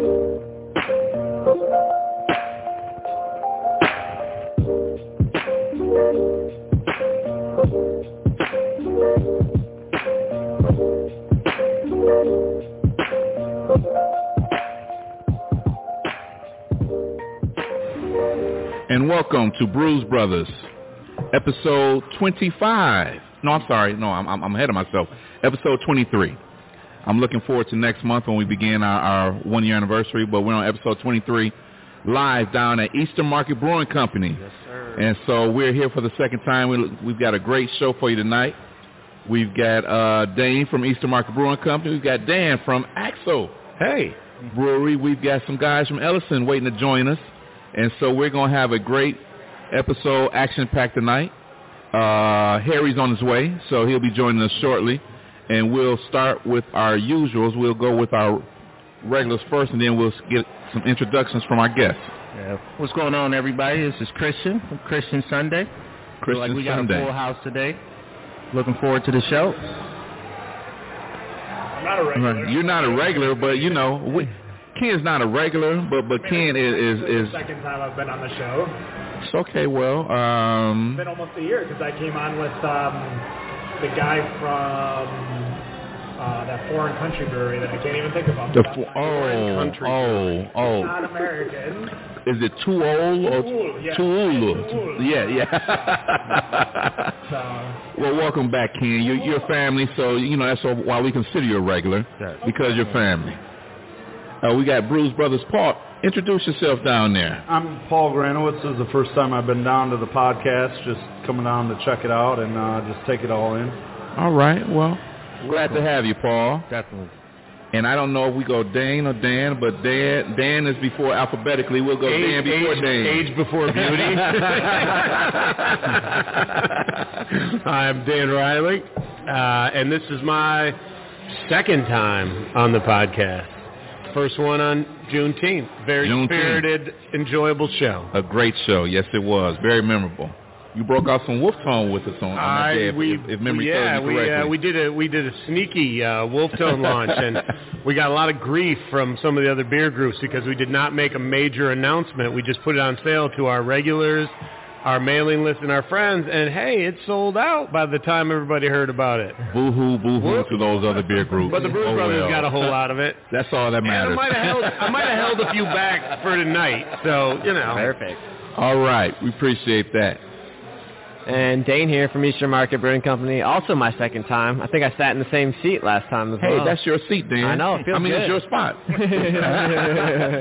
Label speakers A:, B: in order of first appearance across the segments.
A: And welcome to Brews Brothers, episode 25. No, I'm sorry. No, I'm, I'm ahead of myself. Episode 23. I'm looking forward to next month when we begin our, our one-year anniversary, but we're on episode 23 live down at Eastern Market Brewing Company.
B: Yes, sir.
A: And so we're here for the second time. We, we've got a great show for you tonight. We've got uh, Dayne from Eastern Market Brewing Company. We've got Dan from Axle
B: Hey.
A: Brewery. We've got some guys from Ellison waiting to join us. And so we're going to have a great episode, action-packed tonight. Uh, Harry's on his way, so he'll be joining us shortly. And we'll start with our usuals. We'll go with our regulars first, and then we'll get some introductions from our guests.
B: Yeah. What's going on, everybody? This is Christian from Christian Sunday. Feel
A: Christian
B: like we got
A: Sunday.
B: a full house today. Looking forward to the show.
C: I'm not a regular.
A: You're not a regular, but you know, we, Ken's not a regular, but but Ken is
C: This
A: is,
C: the
A: is
C: second time I've been on the show.
A: it's okay. Well, um,
C: It's been almost a year because I came on with um, the guy from uh, that foreign country brewery that I can't even think about.
A: the
C: That's
A: fo-
C: not-
A: oh
C: country
A: oh oh,
C: Not American.
A: is it too old or
C: Tuul, yeah.
A: Tuulu? Yeah, yeah.
C: So,
A: well, welcome back, Ken. You're, you're family, so you know that's why we consider you a regular because you're family. Uh, we got Brews Brothers. Paul, introduce yourself down there.
D: I'm Paul Granowitz. This is the first time I've been down to the podcast, just coming down to check it out and uh, just take it all in.
A: All right. Well, glad to have you, Paul.
B: Definitely.
A: And I don't know if we go Dan or Dan, but Dan Dan is before alphabetically. We'll go Dan before Dan.
B: age before beauty.
E: I'm Dan Riley, uh, and this is my second time on the podcast. First one on Juneteenth. Very
A: Juneteenth.
E: spirited, enjoyable show.
A: A great show. Yes, it was. Very memorable. You broke out some wolf tone with us on, on that day, if,
E: we,
A: if, if memory
E: yeah,
A: serves me
E: we
A: correctly.
E: uh, we did a we did a sneaky uh, Wolf Tone launch, and we got a lot of grief from some of the other beer groups because we did not make a major announcement. We just put it on sale to our regulars, our mailing list, and our friends, and hey, it sold out by the time everybody heard about it.
A: Boo-hoo, boo-hoo to those other beer groups.
E: But the Brews
A: Oh,
E: Brothers
A: well.
E: got a whole lot of it.
A: That's all that
E: And I
A: matters.
E: might have held I might have held a few back for tonight. So you know.
B: Perfect.
A: all right. We appreciate that.
F: And Dayne here from Eastern Market Brewing Company. Also my second time. I think I sat in the same seat last time as
A: Hey,
F: well.
A: that's your seat, Dan.
F: I know, it feels
A: I mean,
F: good.
A: it's your spot.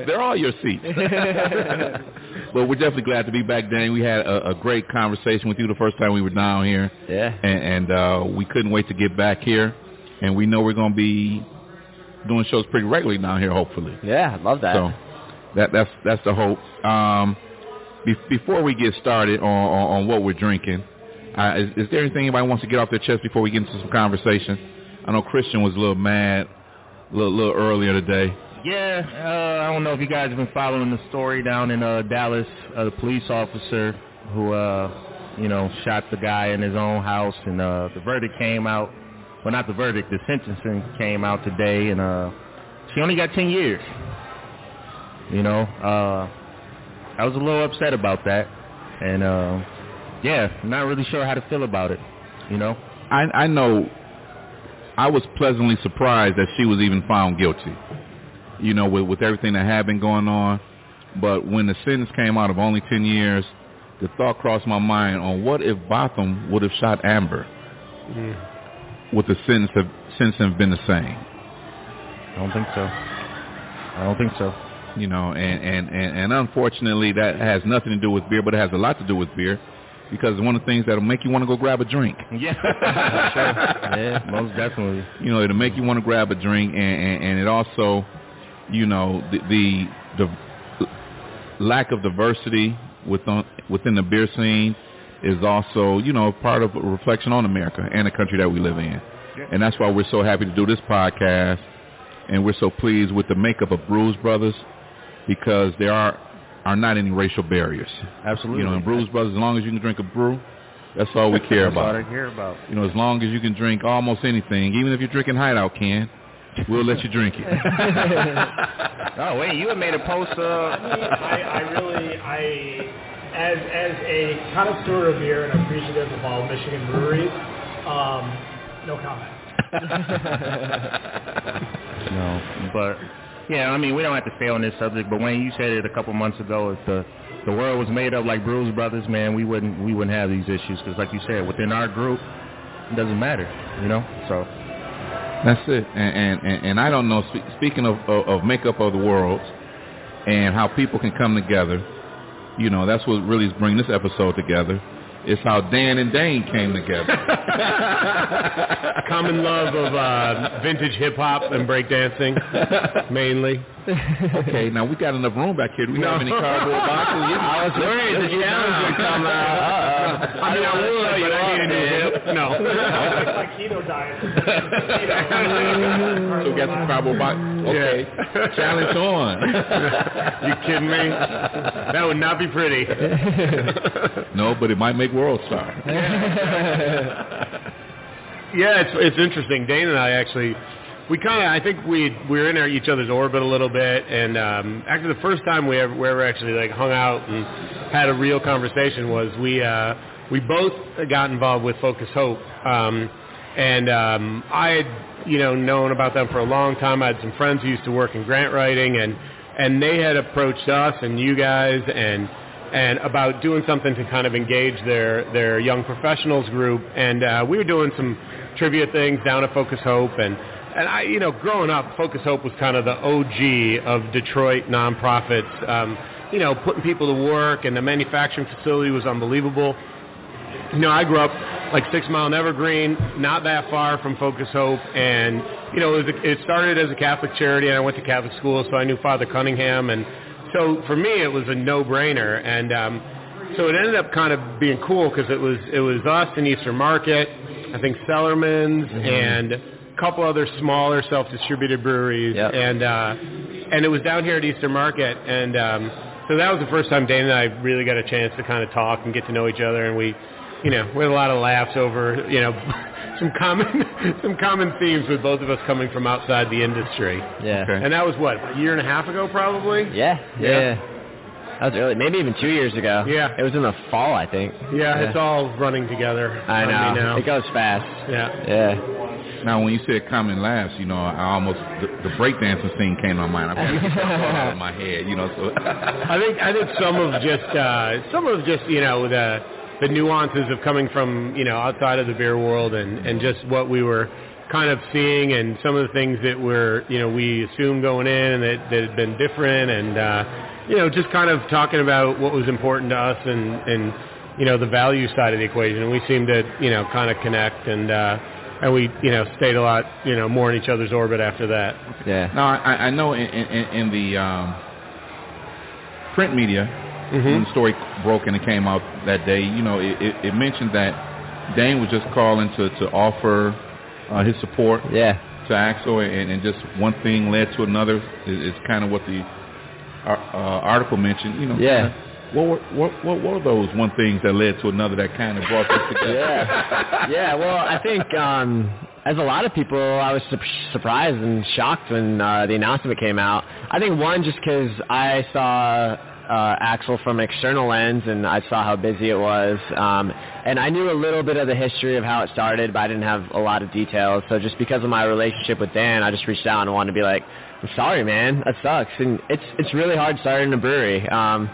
A: They're all your seats. but we're definitely glad to be back, Dan. We had a, a great conversation with you the first time we were down here,
F: yeah.
A: and, and uh, we couldn't wait to get back here. And we know we're going to be doing shows pretty regularly down here, hopefully.
F: Yeah, I love that.
A: So that that's that's the hope. Um, be, before we get started on, on, on what we're drinking, uh, is, is there anything anybody wants to get off their chest before we get into some conversation? I know Christian was a little mad a little, little earlier today.
B: Yeah, uh, I don't know if you guys have been following the story down in uh, Dallas. Uh, the police officer who, uh, you know, shot the guy in his own house, and uh, the verdict came out. Well, not the verdict. The sentencing came out today, and uh, she only got ten years. You know, uh, I was a little upset about that, and uh, yeah, not really sure how to feel about it. You know,
A: I, I know I was pleasantly surprised that she was even found guilty. You know, with, with everything that had been going on. But when the sentence came out of only 10 years, the thought crossed my mind on what if Botham would have shot Amber? Hmm. Would the sentence have, sentence have been the same?
B: I don't think so. I don't think so.
A: You know, and, and, and, and unfortunately that has nothing to do with beer, but it has a lot to do with beer. because one of the things that'll make you want to go grab a drink.
B: Yeah, sure. yeah, most definitely.
A: You know, it'll make you want to grab a drink, and, and, and it also, you know, the, the the lack of diversity within within the beer scene is also, you know, part of a reflection on America and the country that we live in. And that's why we're so happy to do this podcast, and we're so pleased with the makeup of Brews Brothers because there are are not any racial barriers.
B: Absolutely.
A: You know, in Brews Brothers, as long as you can drink a brew, that's all we care about.
B: That's all. I care about.
A: You know, as long as you can drink almost anything, even if you're drinking Hideout can, we'll let you drink it.
B: Oh wait, you had made a post. Uh,
C: I, I really, I, as as a connoisseur of beer and appreciative of all Michigan breweries, um, no comment.
B: no, but yeah, I mean, we don't have to stay on this subject. But Wayne, you said it a couple months ago, if the the world was made up like Brews Brothers, man, we wouldn't we wouldn't have these issues because, like you said, within our group, it doesn't matter, you know. So
A: That's it. And and, and, I don't know. Spe- speaking of, of of makeup of the world and how people can come together, you know, that's what really is bringing this episode together. It's how Dan and Dayne came together.
E: Common love of uh, vintage hip hop and breakdancing, mainly.
A: Okay, now we got enough room back here. Do we have any cardboard boxes?
F: I was worried the challenge would come out. Uh-oh.
E: I mean, I would, but I need a new hip. No.
C: It's like keto diet.
A: So we got some cardboard box. Okay, challenge on.
E: you kidding me? That would not be pretty.
A: no, but it might make World Star.
E: Yeah, it's it's interesting. Dayne and I actually, we kind of, I think we we were in our, each other's orbit a little bit, and um, actually the first time we ever, we ever actually like hung out and had a real conversation was we uh, we both got involved with Focus Hope, um, and um, I had you know known about them for a long time. I had some friends who used to work in grant writing, and and they had approached us and you guys and and about doing something to kind of engage their their young professionals group. And uh, we were doing some trivia things down at Focus Hope, and and I, you know, growing up, Focus Hope was kind of the OG of Detroit nonprofits. Um, you know, putting people to work, and the manufacturing facility was unbelievable. You know, I grew up like Six Mile and Evergreen, not that far from Focus Hope, and you know, it, was a, it started as a Catholic charity, and I went to Catholic school, so I knew Father Cunningham, and so for me, it was a no-brainer, and um, so it ended up kind of being cool because it was it was us and Eastern Market, I think Cellarmen's, and a couple other smaller self-distributed breweries,
F: Yep.
E: and uh, and it was down here at Eastern Market, and um, so that was the first time Dayne and I really got a chance to kind of talk and get to know each other, and we, you know, we had a lot of laughs over, you know, some common some common themes with both of us coming from outside the industry,
F: Yeah.
A: Okay.
E: and that was what a year and a half ago, probably.
F: Yeah, yeah.
E: Yeah.
F: That was early, maybe even two years ago.
E: Yeah.
F: It was in the fall, I think.
E: Yeah, it's all running together.
F: I know.
E: now.
F: It goes fast.
E: Yeah.
F: Yeah.
A: Now, when you said common laughs, you know, I almost the, the breakdancing scene came to my mind. I out of my head, you know. So
E: I think I think some of just uh, some of just you know the the nuances of coming from you know outside of the beer world and and just what we were kind of seeing and some of the things that were you know we assumed going in and that, that had been different and uh, you know just kind of talking about what was important to us and and you know the value side of the equation and we seemed to you know kind of connect and uh, and we you know stayed a lot you know more in each other's orbit after that.
F: Yeah.
A: now I, I know in, in, in the um, print media, when the story broke and it came out that day, you know, it, it, it mentioned that Dayne was just calling to to offer uh, his support
F: Yeah.
A: to Axle, and, and just one thing led to another. Is, is kind of what the ar- uh, article mentioned. You know,
F: Yeah.
A: What were what, what were those one things that led to another that kind of brought this together?
F: Yeah. yeah, well, I think um as a lot of people, I was su- surprised and shocked when uh, the announcement came out. I think one, just because I saw uh, Axle from an external lens, and I saw how busy it was, um, and I knew a little bit of the history of how it started, but I didn't have a lot of details. So just because of my relationship with Dan, I just reached out and wanted to be like, "I'm sorry, man, that sucks." And it's it's really hard starting a brewery. Um,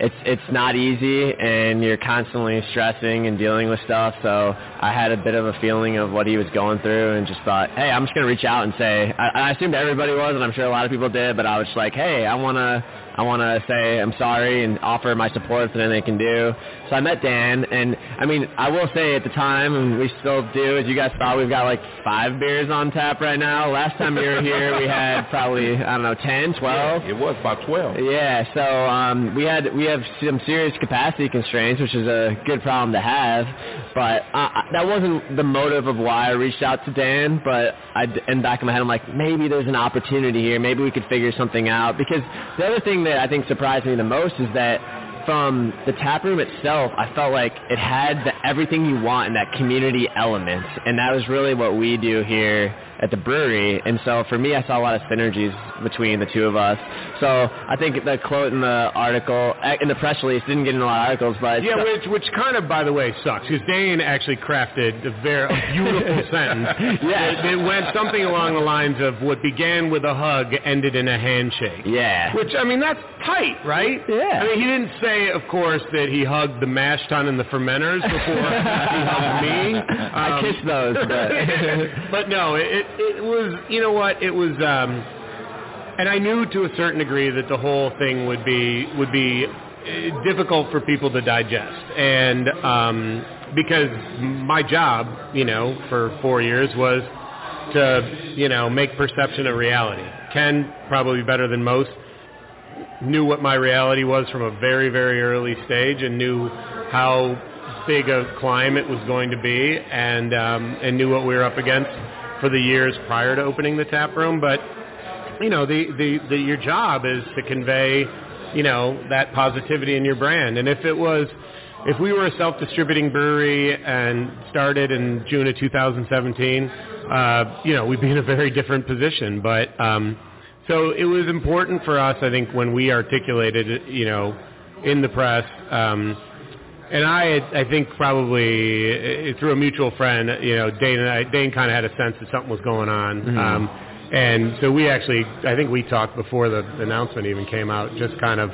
F: it's it's not easy and you're constantly stressing and dealing with stuff so i had a bit of a feeling of what he was going through and just thought hey i'm just going to reach out and say I, I assumed everybody was and i'm sure a lot of people did but i was just like hey i want to I want to say I'm sorry and offer my support for anything they can do. So I met Dan, and I mean, I will say at the time, and we still do, as you guys saw, we've got like five beers on tap right now. Last time you were here, we had probably I don't know 10, 12.
A: It was about 12.
F: Yeah, so um, we had we have some serious capacity constraints, which is a good problem to have. But uh, that wasn't the motive of why I reached out to Dan. But I, in the back of my head, I'm like, maybe there's an opportunity here. Maybe we could figure something out. Because the other thing that I think surprised me the most is that from the tap room itself, I felt like it had the, everything you want in that community element, and that was really what we do here at the brewery. And so for me, I saw a lot of synergies between the two of us. So I think the quote in the article, eh, in the press release, didn't get in a lot of articles, but
E: Yeah, which which kind of, by the way, sucks because Dayne actually crafted a very a beautiful sentence.
F: Yes.
E: It, it went something along the lines of what began with a hug ended in a handshake.
F: yeah,
E: Which I mean, that's tight, right?
F: Yeah.
E: I mean, he didn't say, of course, that he hugged the mash tun and the fermenters before me.
F: I
E: Um,
F: kissed those, but
E: but no, it, it was, you know what, it was, um, and I knew to a certain degree that the whole thing would be, would be uh, difficult for people to digest. And, um, because my job, you know, for four years was to, you know, make perception a reality. Ken, probably better than most, knew what my reality was from a very, very early stage and knew how big a climb it was going to be and um, and knew what we were up against for the years prior to opening the tap room. But you know, the, the, the your job is to convey, you know, that positivity in your brand. And if it was if we were a self-distributing brewery and started in June of 2017, uh, you know, we'd be in a very different position. But um, so it was important for us, I think, when we articulated, you know, in the press. Um, and I, I think probably uh, through a mutual friend, you know, Dayne and I, Dayne kind of had a sense that something was going on. Um, and so we actually, I think we talked before the announcement even came out, just kind of,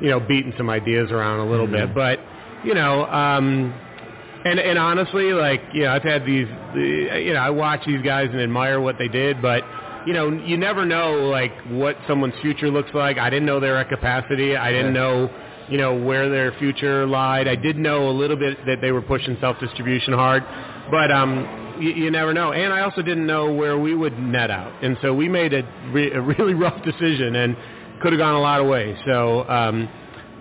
E: you know, beating some ideas around a little bit. But, you know, um, and and honestly, like you know, I've had these, you know, I watch these guys and admire what they did, but you know, you never know like what someone's future looks like. I didn't know they were at capacity. I didn't know, you know, where their future lied. I did know a little bit that they were pushing self-distribution hard, but um, you, you never know. And I also didn't know where we would net out, and so we made a, re- a really rough decision and could have gone a lot of ways. So. Um,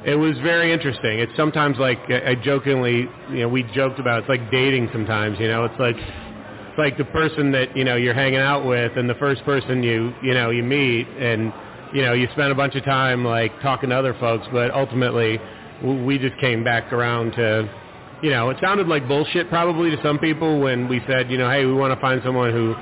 E: it was very interesting. It's sometimes like I jokingly, you know, we joked about it's like dating sometimes. You know, it's like it's like the person that you know you're hanging out with, and the first person you you know you meet, and you know you spend a bunch of time like talking to other folks, but ultimately we just came back around to. You know, it sounded like bullshit probably to some people when we said, you know, hey, we want to find someone who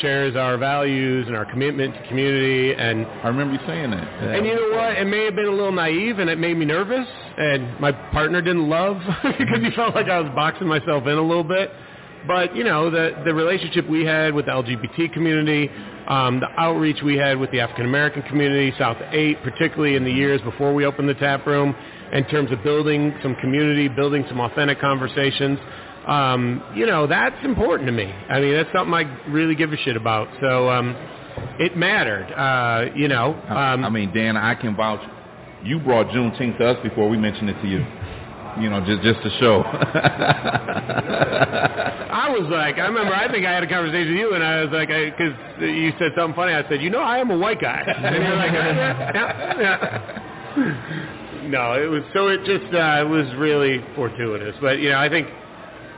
E: shares our values and our commitment to community and
A: I remember you saying that.
E: and you know what? It may have been a little naive, and it made me nervous. And my partner didn't love because he felt like I was boxing myself in a little bit. But you know, the the relationship we had with the LGBT community, um, the outreach we had with the African American community, South Eight, particularly in the years before we opened the tap room, in terms of building some community, building some authentic conversations. Um, you know, that's important to me. I mean, that's something I really give a shit about. So um, it mattered. Uh, you know, um,
A: I mean, Dan, I can vouch. You brought Juneteenth to us before we mentioned it to you. You know, just just to show.
E: I was like, I remember, I think I had a conversation with you, and I was like, because you said something funny. I said, you know, I am a white guy. And you're like, yeah, yeah, yeah. No, it was so. It just uh, it was really fortuitous, but you know, I think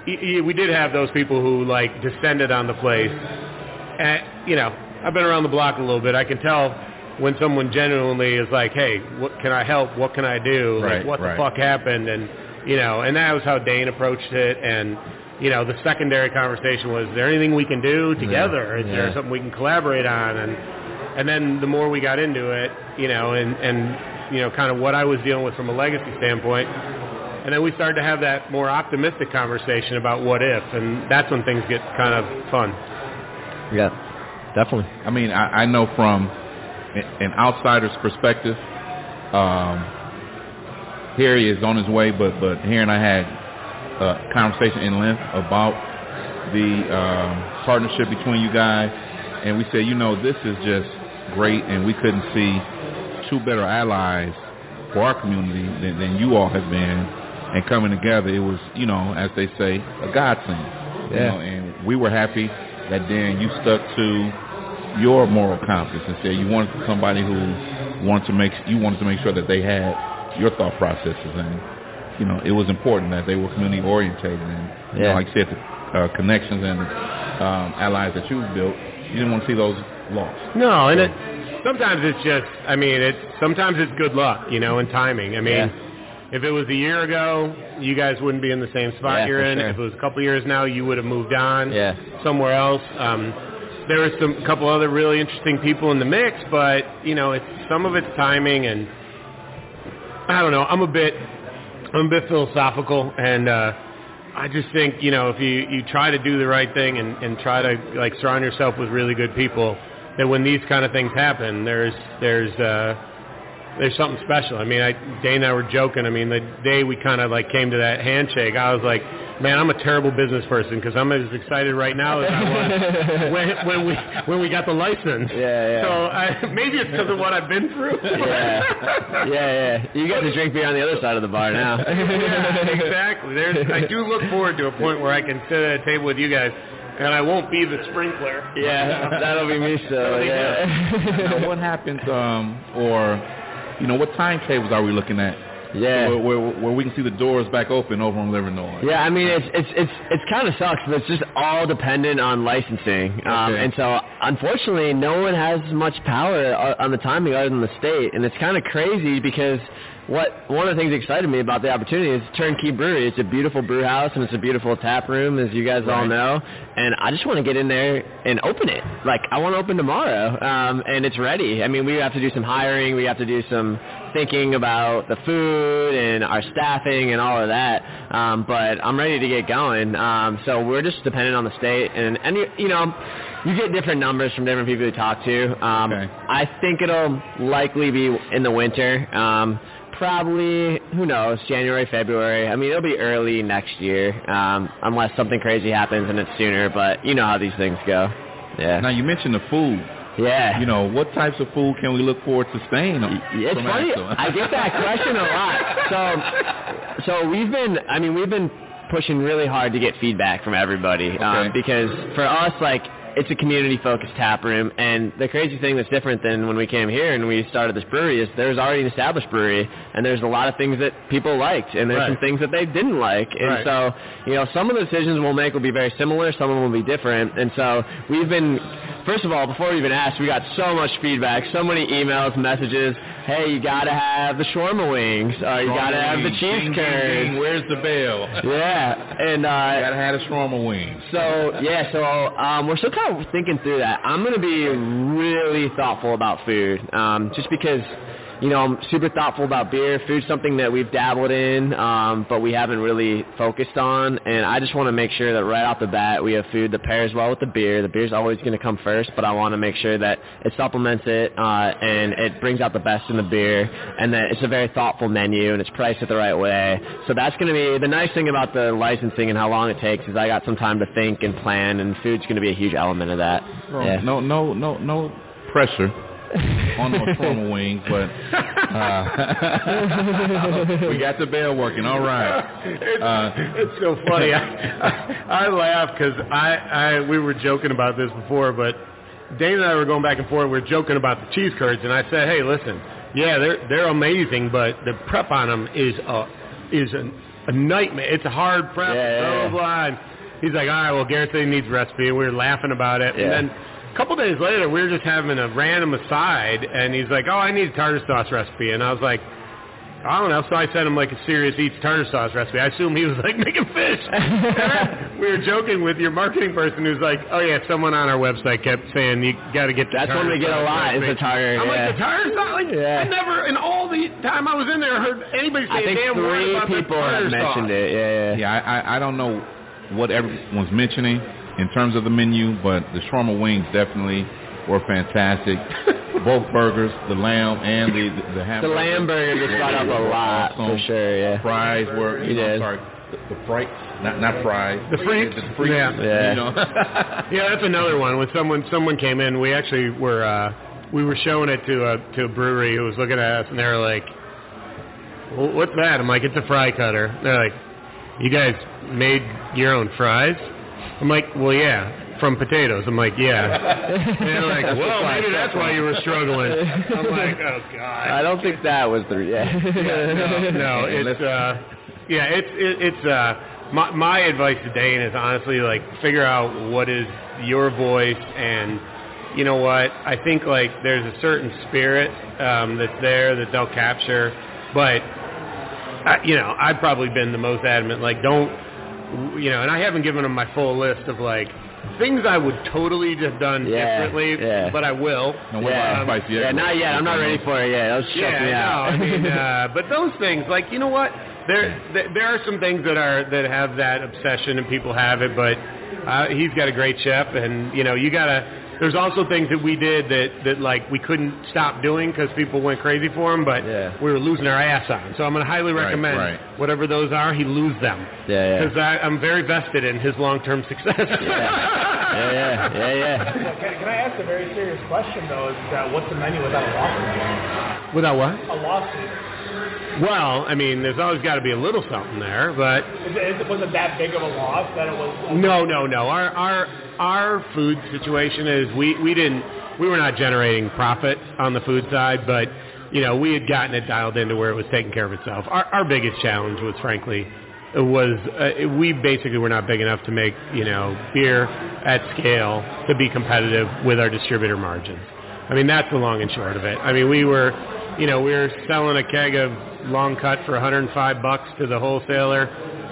E: we did have those people who like descended on the place. And you know, I've been around the block a little bit. I can tell when someone genuinely is like, "Hey, what can I help? What can I do?
A: Right,
E: like, what
A: right.
E: the fuck happened?" And you know, and that was how Dayne approached it. And you know, the secondary conversation was, "Is there anything we can do together? Is there something we can collaborate on?" And and then the more we got into it, you know, and and you know, kind of what I was dealing with from a legacy standpoint. And then we started to have that more optimistic conversation about what if, and that's when things get kind of fun.
F: yeah, definitely.
A: I mean, I, I know from an outsider's perspective, um, Harry is on his way, but but Harry and I had a conversation in length about the um, partnership between you guys, and we said, you know, this is just great, and we couldn't see two better allies for our community than, than you all have been, and coming together, it was, you know, as they say, a godsend. You
F: Yeah.
A: know, and we were happy that then you stuck to your moral compass and said you wanted somebody who wanted to make you wanted to make sure that they had your thought processes and you know it was important that they were community orientated and you know, like you said the uh, connections and um, allies that you built you didn't want to see those lost.
E: No, and it, sometimes it's just, I mean, it's sometimes it's good luck, you know, and timing. I mean,
F: Yeah.
E: if it was a year ago, you guys wouldn't be in the same spot
F: Yeah,
E: you're in.
F: sure.
E: If it was a couple years now, you would have moved on
F: Yeah.
E: somewhere else. Um, there were some couple other really interesting people in the mix, but you know, it's some of it's timing, and I don't know. I'm a bit, I'm a bit philosophical, and uh, I just think you know, if you you try to do the right thing and and try to like surround yourself with really good people, that when these kind of things happen, there's there's uh, there's something special. I mean, I Dayne and I were joking. I mean, the day we kind of like came to that handshake, I was like, man, I'm a terrible business person because I'm as excited right now as I was when when we when we got the license.
F: Yeah, yeah.
E: So I, maybe it's because of what I've been through.
F: yeah, yeah, yeah. You got to drink beer on the other side of the bar now.
E: yeah, exactly. There's, I do look forward to a point where I can sit at a table with you guys, and I won't be the sprinkler.
F: Yeah, that'll be me So Yeah.
A: now, what happens, um, or you know, what timetables are we looking at?
F: Yeah.
A: Where, where, where we can see the doors back open over on Livernois.
F: Yeah, I mean it's it's it's it's kind of sucks, but it's just all dependent on licensing, um,
A: Okay.
F: and so unfortunately, no one has much power o- on the timing other than the state, and it's kind of crazy because what one of the things that excited me about the opportunity is Turnkey Brewery. It's a beautiful brew house and it's a beautiful tap room, as you guys all know, and I just want to get in there and open it. Like I want to open tomorrow, um, and it's ready. I mean, we have to do some hiring, we have to do some thinking about the food and our staffing and all of that. Um, but I'm ready to get going. Um, so we're just dependent on the state, and and you, you know, you get different numbers from different people you talk to. Um,
A: Okay.
F: I think it'll likely be in the winter. Um, probably who knows January February I mean it'll be early next year um, unless something crazy happens and it's sooner but you know how these things go yeah
A: Now you mentioned the food.
F: Yeah
A: You know, what types of food can we look forward to staying?
F: Yeah, It's funny. I get that question a lot. So, so we've been. I mean, we've been pushing really hard to get feedback from everybody um, because for us, like. It's a community-focused tap room, and the crazy thing that's different than when we came here and we started this brewery is there's already an established brewery, and there's a lot of things that people liked, and there's
E: Right.
F: some things that they didn't like, and
E: Right.
F: so you know some of the decisions we'll make will be very similar, some of them will be different, and so we've been. First of all, before we even asked, we got so much feedback, so many emails, messages. Hey, you gotta have the shawarma wings, or you gotta have the cheese
A: Ding, ding,
F: curds.
A: ding. Where's the bell?
F: Yeah, and uh,
A: Gotta have the shawarma wings.
F: so yeah, so um, we're still kind of thinking through that. I'm to be really thoughtful about food, um, just because you know I'm super thoughtful about beer. Food's something that we've dabbled in, um, but we haven't really focused on, and I just want to make sure that right off the bat we have food that pairs well with the beer. The beer's always going to come first, but I want to make sure that it supplements it uh, and it brings out the best in the beer, and that it's a very thoughtful menu and it's priced it the right way. So that's going to be the nice thing about the licensing and how long it takes is I got some time to think and plan, and food's going to be a huge element of that. Yeah.
A: No, no, no, no pressure on the shawarma wings, but uh, we got the bell working. All right.
E: It's,
A: Uh,
E: it's so funny. I, I, I laugh because I, I we were joking about this before, but Dayne and I were going back and forth. We were joking about the cheese curds, and I said, "Hey, listen, yeah, they're they're amazing, but the prep on them is a is a, a nightmare. It's a hard prep,
F: Yeah,
E: blah
F: yeah,
E: blah blah." And he's like, "All right, well, Garrett said he needs a recipe," and we were laughing about it,
F: Yeah.
E: and then. A couple days later, we were just having a random aside, and he's like, "Oh, I need a tartar sauce recipe," and I was like, I don't know. So I sent him like a serious eats tartar sauce recipe. I assume he was like making fish. We were joking with your marketing person who's like, "Oh yeah, someone on our website kept saying you got to get the
F: That's
E: tartar
F: one we get a lot, is
E: recipe."
F: the tartar,
E: I'm
F: yeah.
E: like the tartar sauce. Like,
F: Yeah.
E: I never in all the time I was in there heard anybody say
F: I
E: a
F: think
E: damn word
F: three
E: about the
F: people
E: tartar
F: have mentioned
E: sauce.
F: it. Yeah, yeah.
A: yeah, I, I, I don't know what everyone's mentioning in terms of the menu, but the shawarma wings definitely were fantastic. Both burgers, the lamb and the the, the
F: The lamb burger gets brought up a
A: were
F: lot for
A: awesome.
F: sure. Yeah.
A: Fries were, you
F: You
A: know, sorry, the, the frites, not not fries.
E: The frites?
A: The, the frites,
E: Yeah.
F: Yeah.
A: You know.
E: Yeah, that's another one. When someone someone came in, we actually were uh, we were showing it to a to a brewery who was looking at us, and they were like, well, "What's that?" I'm like, "It's a fry cutter." They're like, "You guys made your own fries?" I'm like, "Well, yeah, from potatoes." I'm like, "Yeah." And they're like, "Well, maybe that's why you were struggling." I'm like, "Oh God."
F: I don't think that was the yeah.
E: no, no, it's uh, yeah, it's it, it's uh, my my advice to Dayne is honestly like figure out what is your voice and you know what I think like there's a certain spirit um, that's there that they'll capture, but I, you know I've probably been the most adamant like don't you know, and I haven't given them my full list of like things I would totally have done
F: Yeah,
E: differently,
F: yeah.
E: but I will.
A: And what
F: Yeah.
A: about spicy
F: yeah, not yet. I'm not ready for it yet. That was
E: Yeah,
F: stressing me out.
E: no, I mean, uh, but those things, like you know what, there there- there are some things that are that have that obsession and people have it, but uh, he's got a great chef, and you know you gotta. There's also things that we did that that like we couldn't stop doing because people went crazy for them, but
F: Yeah.
E: we were losing our ass on. So I'm gonna highly recommend
A: right.
E: whatever those are, he lose them
F: Yeah, yeah.
E: because I'm very vested in his long-term success.
F: Yeah, yeah, yeah, yeah.
C: Can, can I ask a very serious question though? Is that what's the menu without a lawsuit?
E: Without what?
C: A lawsuit.
E: Well, I mean, there's always got to be a little something there, but
C: Is it, is it, was it that big of a loss that it was?
E: No, no, no. Our our our food situation is we we didn't we were not generating profit on the food side, but you know we had gotten it dialed into where it was taking care of itself. Our our biggest challenge was frankly it was uh, we basically were not big enough to make you know beer at scale to be competitive with our distributor margins. I mean that's the long and short of it. I mean we were you know we were selling a keg of long cut for 105 bucks to the wholesaler.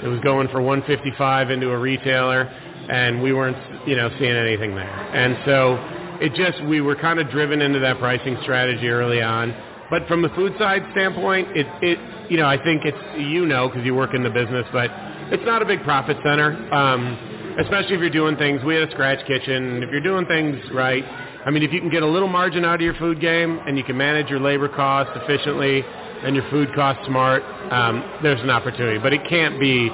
E: It was going for 155 into a retailer, and we weren't, you know, seeing anything there. And so it just we were kind of driven into that pricing strategy early on. But from the food side standpoint, it, it you know, I think it's you know because you work in the business, but it's not a big profit center. Um, especially if you're doing things. We had a scratch kitchen. If you're doing things right, I mean, if you can get a little margin out of your food game and you can manage your labor costs efficiently and your food costs smart, um, there's an opportunity. But it can't be,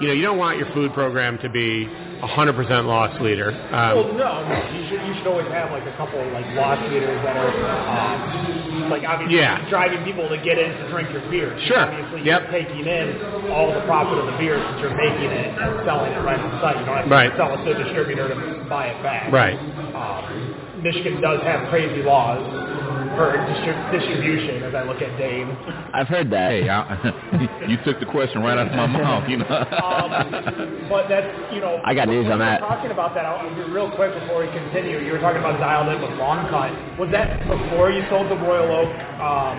E: you know, you don't want your food program to be 100% loss leader.
C: Well,
E: Um,
C: no, no. You should you should always have like a couple like loss leaders that are um, like obviously
E: Yeah.
C: driving people to get in to drink your beer.
E: Sure.
C: Obviously,
E: Yep.
C: you're taking in all the profit of the beer since you're making it and selling it right on site. You don't have to
E: Right.
C: sell it to a distributor to buy it back.
E: Right.
C: Um, Michigan does have crazy laws for distri- distribution. As I look at Dayne.
F: I've heard that.
A: Hey, I, you took the question right out of my mouth. You know.
C: Um, but that's you know.
F: I got news on that.
C: Talking about that, I'll, real quick before we continue. You were talking about dialed in with long cut. Was that before you sold the Royal Oak um,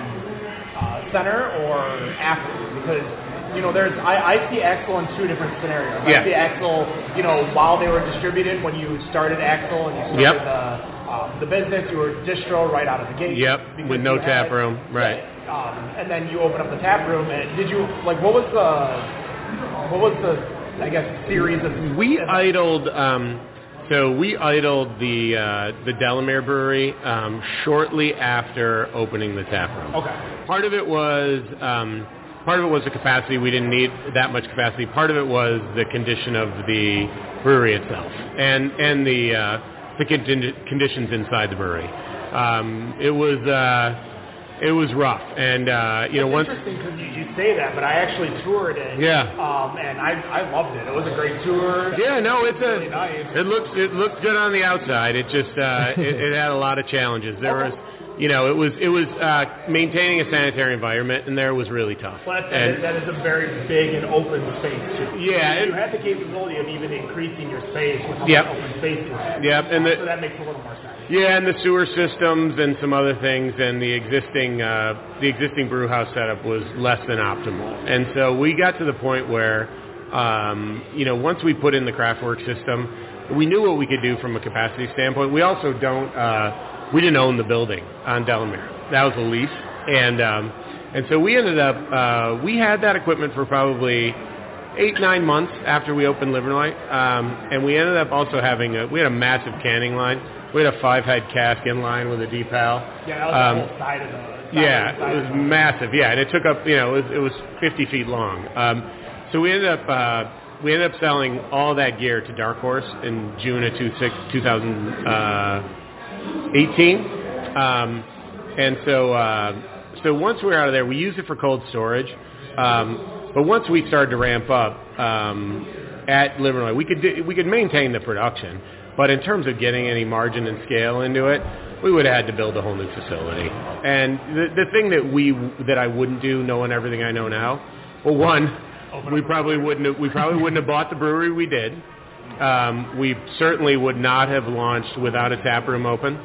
C: uh, Center or after? Because you know, there's I, I see Axle in two different scenarios.
E: Yeah.
C: I see Axle, you know, while they were distributed when you started Axle and you started
E: Yep.
C: the um, the business, you were distro right out of the gate.
E: Yep, with no tap room, right.
C: Um, and then you open up the tap room, and did you like what was the what was the I guess series of
E: we idled. Um, so we idled the uh, the Delamere Brewery um, shortly after opening the tap room.
C: Okay.
E: Part of it was um, part of it was the capacity. We didn't need that much capacity. Part of it was the condition of the brewery itself and and the uh, the condi- conditions inside the brewery. Um, it was uh, it was rough, and uh, you know
C: It's
E: once
C: interesting because you, you say that, but I actually toured it.
E: Yeah.
C: Um, and I I loved it. It was a great tour.
E: Yeah, no, it's
C: really
E: a.
C: nice.
E: It looks it looked good on the outside. It just uh, it, it had a lot of challenges. There was, you know, it was it was uh, maintaining a sanitary environment, and there was really tough.
C: Well, that's,
E: And
C: that is a very big and open space too.
E: Yeah,
C: you
E: it-
C: had the capability of even increasing your space with how
E: Yep.
C: much open space you had.
E: Yep, and the-
C: so that makes a little more sense.
E: yeah, and the sewer systems and some other things, and the existing uh, the existing brew house setup was less than optimal. And so we got to the point where, um, you know, once we put in the Craftwerk system, we knew what we could do from a capacity standpoint. We also don't. Uh, we didn't own the building on Delamere. That was a lease, and um, and so we ended up. Uh, we had that equipment for probably eight nine months after we opened Livernois, um, and we ended up also having a we had a massive canning line. We had a five head cask in line with a deep pal.
C: Yeah, that was
E: Um,
C: the whole side of the. Side
E: yeah,
C: side
E: it was massive. Yeah, and it took up, you know, it was, it was 50 feet long. Um, so we ended up, uh, we ended up selling all that gear to Dark Horse in June of two six- 2018. Um, and so, uh, so once we were out of there, we used it for cold storage. Um, but once we started to ramp up um, at Livernois, we could do, we could maintain the production. But in terms of getting any margin and scale into it, we would have had to build a whole new facility. And the, the thing that we that I wouldn't do, knowing everything I know now, well, one, we probably wouldn't have, we probably wouldn't have bought the brewery we did. Um, we certainly would not have launched without a tap room open.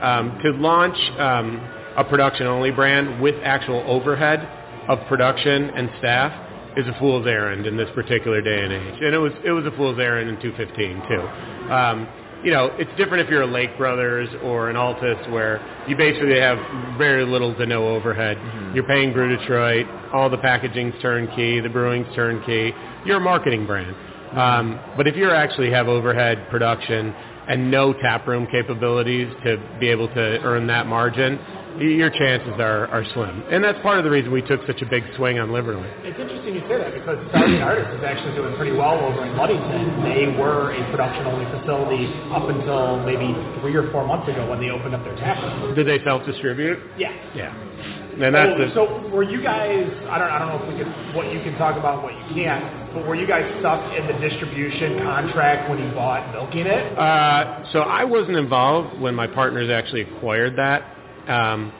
E: Um, to launch um, a production only brand with actual overhead of production and staff is a fool's errand in this particular day and age. And it was it was a fool's errand in 215 too. Um, you know, it's different if you're a Lake Brothers or an Altus where you basically have very little to no overhead. Mm-hmm. You're paying Brew Detroit, all the packaging's turnkey, the brewing's turnkey. You're a marketing brand. Um, but if you actually have overhead production and no taproom capabilities to be able to earn that margin, your chances are, are slim. And that's part of the reason we took such a big swing on Livernois.
C: It's interesting you say that because Starving Artist is actually doing pretty well over in Ludington. They were a production-only facility up until maybe three or four months ago when they opened up their tap room.
E: Did they self-distribute?
C: Yeah.
E: Yeah. And that's
C: so,
E: the,
C: so were you guys? I don't. I don't know if we could. What you can talk about, what you can't. But were you guys stuck in the distribution contract when you bought Milking It?
E: Uh, so I wasn't involved when my partners actually acquired that. Um,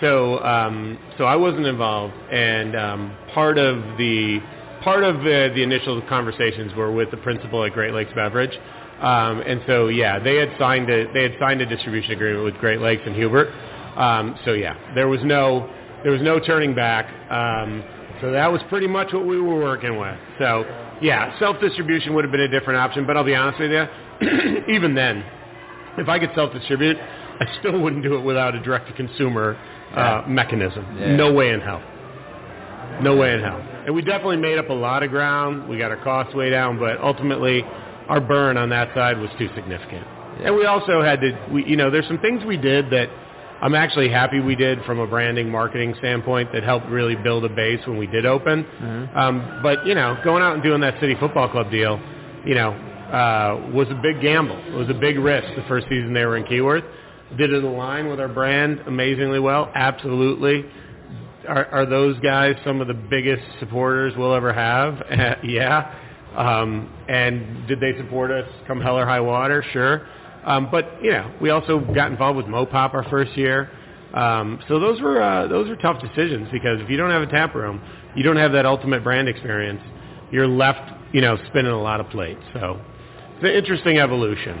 E: so um, so I wasn't involved, and um, part of the part of the, the initial conversations were with the principal at Great Lakes Beverage, um, and so yeah, they had signed a they had signed a distribution agreement with Great Lakes and Hubert. Um, so yeah, there was no there was no turning back. Um, so that was pretty much what we were working with. So yeah, self distribution would have been a different option, but I'll be honest with you, even then, if I could self distribute, I still wouldn't do it without a direct to consumer uh, mechanism.
F: Yeah.
E: No way in hell. No way in hell. And we definitely made up a lot of ground. We got our costs way down, but ultimately, our burn on that side was too significant. And we also had to, we, you know, there's some things we did that I'm actually happy we did from a branding marketing standpoint that helped really build a base when we did open. Um, but you know, going out and doing that City Football Club deal, you know, uh, was a big gamble. It was a big risk the first season they were in Keyworth. Did it align with our brand amazingly well? Absolutely. Are, are those guys some of the biggest supporters we'll ever have? yeah. Um, and did they support us come hell or high water? Sure. Um, but you know, we also got involved with Mopop our first year. Um, so those were uh, those were tough decisions because if you don't have a tap room, you don't have that ultimate brand experience. You're left, you know, spinning a lot of plates. So it's an interesting evolution.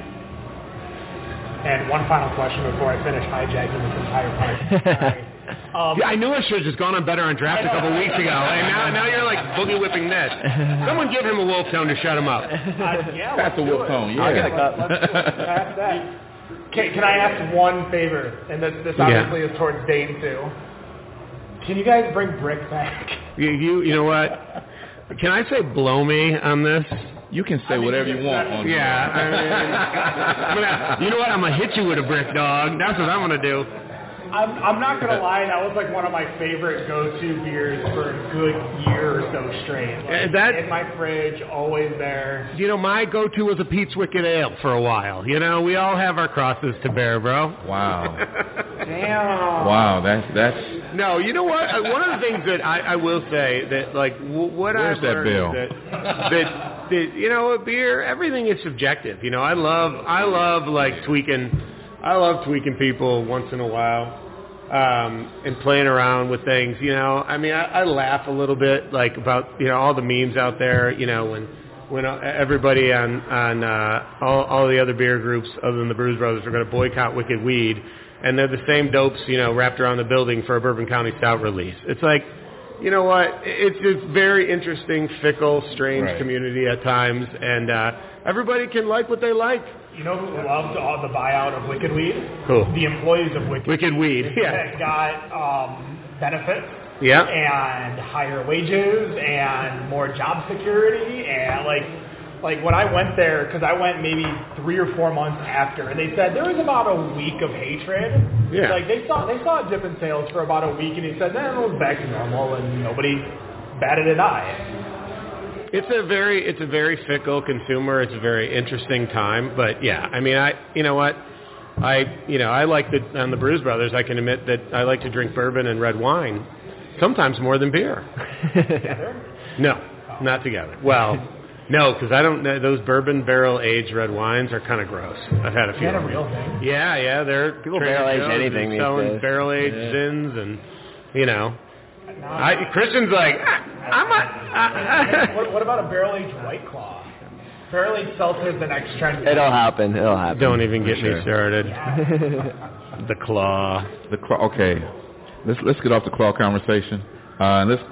C: And one final question before I finish hijacking this entire part. Sorry. Um,
E: Yeah, I knew I should have just gone on Better on Draft a couple weeks ago, and now now you're like boogie whipping Ned. Someone give him a wolf tone to shut him up.
C: uh, yeah,
A: That's
C: let's
A: the wolf
C: it.
A: tone, yeah.
F: I'll get a cup.
C: Let's, let's. Can, can I ask one favor? And this, this
E: Yeah.
C: obviously is towards Dayne too. Can you guys bring Brick back?
E: You, you you know what? Can I say blow me on this?
A: You can say whatever you want on
E: Yeah, I mean, I'm gonna, you know what? I'm gonna hit you with a brick, dog. That's what I'm gonna do.
C: I'm, I'm not gonna lie, that was like one of my favorite go-to beers for a good year or so straight. Like,
E: that-
C: in my fridge, always there.
E: You know, my go-to was a Pete's Wicked Ale for a while. You know, we all have our crosses to bear, bro.
A: Wow.
C: Damn.
A: Wow, that's that's
E: No, you know what? Uh, One of the things that I, I will say that, like, w- what
A: Where's
E: I've
A: that
E: learned
A: bill?
E: is that, that, that, you know, a beer, everything is subjective. You know, I love, I love like tweaking, I love tweaking people once in a while, um, and playing around with things. You know, I mean, I, I laugh a little bit, like about you know all the memes out there. You know, when when everybody on on uh, all, all the other beer groups other than the Brews Brothers are going to boycott Wicked Weed, and they're the same dopes, you know, wrapped around the building for a Bourbon County Stout release. It's like, you know what? It's it's very interesting, fickle, strange
A: Right.
E: community at times, and uh, everybody can like what they like.
C: You know who loved all the buyout of Wicked Weed?
E: Who?
C: The employees of Wicked
E: Wicked Weed, yeah,
C: that got um, benefits
E: yeah.
C: and higher wages and more job security and like like when I went there because I went maybe three or four months after and they said there was about a week of hatred.
E: Yeah.
C: Like they saw they saw a dip in sales for about a week and he said then it was back to normal and nobody batted an eye.
E: It's a very it's a very fickle consumer. It's a very interesting time, but yeah, I mean, I you know what? I, you know, I like the on the Brews Brothers. I can admit that I like to drink bourbon and red wine, sometimes more than beer. no, not together. Well, no, because I don't. know Those bourbon barrel aged red wines are kind of gross. I've had a
C: Is
E: few.
C: that a real thing?
E: Yeah, yeah, they're
F: People barrel-age
E: Joe's is
F: anything
E: selling barrel aged
F: Yeah.
E: sins, and you know, I, Christian's like, "Ah, I'm a.
C: what, what about a barrel aged white claw? Barrel aged seltzer is the next trend.
F: It'll happen. It'll happen.
E: Don't even get
A: sure.
E: me started. the claw.
A: The claw. Okay, let's let's get off the claw conversation. Uh, and let's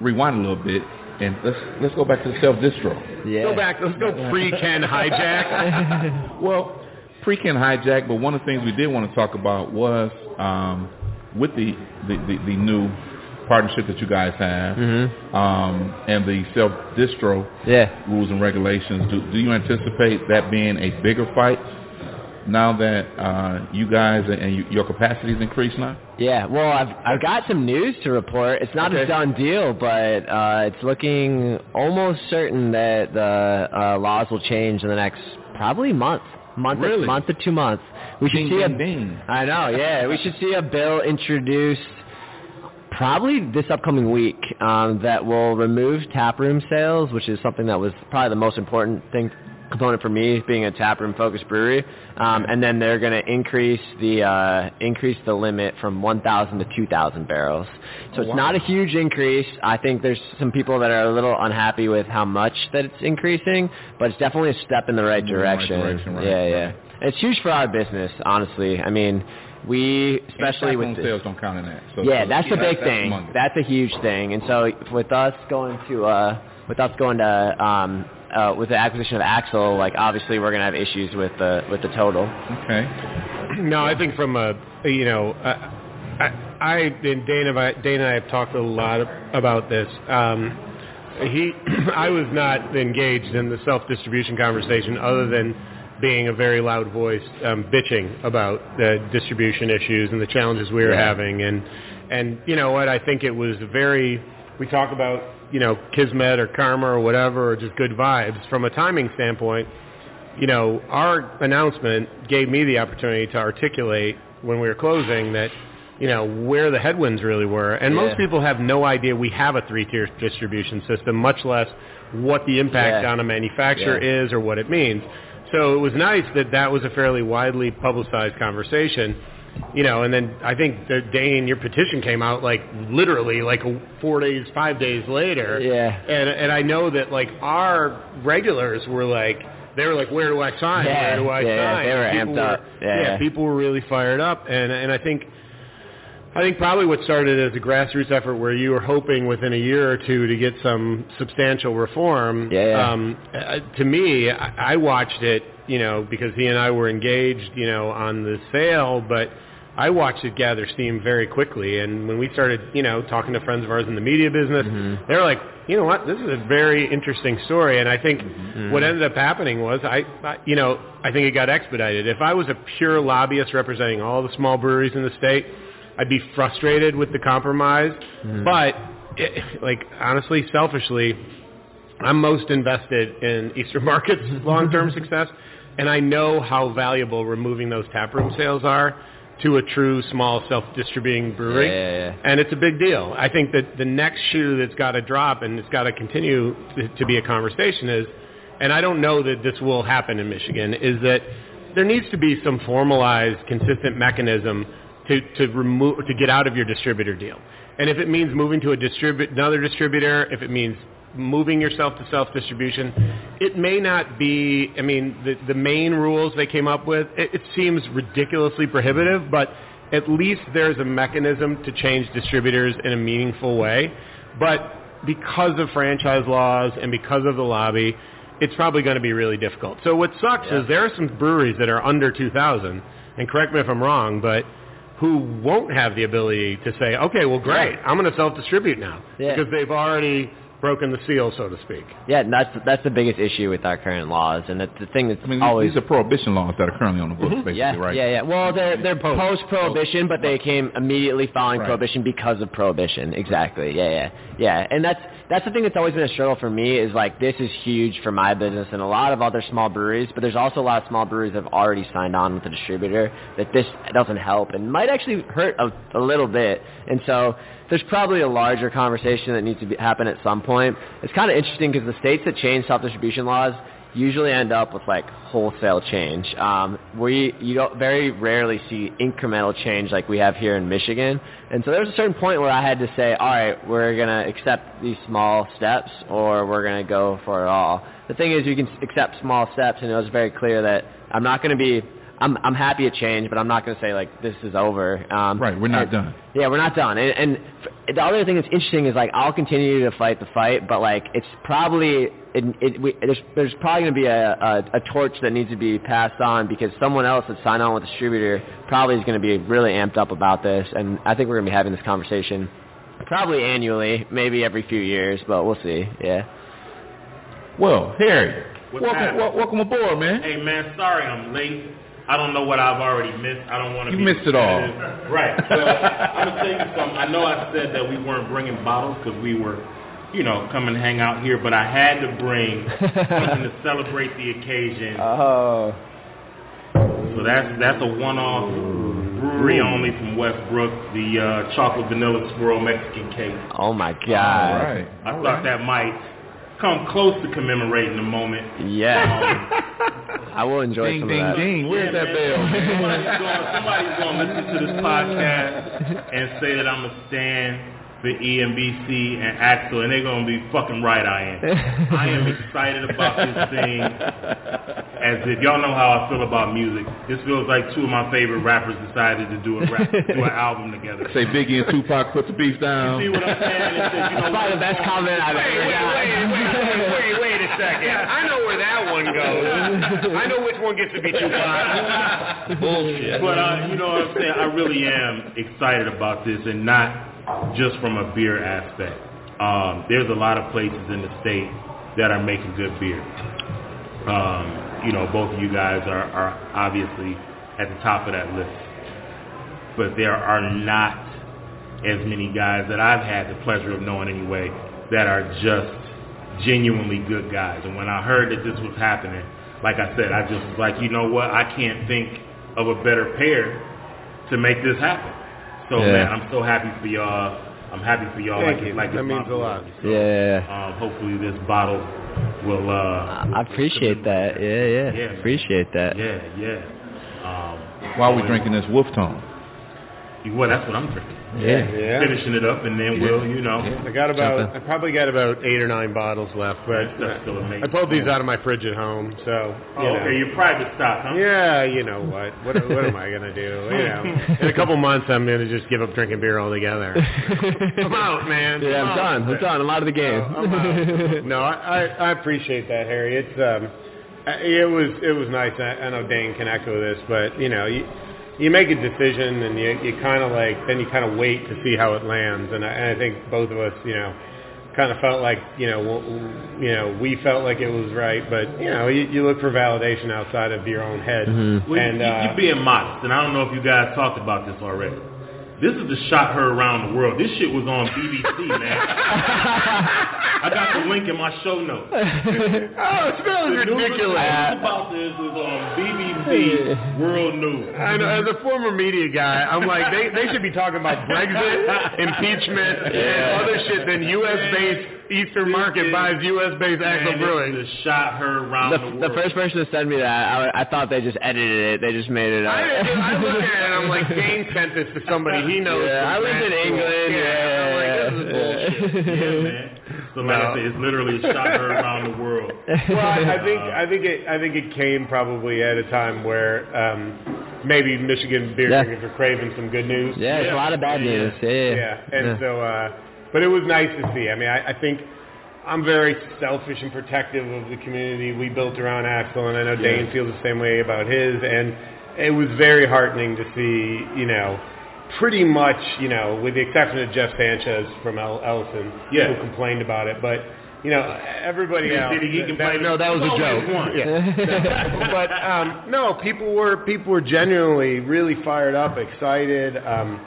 A: rewind a little bit and let's let's go back to the self distro.
F: Yeah.
E: Go back. Let's go pre Ken hijack.
A: Well, pre-Ken hijack, but one of the things we did want to talk about was um, with the, the, the, the new partnership that you guys have
F: Mhm.
A: um, and the self-distro
F: Yeah.
A: rules and regulations. Do, do you anticipate that being a bigger fight now that uh, you guys and you, your capacity is increased now?
F: Yeah, well, I've I've got some news to report. It's not a done deal, but uh, it's looking almost certain that the uh, laws will change in the next probably month, month,
A: Really?
F: month to two months. We should see
A: ding,
F: a.
A: ding.
F: I know, yeah, we should see a bill introduced probably this upcoming week um, that will remove taproom sales, which is something that was probably the most important thing component for me being a taproom focused brewery. Um, and then they're going to increase the uh, increase the limit from 1,000 to 2,000 barrels. So it's not a huge increase. I think there's some people that are a little unhappy with how much that it's increasing, but it's definitely a step in the right
A: in the right
F: direction.
A: direction, right,
F: yeah, yeah. It's huge for our business, honestly. I mean, we especially with
A: taproom
F: this-
A: sales don't count in that. So,
F: yeah,
A: so
F: that's the big
A: that's
F: thing.
A: humongous.
F: That's a huge thing. And so with us going to uh with us going to um uh with the acquisition of Axle, like obviously we're gonna have issues with the with the total.
A: okay.
E: No, I think from a you know, I, I, I and Dana, I- Dana and I have talked a lot about this. Um, he, I was not engaged in the self-distribution conversation, other than being a very loud voice, um, bitching about the distribution issues and the challenges we were
F: Yeah.
E: having, and and you know what, I think it was very. We talk about you know kismet or karma or whatever, or just good vibes from a timing standpoint you know, our announcement gave me the opportunity to articulate when we were closing that, you know, where the headwinds really were. And
F: Yeah.
E: most people have no idea we have a three-tier distribution system, much less what the impact
F: Yeah.
E: on a manufacturer
F: Yeah.
E: is or what it means. So it was nice that that was a fairly widely publicized conversation. You know, and then I think that Dayne, your petition came out like literally like four days, five days later.
F: Yeah.
E: And and I know that like our regulars were like they were like, where do I sign?
F: Yeah,
E: where do I
F: yeah,
E: sign?
F: they were amped up. Yeah.
E: people were really fired up, and and I think. I think probably what started as a grassroots effort where you were hoping within a year or two to get some substantial reform.
F: Yeah, yeah.
E: Um, uh, to me, I, I watched it, you know, because he and I were engaged, you know, on the sale, but I watched it gather steam very quickly. And when we started, you know, talking to friends of ours in the media business,
F: Mm-hmm.
E: they were like, you know what, this is a very interesting story. And I think
F: Mm-hmm.
E: what ended up happening was, I, I, you know, I think it got expedited. If I was a pure lobbyist representing all the small breweries in the state, I'd be frustrated with the compromise. Mm-hmm. But, it, like, honestly, selfishly, I'm most invested in Eastern Market's long-term success, and I know how valuable removing those taproom sales are to a true small self-distributing brewery.
F: Yeah, yeah, yeah.
E: And it's a big deal. I think that the next shoe that's got to drop and it's got to continue to- to be a conversation is, and I don't know that this will happen in Michigan, is that there needs to be some formalized, consistent mechanism to, to remove to get out of your distributor deal. And if it means moving to a distribu- another distributor, if it means moving yourself to self-distribution, it may not be, I mean, the, the main rules they came up with, it, it seems ridiculously prohibitive, but at least there's a mechanism to change distributors in a meaningful way. But because of franchise laws and because of the lobby, it's probably going to be really difficult. So what sucks is there are some breweries that are under 2,000, and correct me if I'm wrong, but who won't have the ability to say, okay, well, great, I'm going to self-distribute now.
F: Yeah.
E: because they've already broken the seal, so to speak.
F: Yeah, and that's that's the biggest issue with our current laws, and that's the thing that's
A: I mean,
F: always
A: these are prohibition laws that are currently on the books, mm-hmm. basically,
F: yeah,
A: right?
F: yeah, yeah. Well, they're they're post prohibition, but they came immediately following
A: Right.
F: prohibition because of prohibition. Exactly. Yeah, yeah, yeah. And that's that's the thing that's always been a struggle for me is like this is huge for my business and a lot of other small breweries, but there's also a lot of small breweries that have already signed on with the distributor that this doesn't help and might actually hurt a, a little bit. And so there's probably a larger conversation that needs to be, happen at some point. It's kind of interesting because the states that change self-distribution laws usually end up with like wholesale change. Um, we you don't very rarely see incremental change like we have here in Michigan. And so there was a certain point where I had to say, all right, we're gonna accept these small steps, or we're gonna go for it all. The thing is, you can accept small steps, and it was very clear that I'm not gonna be. I'm I'm happy to change, but I'm not going to say like this is over. Um,
A: Right, we're not
F: and-
A: done.
F: Yeah, we're not done. And, and f- the other thing that's interesting is like I'll continue to fight the fight, but like it's probably it, it, we, there's there's probably going to be a, a a torch that needs to be passed on because someone else that signed on with the distributor probably is going to be really amped up about this, and I think we're going to be having this conversation probably annually, maybe every few years, but we'll see. Yeah.
A: Well, Harry,
G: What's
A: welcome,
G: happening?
A: welcome aboard, man.
G: Hey man, sorry I'm late. I don't know what I've already missed. I don't want to.
A: You
G: be
A: missed it all. Right.
G: repetitive. Right. Well, I'm gonna tell you something. I know I said that we weren't bringing bottles because we were, you know, come and hang out here, but I had to bring something to celebrate the occasion.
F: Oh.
G: So that's that's a one-off brewery only from Westbrook, the uh, chocolate vanilla swirl Mexican cake.
F: Oh my God.
A: right.
G: I thought that might come close to commemorating the moment.
F: Yeah. Um, I will enjoy
A: Ding,
F: some
A: ding,
F: of that.
A: ding. Where's
G: Yeah,
A: that
G: man.
A: bell.
G: Somebody's going, somebody's going to listen to this podcast and say that I'm a stan for E EMBC and Axle, and they're going to be fucking right. I am. I am excited about this thing. As if y'all know how I feel about music, this feels like two of my favorite rappers decided to do a rap, do an album together.
A: Say Biggie and Tupac put the beef down.
G: You See what I'm saying? It says, you know,
F: probably the best comment I've
E: Wait,
F: ever
E: wait,
F: got.
E: wait, wait, wait, wait a second. I know where that one goes. I know which one gets to be Tupac.
G: Bullshit. But uh, you know what I'm saying? I really am excited about this, and not just from a beer aspect. Um, there's a lot of places in the state that are making good beer. Um, you know, both of you guys are, are obviously at the top of that list, but there are not as many guys that I've had the pleasure of knowing anyway that are just genuinely good guys. And when I heard that this was happening, like I said, I just was like, you know what? I can't think of a better pair to make this happen. So
F: Yeah.
G: man, I'm so happy for y'all. I'm happy for y'all.
E: Thank
G: like
E: you.
G: It's, like
E: That
G: it's
E: means a lot.
G: So,
F: Yeah.
G: Um, hopefully this bottle will. Uh,
F: I appreciate that. Yeah, yeah.
G: Yeah.
F: Appreciate that.
G: Yeah, yeah. Um,
A: While we drinking this Wolf Tone.
G: Well, that's what I'm drinking.
F: Yeah.
E: Yeah.
G: Finishing it up, and then we'll, you know,
E: I got about, I probably got about eight or nine bottles left, but
G: That's still amazing.
E: I pulled these out of my fridge at home, so
G: Oh,
E: you know.
G: okay, your private stock, huh?
E: Yeah, you know what? What what am I gonna do? You know, in a couple months I'm gonna just give up drinking beer altogether. I'm out, man.
F: Yeah, I'm
E: out.
F: done. I'm done. I'm out of the game.
E: I'm out. no, I, I I appreciate that, Harry. It's um, it was it was nice. I, I know Dayne can echo this, but you know, you you make a decision and you you kind of like then you kind of wait to see how it lands, and I, and I think both of us, you know, kind of felt like you know w- you know we felt like it was right, but you know you, you look for validation outside of your own head,
G: Well,
E: and
G: you,
E: uh,
G: you're being modest, and I don't know if you guys talked about this already. This is the shot heard around the world. This shit was on BBC, man. I got the link in my show notes.
E: oh, it smells
G: The news
E: ridiculous.
G: about this is on BBC World News.
E: I know, as a former media guy, I'm like, they, they should be talking about Brexit, impeachment, and other shit than U.S.-based Eastern market buys U.S.-based Axle
G: Man,
E: Brewing.
G: this is the shot her around the,
F: The,
G: world.
F: the first person to send me that, I, I thought they just edited it. They just made it up.
E: I, I look at it and I'm like, Dayne sent this to somebody he knows.
F: Yeah, I
E: from
F: lived in
E: grad school.
F: England.
E: Yeah, I'm like, this is
F: Yeah.
E: bullshit.
G: yeah, man. So like I said, it's literally shot heard around the world.
E: Well, I, I think I think it I think it came probably at a time where um, maybe Michigan beer
F: Yeah.
E: drinkers were craving some good news.
F: Yeah, it's a lot of bad news. Yeah, yeah.
E: Yeah, and so, uh, but it was nice to see. I mean, I, I think I'm very selfish and protective of the community we built around Axle, and I know Dayne feels the same way about his. And it was very heartening to see, you know, pretty much, you know, with the exception of Jeff Sanchez from El- Ellison,
H: Yeah.
E: who complained about it, but you know, everybody
H: Did-
E: else.
H: did he
E: that-
H: complain?
E: no, that was a joke. Yeah. but um, no, people were people were genuinely really fired up, excited, um,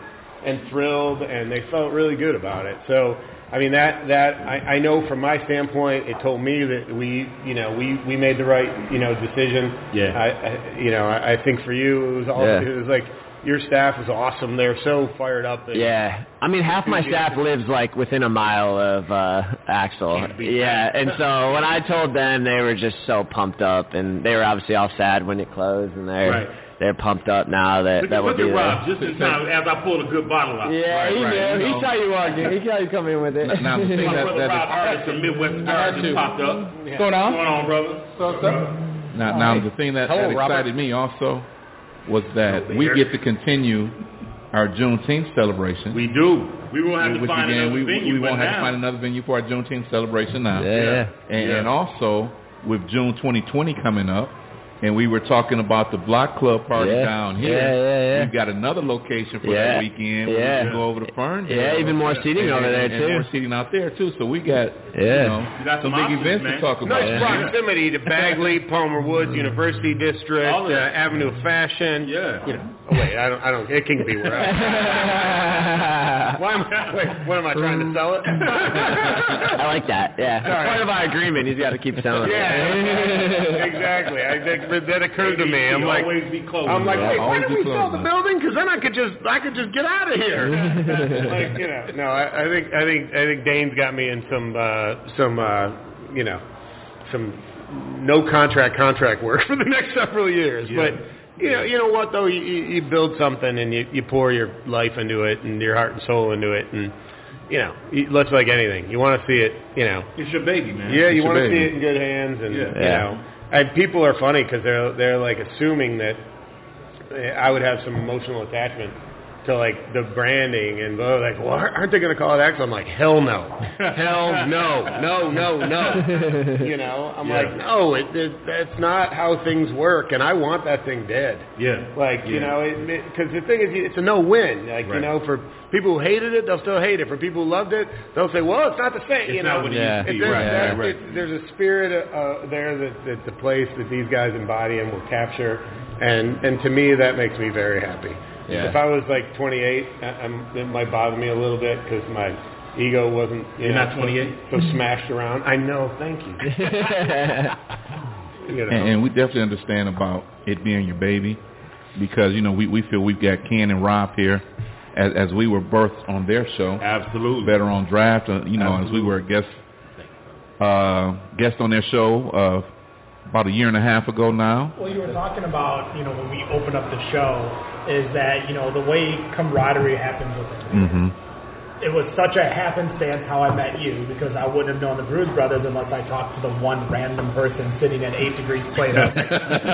E: and thrilled, and they felt really good about it. So. I mean that that I, I know from my standpoint, it told me that we you know we we made the right you know decision.
H: Yeah.
E: I, I you know I, I think for you it was all
F: Yeah.
E: it was like your staff was awesome. They're so fired up. That,
F: Yeah, I mean half my staff lives like within a mile of uh
H: Axle.
F: Yeah, and so when I told them, they were just so pumped up, and they were obviously all sad when it closed, and they're
H: Right.
F: They're pumped up now that
H: Look,
F: that
H: at-
F: will
H: look
F: be
H: at
F: there.
H: Rob just in time as I pulled a good bottle out.
F: Yeah,
A: Right,
F: he
A: right,
F: knew.
A: you know.
F: He saw you walking. He saw you come in with it.
A: Now, the thing
H: My
A: that,
H: brother
A: that
H: Rob Harris from Midwest
A: I
H: Star just
A: to.
H: popped up.
I: What's going on?
H: What's going on, brother?
I: So, so.
A: Now, now the thing that,
I: Hello,
A: that
I: Robert.
A: excited me also was that we get to continue our Juneteenth celebration.
H: We do. We won't have to
A: which
H: find
A: again,
H: another
A: we,
H: venue,
A: we
H: but
A: won't have
H: now,
A: to find another venue for our Juneteenth celebration now.
F: Yeah, yeah.
A: And,
H: Yeah.
A: and also with June 2020 coming up, and we were talking about the Block Club party
F: Yeah.
A: down here.
F: Yeah, yeah, yeah.
A: We've got another location for
F: Yeah.
A: that weekend. where
F: Yeah.
A: We can go over to Fern.
F: Yeah, even more seating
A: and,
F: over there
A: and, and more seating out there too. So we got
F: Yeah.
A: you know
H: You got
A: some
H: some
A: big events
H: man.
A: to talk about.
E: Nice
A: Yeah.
E: proximity to Bagley, Palmer Woods, University District,
H: All
E: uh. Avenue of Fashion.
H: Yeah.
E: You know, oh wait, I don't, I don't. It can be wherever. Why am I? Wait, what am I trying to sell it?
F: I like that. Yeah, it's part of our agreement. He's got to keep selling.
E: Yeah,
F: it.
E: exactly. I think that, that occurred to me. I'm like,
H: be.
E: I'm like,
A: Yeah,
E: wait, why
A: always
E: did
A: be
E: we sell the building? Because then I could just, I could just get out of here. like, you know, no, I, I think, I think, I think Dayne's got me in some, uh, some, uh, you know, some no contract contract work for the next several years.
H: Yeah.
E: But you know, you know what though, you, you you build something and you, you pour your life into it and your heart and soul into it, and you know, you, let's like anything, you want to see it, you know,
H: it's your baby, man.
E: yeah, you want to see it in good hands, and
H: Yeah.
E: you know, and people are funny because they're they're like assuming that I would have some emotional attachment to like the branding, and they're like, well, aren't they going to call it X? I'm like, hell no, hell no, no, no, no. You know, I'm
H: Yeah.
E: like, no, it, it that's not how things work, and I want that thing dead.
H: Yeah.
E: Like you know, because the thing is, it's a no-win. Like you know, for people who hated it, they'll still hate it. For people who loved it, they'll say, well, it's not the same.
H: It's
E: you
H: not
E: know,
H: what it
F: Yeah.
H: used to be.
E: it- there's,
H: Right,
E: that-
H: right, right.
E: it- there's a spirit uh, there that, that the place that these guys embody and will capture, and and to me that makes me very happy.
A: Yeah.
E: If I was like 28, I, I'm, it might bother me a little bit because my ego wasn't. You
H: You're
E: know,
H: not 28?
E: So, so smashed around. I know. Thank you. you know.
A: And, and we definitely understand about it being your baby because, you know, we, we feel we've got Ken and Rob here as, as we were birthed on their show,
H: Absolutely.
A: Better on Draft, uh, you know, as we were guests uh, guest on their show uh, about a year and a half ago now.
C: Well, you were talking about, you know, when we opened up the show, is that, you know, the way camaraderie happens with it.
A: Mm-hmm.
C: It was such a happenstance how I met you because I wouldn't have known the Brews Brothers unless I talked to the one random person sitting at 8 degrees Plato.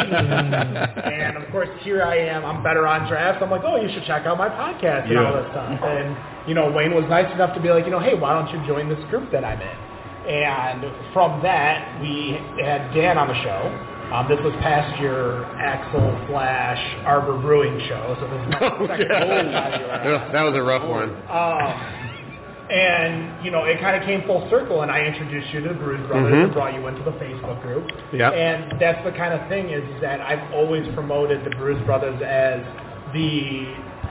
C: Mm-hmm. and of course, here I am. I'm better on drafts. I'm like, oh, you should check out my podcast and all this stuff. And, you know, Wayne was nice enough to be like, you know, hey, why don't you join this group that I'm in? And from that, we had Dan on the show. Um, this was past your Axle slash Arbor Brewing show, so this is my second time you were on.
E: Ugh, that was a rough one.
C: Um, and you know, it kind of came full circle, and I introduced you to the Brews Brothers
E: Mhm.
C: and brought you into the Facebook group.
E: Yep.
C: And that's the kind of thing is that I've always promoted the Brews Brothers as the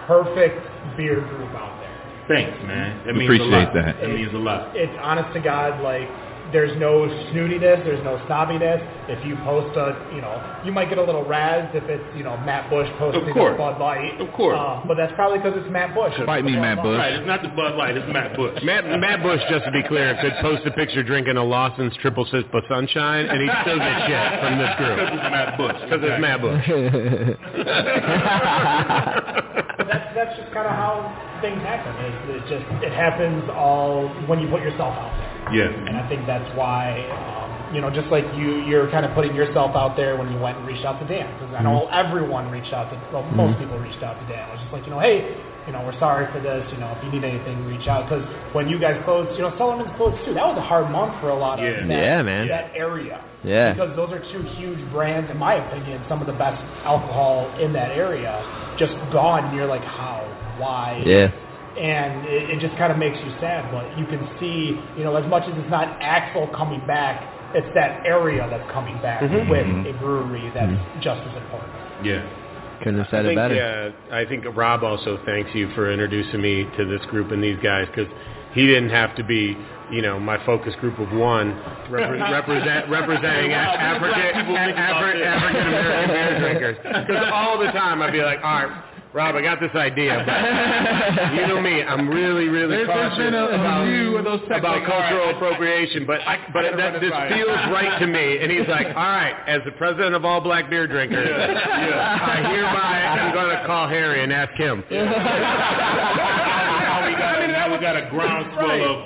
C: perfect beer group out there.
H: Thanks, man. That
A: We
H: means
A: appreciate
H: a lot.
A: that.
H: It means a lot.
C: It's honest to God, like there's no snootiness, there's no snobbiness. If you post a, you know, you might get a little razzed if it's, you know, Matt Bush posting
H: Of course.
C: a Bud Light.
H: Of course.
C: Uh, but that's probably because it's Matt Bush.
A: Fight me, Matt Bush.
H: Right, it's not the Bud Light, it's Matt Bush.
E: Matt, Matt Bush, just to be clear, could post a picture drinking a Lawson's triple sip of sunshine, and he'd still get shit from this group.
H: Because it's Matt Bush.
E: Because it's Matt Bush.
C: That's that's just kind of how things happen. It's, it's just it happens all when you put yourself out there,
H: Yeah.
C: and I think that's why um, you know just like you you're kind of putting yourself out there when you went and reached out to Dan because I know everyone reached out to well most people reached out to Dan. It was just like you know hey you know we're sorry for this you know if you need anything reach out because when you guys closed you know Sullivan's closed too that was a hard month for a lot of
H: Yeah.
C: that,
F: Yeah, man.
C: that area
F: Yeah.
C: because those are two huge brands, in my opinion, some of the best alcohol in that area, just gone. And you're like, how? Why?
F: Yeah.
C: And it, it just kind of makes you sad, but you can see, you know, as much as it's not Axle coming back, it's that area that's coming back
E: Mhm.
C: with a brewery that's just as important.
G: Yeah.
F: Couldn't have said
E: I
F: it better.
E: uh, I think Rob also thanks you for introducing me to this group and these guys because he didn't have to be, you know, my focus group of one repre- represent, representing
G: Wow,
E: African
G: black people think about
E: Afri-
G: this.
E: African American beer drinkers. Because all the time I'd be like, all right. Rob, I got this idea. But you know me, I'm really, really
I: There's- there's
E: cautious
I: been a-
E: about,
I: few of those
E: about
I: like, all right,
E: cultural appropriation. But
I: I
E: but that, this
I: by
E: feels right to me. And he's like, all right, as the president of all black beer drinkers, I hereby am going to call Harry and ask him.
G: Now got now we got a groundswell
E: Right.
G: of,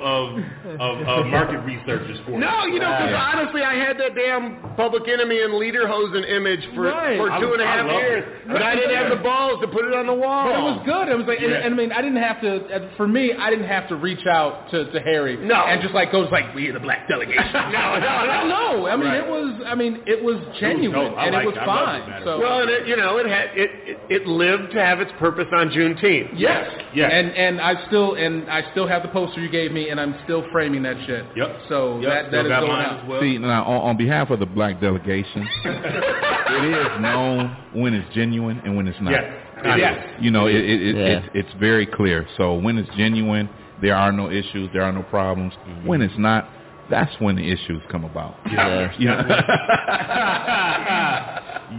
G: of, of, of market researchers for
E: No,
G: it.
E: you know, because honestly, I had that damn Public Enemy and Lederhosen image for,
I: Right.
E: for
G: I
E: two and a half years,
G: it.
E: but I didn't have the balls to put it on the wall.
I: But it was good. It was like, and,
G: Yeah.
I: and I mean, I didn't have to. uh, For me, I didn't have to reach out to, to Harry.
E: No.
I: and just like goes like, we are the black delegation.
E: No, no, no.
I: no. I mean,
G: Right.
I: it was. I mean, it was genuine,
G: no,
I: and
G: like
I: it was.
G: I
I: fine.
G: it,
I: so
E: Well, and it, you know, it had it, it it lived to have its purpose on Juneteenth.
I: yes,
G: Yes.
I: and and I still and I still have the poster you gave me, and I'm still framing that shit.
G: Yep.
I: So
G: Yep.
I: that that
G: Still
I: is
G: got
I: going
G: mine
I: out.
G: as well.
A: See, now on, on behalf of the black delegation, it is known when it's genuine and when it's not.
G: Yes. It
E: Yes.
A: You know, it, it, it,
F: Yeah.
A: it's, it's very clear. So when it's genuine, there are no issues, there are no problems. Mm-hmm. When it's not, that's when the issues come about.
F: Yeah.
A: You know?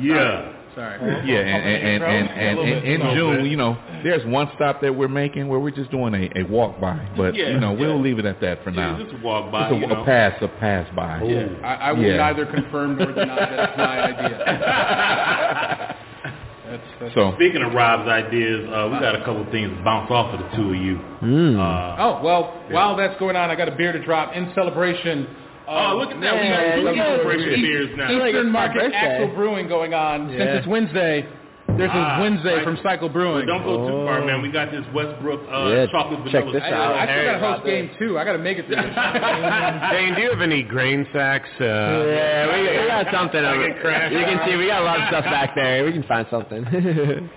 G: Yeah.
I: Sorry.
A: Yeah, and and and, and, and,
G: A
A: in June, you know, there's one stop that we're making where we're just doing a, a walk by, but
G: Yeah,
A: you know, we'll
G: yeah.
A: leave it at that for
G: Yeah,
A: now.
G: just a walk by,
A: Just a,
G: you
A: a
G: know.
A: pass, a pass by.
G: Yeah.
I: I, I will
A: Yeah.
I: neither confirm nor deny that it's my idea. That's, that's
A: So
G: Speaking of Rob's ideas, uh, we got a couple of things to bounce off of the two of you.
F: Mm.
G: Uh,
I: Oh well, while that's going on, I got a beer to drop in celebration.
G: Oh, look at that. We
F: Yeah,
G: got two
F: look at
G: celebration
F: it.
G: beers now.
I: Eastern
F: Like it's
I: Market
F: birthday.
I: Axle Brewing going on since it's Wednesday. There's
G: Ah,
I: a Wednesday
G: right.
I: from Cycle Brewing.
G: Don't go too far, man. We got this Westbrook uh,
F: Yeah,
G: chocolate
F: check
G: vanilla
F: this
I: I,
F: out.
I: I still got to
F: Hey,
I: host game two. I got to make it through. this.
E: Dayne, do you have any grain sacks? Uh,
F: yeah, we, we got something.
E: I
F: over-
E: get crashed
F: you can see we got a lot of stuff back there. We can find something.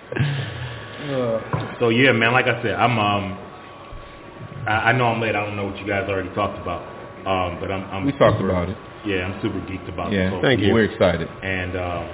G: So yeah, man. Like I said, I'm um, I, I know I'm late. I don't know what you guys already talked about. Um, but I'm, I'm
A: we talked about it.
G: Yeah, I'm super geeked about
A: Yeah,
G: this. whole
E: Thank
G: thing.
E: you.
A: We're excited.
G: And um,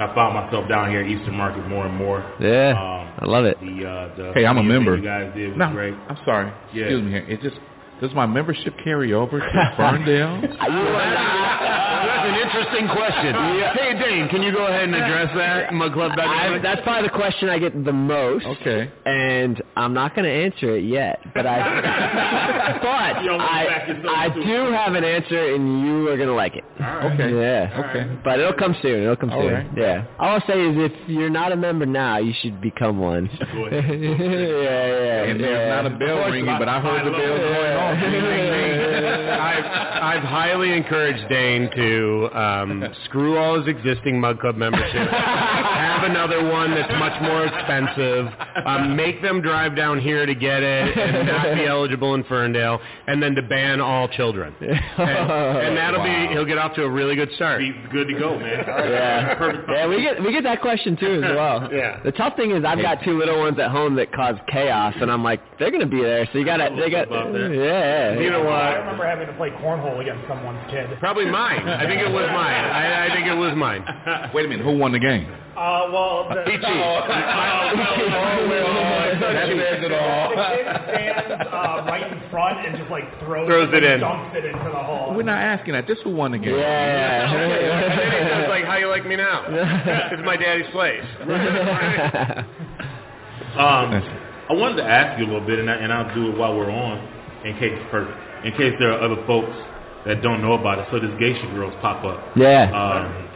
G: I found myself down here at Eastern Market more and more.
F: yeah,
G: Um,
F: I love it.
G: The, uh, the
A: Hey, I'm a
G: thing
A: member.
G: You guys did was
A: No,
G: great.
A: I'm sorry.
G: Yeah.
A: Excuse me here. It just does my membership carry over to Ferndale?
E: that's an interesting question. Hey, Dayne, can you go ahead and address that? Mug Club
F: I,
E: Dynamic?
F: that's probably the question I get the most.
A: Okay.
F: And I'm not going to answer it yet, but I, but
G: You don't wanna back
F: I, I do have an answer, and you are going to like it.
A: Okay.
F: Yeah.
A: Okay.
F: But it'll come soon. It'll come
A: All
F: soon.
A: right.
F: Yeah. All I'll say is if you're not a member now, you should become one. Yeah, yeah.
A: And
F: yeah.
A: there's not a bell ringing, but I heard the bell going off.
E: I've, I've highly encouraged Dayne to um, screw all his existing Mug Club memberships, have another one that's much more expensive, um, make them drive down here to get it and not be eligible in Ferndale, and then to ban all children. And, and that'll
A: Wow.
E: be, he'll get off to a really good start.
G: Be good to go, man.
F: Yeah. Yeah, we get we get that question too as well.
E: Yeah.
F: The tough thing is I've got two little ones at home that cause chaos, and I'm like, they're gonna be there, so you gotta they got
G: About that.
F: yeah.
E: You know what?
C: I remember having to play cornhole against someone's kid.
E: Probably mine. I think it was mine. I, I think it was mine.
A: Wait a minute. Who won the game?
C: Uh, well, the,
E: Peachy.
A: That says it all.
C: the kid stands uh, right in front and just like throws,
E: Throws it in.
C: dunks it into the hole.
A: We're not asking that. This who won the game?
E: And then he
F: Yeah.
E: says, like, how you like me now? It's my daddy's place.
G: Um, I wanted to ask you a little bit, and, I, and I'll do it while we're on, in case for, in case there are other folks that don't know about it. So this Geisha Girls pop up.
F: yeah.
G: Um,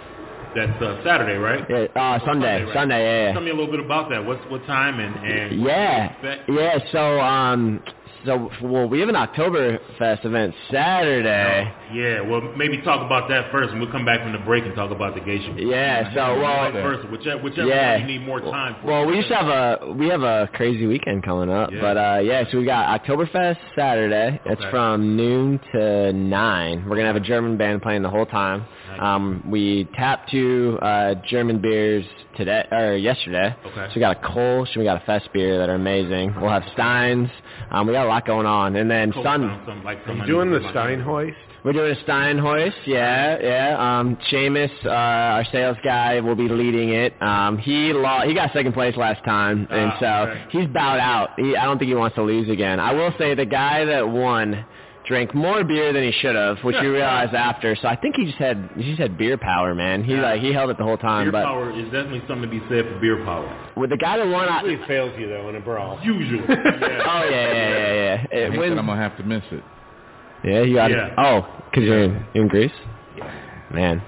G: that's uh, Saturday, right?
F: Yeah, uh, Sunday,
G: right?
F: Sunday, yeah.
G: Tell me a little bit about that. What's what time and and
F: Yeah, yeah. So, um, so well, we have an Oktoberfest event Saturday.
G: Yeah, well, maybe talk about that first, and we'll come back from the break and talk about the geisha.
F: Yeah, so well,
G: first, whichever, whichever
F: yeah.
G: you need more time for.
F: Well, we just have a we have a crazy weekend coming up,
G: Yeah.
F: but uh yeah, so we got Oktoberfest Saturday. It's from noon to nine. We're gonna have a German band playing the whole time.
G: Nice.
F: Um, we tapped two uh, German beers today or yesterday.
G: Okay.
F: So we got a Kolsch and we got a Fest beer that are amazing. We'll have Steins. Um, we got a lot going on, and then
G: Coach
F: Sun.
G: found something like something
E: Doing the
G: like-
E: Steinhoist?
F: We're doing a Steinhoist, yeah, yeah. Um, Seamus, uh, our sales guy, will be leading it. Um, he lo- he got second place last time, and
G: Ah,
F: so
G: okay.
F: he's bowed out. He, I don't think he wants to lose again. I will say the guy that won drank more beer than he should have, which we realized after. So I think he just had he just had beer power, man. He like he held it the whole time.
G: Beer
F: but
G: power is definitely something to be said for beer power.
F: with the guy that won, I,
E: Usually fails you though in a brawl.
G: Usually.
F: oh yeah, yeah, yeah, yeah.
A: I
F: It
A: hate
F: wins-
A: that I'm gonna have to miss it.
F: yeah, you got
G: Yeah.
F: it. Oh, because you're in, you're in Greece. Man,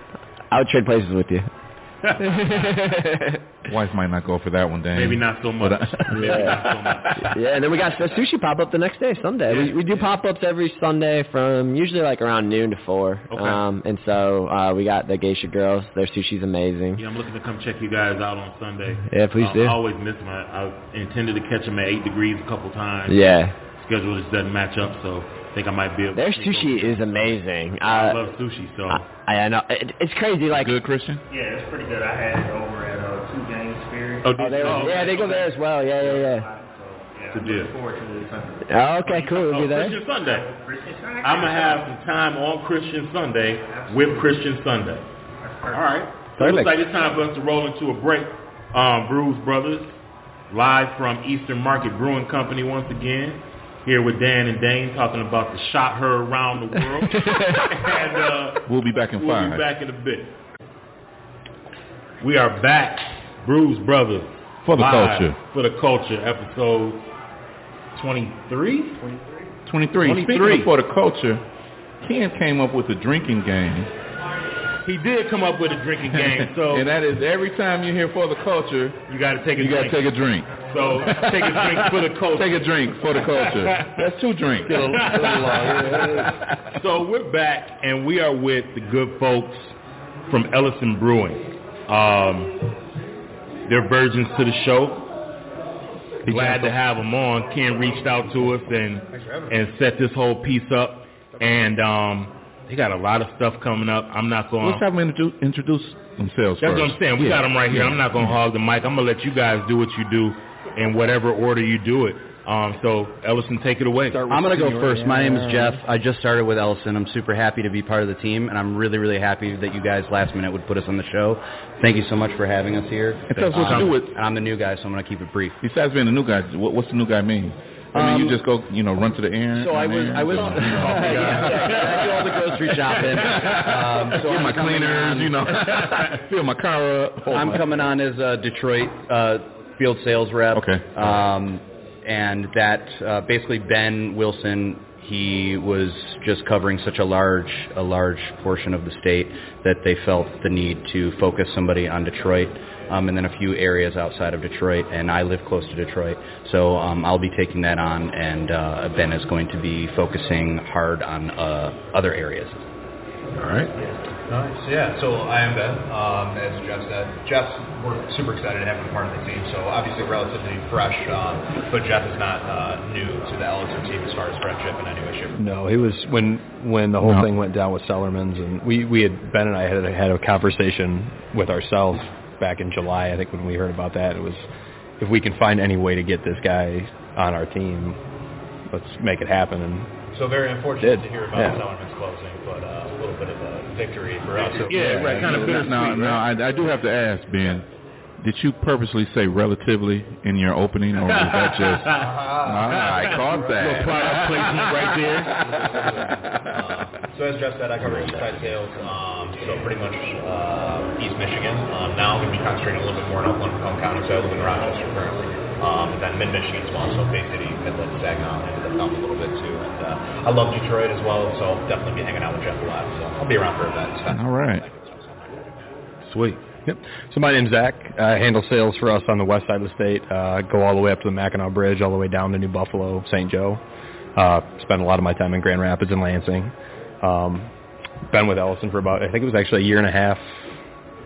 F: I would trade places with you.
A: Wife might not go for that one, Dan.
G: Maybe not so much.
A: But, uh,
G: Maybe not so much.
F: yeah, and then we got the sushi pop up the next day, Sunday. We we do pop ups every Sunday from usually like around noon to four.
G: Okay.
F: Um, and so uh, we got the Geisha girls. Their sushi's amazing.
G: Yeah, I'm looking to come check you guys out on Sunday.
F: Yeah, please
G: Uh,
F: do.
G: I always miss them. I, I intended to catch them at 8 degrees a couple times.
F: Yeah,
G: Schedule just doesn't match up, so I think I might be able
F: their
G: to sneak
F: sushi
G: over.
F: is amazing.
G: I
F: Uh,
G: love sushi, so.
F: I, I know it, it's crazy. Like
A: good, Christian?
B: Yeah, it's pretty good. I had it over at uh, Two James Spirit.
G: oh,
F: oh,
G: did
F: they,
G: you?
F: yeah, they go there as well. Yeah, yeah, yeah.
B: So, yeah,
G: Good
B: I'm
G: deal.
B: looking forward to this Sunday.
F: Oh, okay, cool. We'll
G: Oh,
F: be there.
G: Christian Sunday.
B: Christian Sunday?
G: I'm going to have some time on Christian Sunday with Christian Sunday. All right. So it looks like it's time for us to roll into a break. Um, Brews Brothers, live from Eastern Market Brewing Company once again. Here with Dan and Dayne talking about the shot heard around the world. and uh,
A: We'll be back in
G: we'll
A: five.
G: be back in a bit. We are back, Brews Brothers.
A: For the culture.
G: For the culture, episode 23?
A: 23.
G: 23.
A: Speaking for the culture, Ken came up with a drinking game.
G: He did come up with a drinking game, so
A: and that is every time you hear for the culture,
G: you got to take a
A: you got to take a drink.
G: So take a drink for the culture.
A: Take a drink for the culture. That's two drinks.
G: so we're back, and we are with the good folks from Ellison Brewing. Um, they're virgins to the show. Glad to have them on. Ken reached out to us and and set this whole piece up, and um, they got a lot of stuff coming up. I'm not going.
A: Let's have them introduce, introduce themselves
G: That's
A: first.
G: what I'm saying. We
A: Yeah.
G: got them right here. I'm not going to hog the mic. I'm going to let you guys do what you do in whatever order you do it. Um, so, Ellison, take it away.
J: I'm going to go first. My name is Jeff. I just started with Ellison. I'm super happy to be part of the team, and I'm really, really happy that you guys last minute would put us on the show. Thank you so much for having us here.
A: And tell us what you
J: Um,
A: do with-
J: I'm the new guy, so I'm going to keep it brief.
A: Besides being the new guy, what, what's the new guy mean? I mean,
J: Um,
A: you just go, you know, run to the air.
J: So I was, I was, yeah, I do all the grocery shopping. Um, so
A: Get
J: I'm
A: my
J: coming
A: cleaners,
J: on-
A: you know, fill my car up. hold
J: I'm
A: my-
J: coming on as a Detroit uh, field sales rep.
A: Okay.
J: Um, and that uh, basically Ben Wilson, he was just covering such a large a large portion of the state that they felt the need to focus somebody on Detroit. Um, and then a few areas outside of Detroit, and I live close to Detroit, so um, I'll be taking that on, and uh, Ben is going to be focusing hard on uh, other areas.
A: All right.
K: Nice. Yeah. So I am Ben. Um, as Jeff said, Jeff's we're super excited to have him part of the team. So obviously relatively fresh, um, but Jeff is not uh, new to the Ellison team as far as friendship in any way, shape.
L: No, he was when when the whole
A: No.
L: thing went down with Cellarmen's, and we we had Ben and I had had a conversation with ourselves back in July. I think when we heard about that, it was if we can find any way to get this guy on our team, let's make it happen. And
K: So very unfortunate
L: Did.
K: to hear about
L: Yeah.
K: Cellarmen's closing, but uh, a little bit of a victory for us.
G: Yeah, right. Kind of bittersweet.
A: Now, now I, I do have to ask, Ben. Did you purposely say relatively in your opening, or was that just? Ah, I caught that.
G: Little product placement right there.
K: Uh, so as Jeff said, I cover East Side sales, um, so pretty much uh, East Michigan. Um, now I'm going to be concentrating a little bit more in Oakland, County, so I live in Rochester currently. Um, and then Mid-Michigan as well, so Bay City, Midland, Saginaw, and the Thumb a little bit too. And uh, I love Detroit as well, so I'll definitely be hanging out with Jeff a lot. So I'll be around for events.
A: All right.
G: Sweet.
L: Yep. So my name's Zach. I handle sales for us on the west side of the state. Uh, go all the way up to the Mackinac Bridge, all the way down to New Buffalo, St. Joe. Uh, spent a lot of my time in Grand Rapids and Lansing. Um, been with Ellison for about I think it was actually a year and a half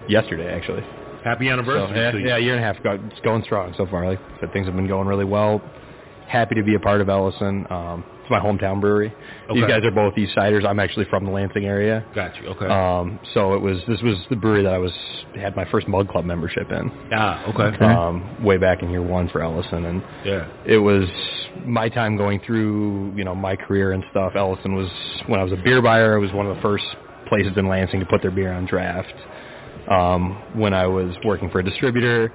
L: yesterday actually.
G: Happy anniversary
L: So, yeah, yeah, a year and a half. Go, it's going strong so far. Like I said, things have been going really well. Happy to be a part of Ellison. Um, it's my hometown brewery. You
G: Okay.
L: guys are both East Siders. I'm actually from the Lansing area.
G: Got you. Okay.
L: Um, so it was this was the brewery that I was had my first Mug Club membership in.
G: Ah, okay.
L: Um, way back in year one for Ellison, and
G: Yeah.
L: it was my time going through you know my career and stuff. Ellison was when I was a beer buyer. It was one of the first places in Lansing to put their beer on draft. Um, when I was working for a distributor,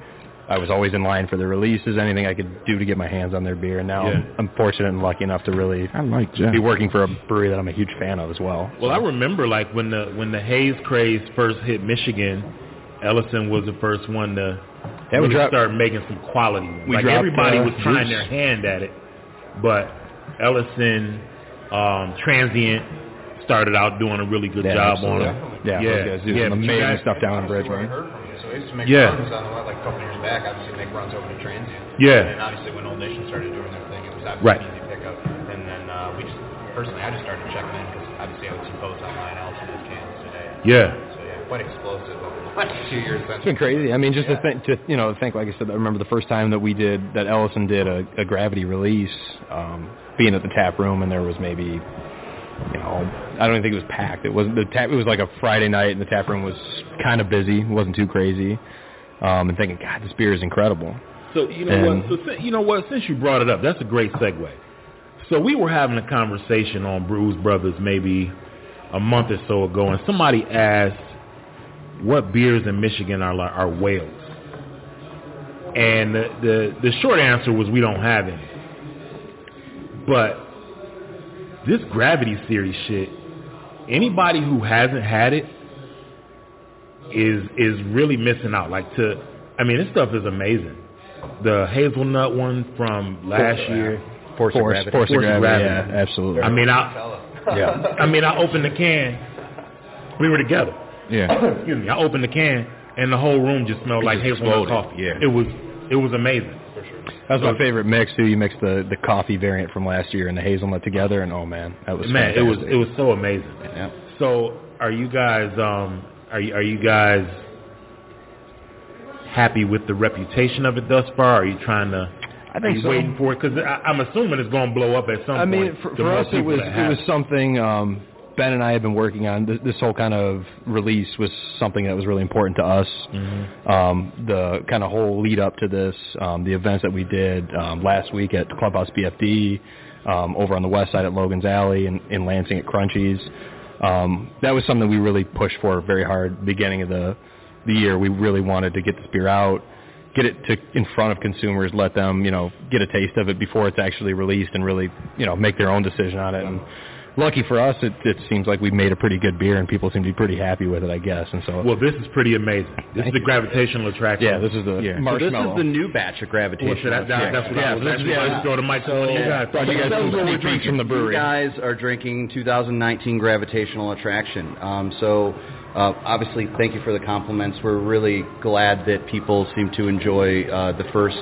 L: I was always in line for the releases, anything I could do to get my hands on their beer. And now
G: Yeah.
L: I'm, I'm fortunate and lucky enough to really
A: I like
L: be working for a brewery that I'm a huge fan of as well.
G: Well, I remember like when the when the haze craze first hit Michigan, Ellison was the first one to
L: Yeah, we
G: really
L: dropped-
G: start making some quality. ones.
L: we
G: like
L: dropped,
G: everybody
L: uh,
G: was trying
L: Juice.
G: their hand at it, but Ellison um, Transient started out doing a really good
L: Yeah,
G: job
L: absolutely.
G: on it.
L: Yeah,
G: yeah,
L: those guys do
G: yeah.
L: some amazing
G: guys-
L: stuff down in
M: That's where I
L: Bridgman.
M: heard from you. So I used to make
G: Yeah.
M: runs on the like a couple years back. Obviously, make runs over to Transient.
G: Yeah.
M: And obviously, when Old Nation started doing their thing, it was obviously
G: Right.
M: an easy pickup. And then uh, we just personally, I just started checking in because obviously I would see posts online. Ellison has cans today.
G: Yeah.
M: So yeah, quite explosive over the last two years. Since
L: It's been crazy. I mean, just to think, to you know, think like I said, I remember the first time that we did that Ellison did a, a gravity release, um, being at the tap room, and there was maybe, you know, I don't even think it was packed. It wasn't the tap. It was like a Friday night, and the tap room was kind of busy. It wasn't too crazy. Um, and thinking, God, this beer is incredible.
G: So you know
L: And-
G: what? So you know what? Since you brought it up, that's a great segue. So we were having a conversation on Brews Brothers maybe a month or so ago, and somebody asked what beers in Michigan are like, are whales, and the, the the short answer was we don't have any. But this Gravity Series shit, anybody who hasn't had it is is really missing out. Like to, I mean, this stuff is amazing. The hazelnut one from last
L: Force-
G: year,
L: Force of Gravity. Force of Gravity, yeah, absolutely.
G: I mean, I,
L: Yeah.
G: I mean, I opened the can. We were together.
A: Yeah.
G: Excuse me. I opened the can, and the whole room just smelled
A: It
G: like
A: just
G: hazelnut
A: exploded,
G: coffee.
A: yeah.
G: It was, it was amazing.
L: That was my favorite mix too. You mixed the the coffee variant from last year and the hazelnut together, and oh man, that was
G: Man, it was it was so amazing. So, are you guys um are you are you guys happy with the reputation of it thus far? Are you trying to?
L: I think so.
G: waiting for it because I'm assuming it's going to blow up at some
L: I
G: point.
L: mean, for, for us, it was it was something um, Ben and I had been working on. This, this whole kind of release was something that was really important to us.
G: Mhm.
L: Um, the kind of whole lead up to this, um, the events that we did um, last week at Clubhouse BFD, um, over on the west side at Logan's Alley, and in Lansing at Crunchies. Um, that was something we really pushed for very hard. Beginning of the the year, we really wanted to get this beer out, get it to in front of consumers, let them you know get a taste of it before it's actually released, and really you know make their own decision on it. And lucky for us, it, it seems like we made a pretty good beer, and people seem to be pretty happy with it, I guess. And so
G: Well, this is pretty amazing. This is the gravitational attraction.
L: Yeah, this is the
J: So
L: marshmallow.
J: this is the new batch of gravitational.
G: Well, so that- that- that's what I was
J: this
G: actually
J: is-
G: going to throw the mic to one of you guys.
L: Brought you guys some from the brewery.
J: You guys are drinking 2019 Gravitational Attraction. Um, so uh, obviously, thank you for the compliments. We're really glad that people seem to enjoy uh, the first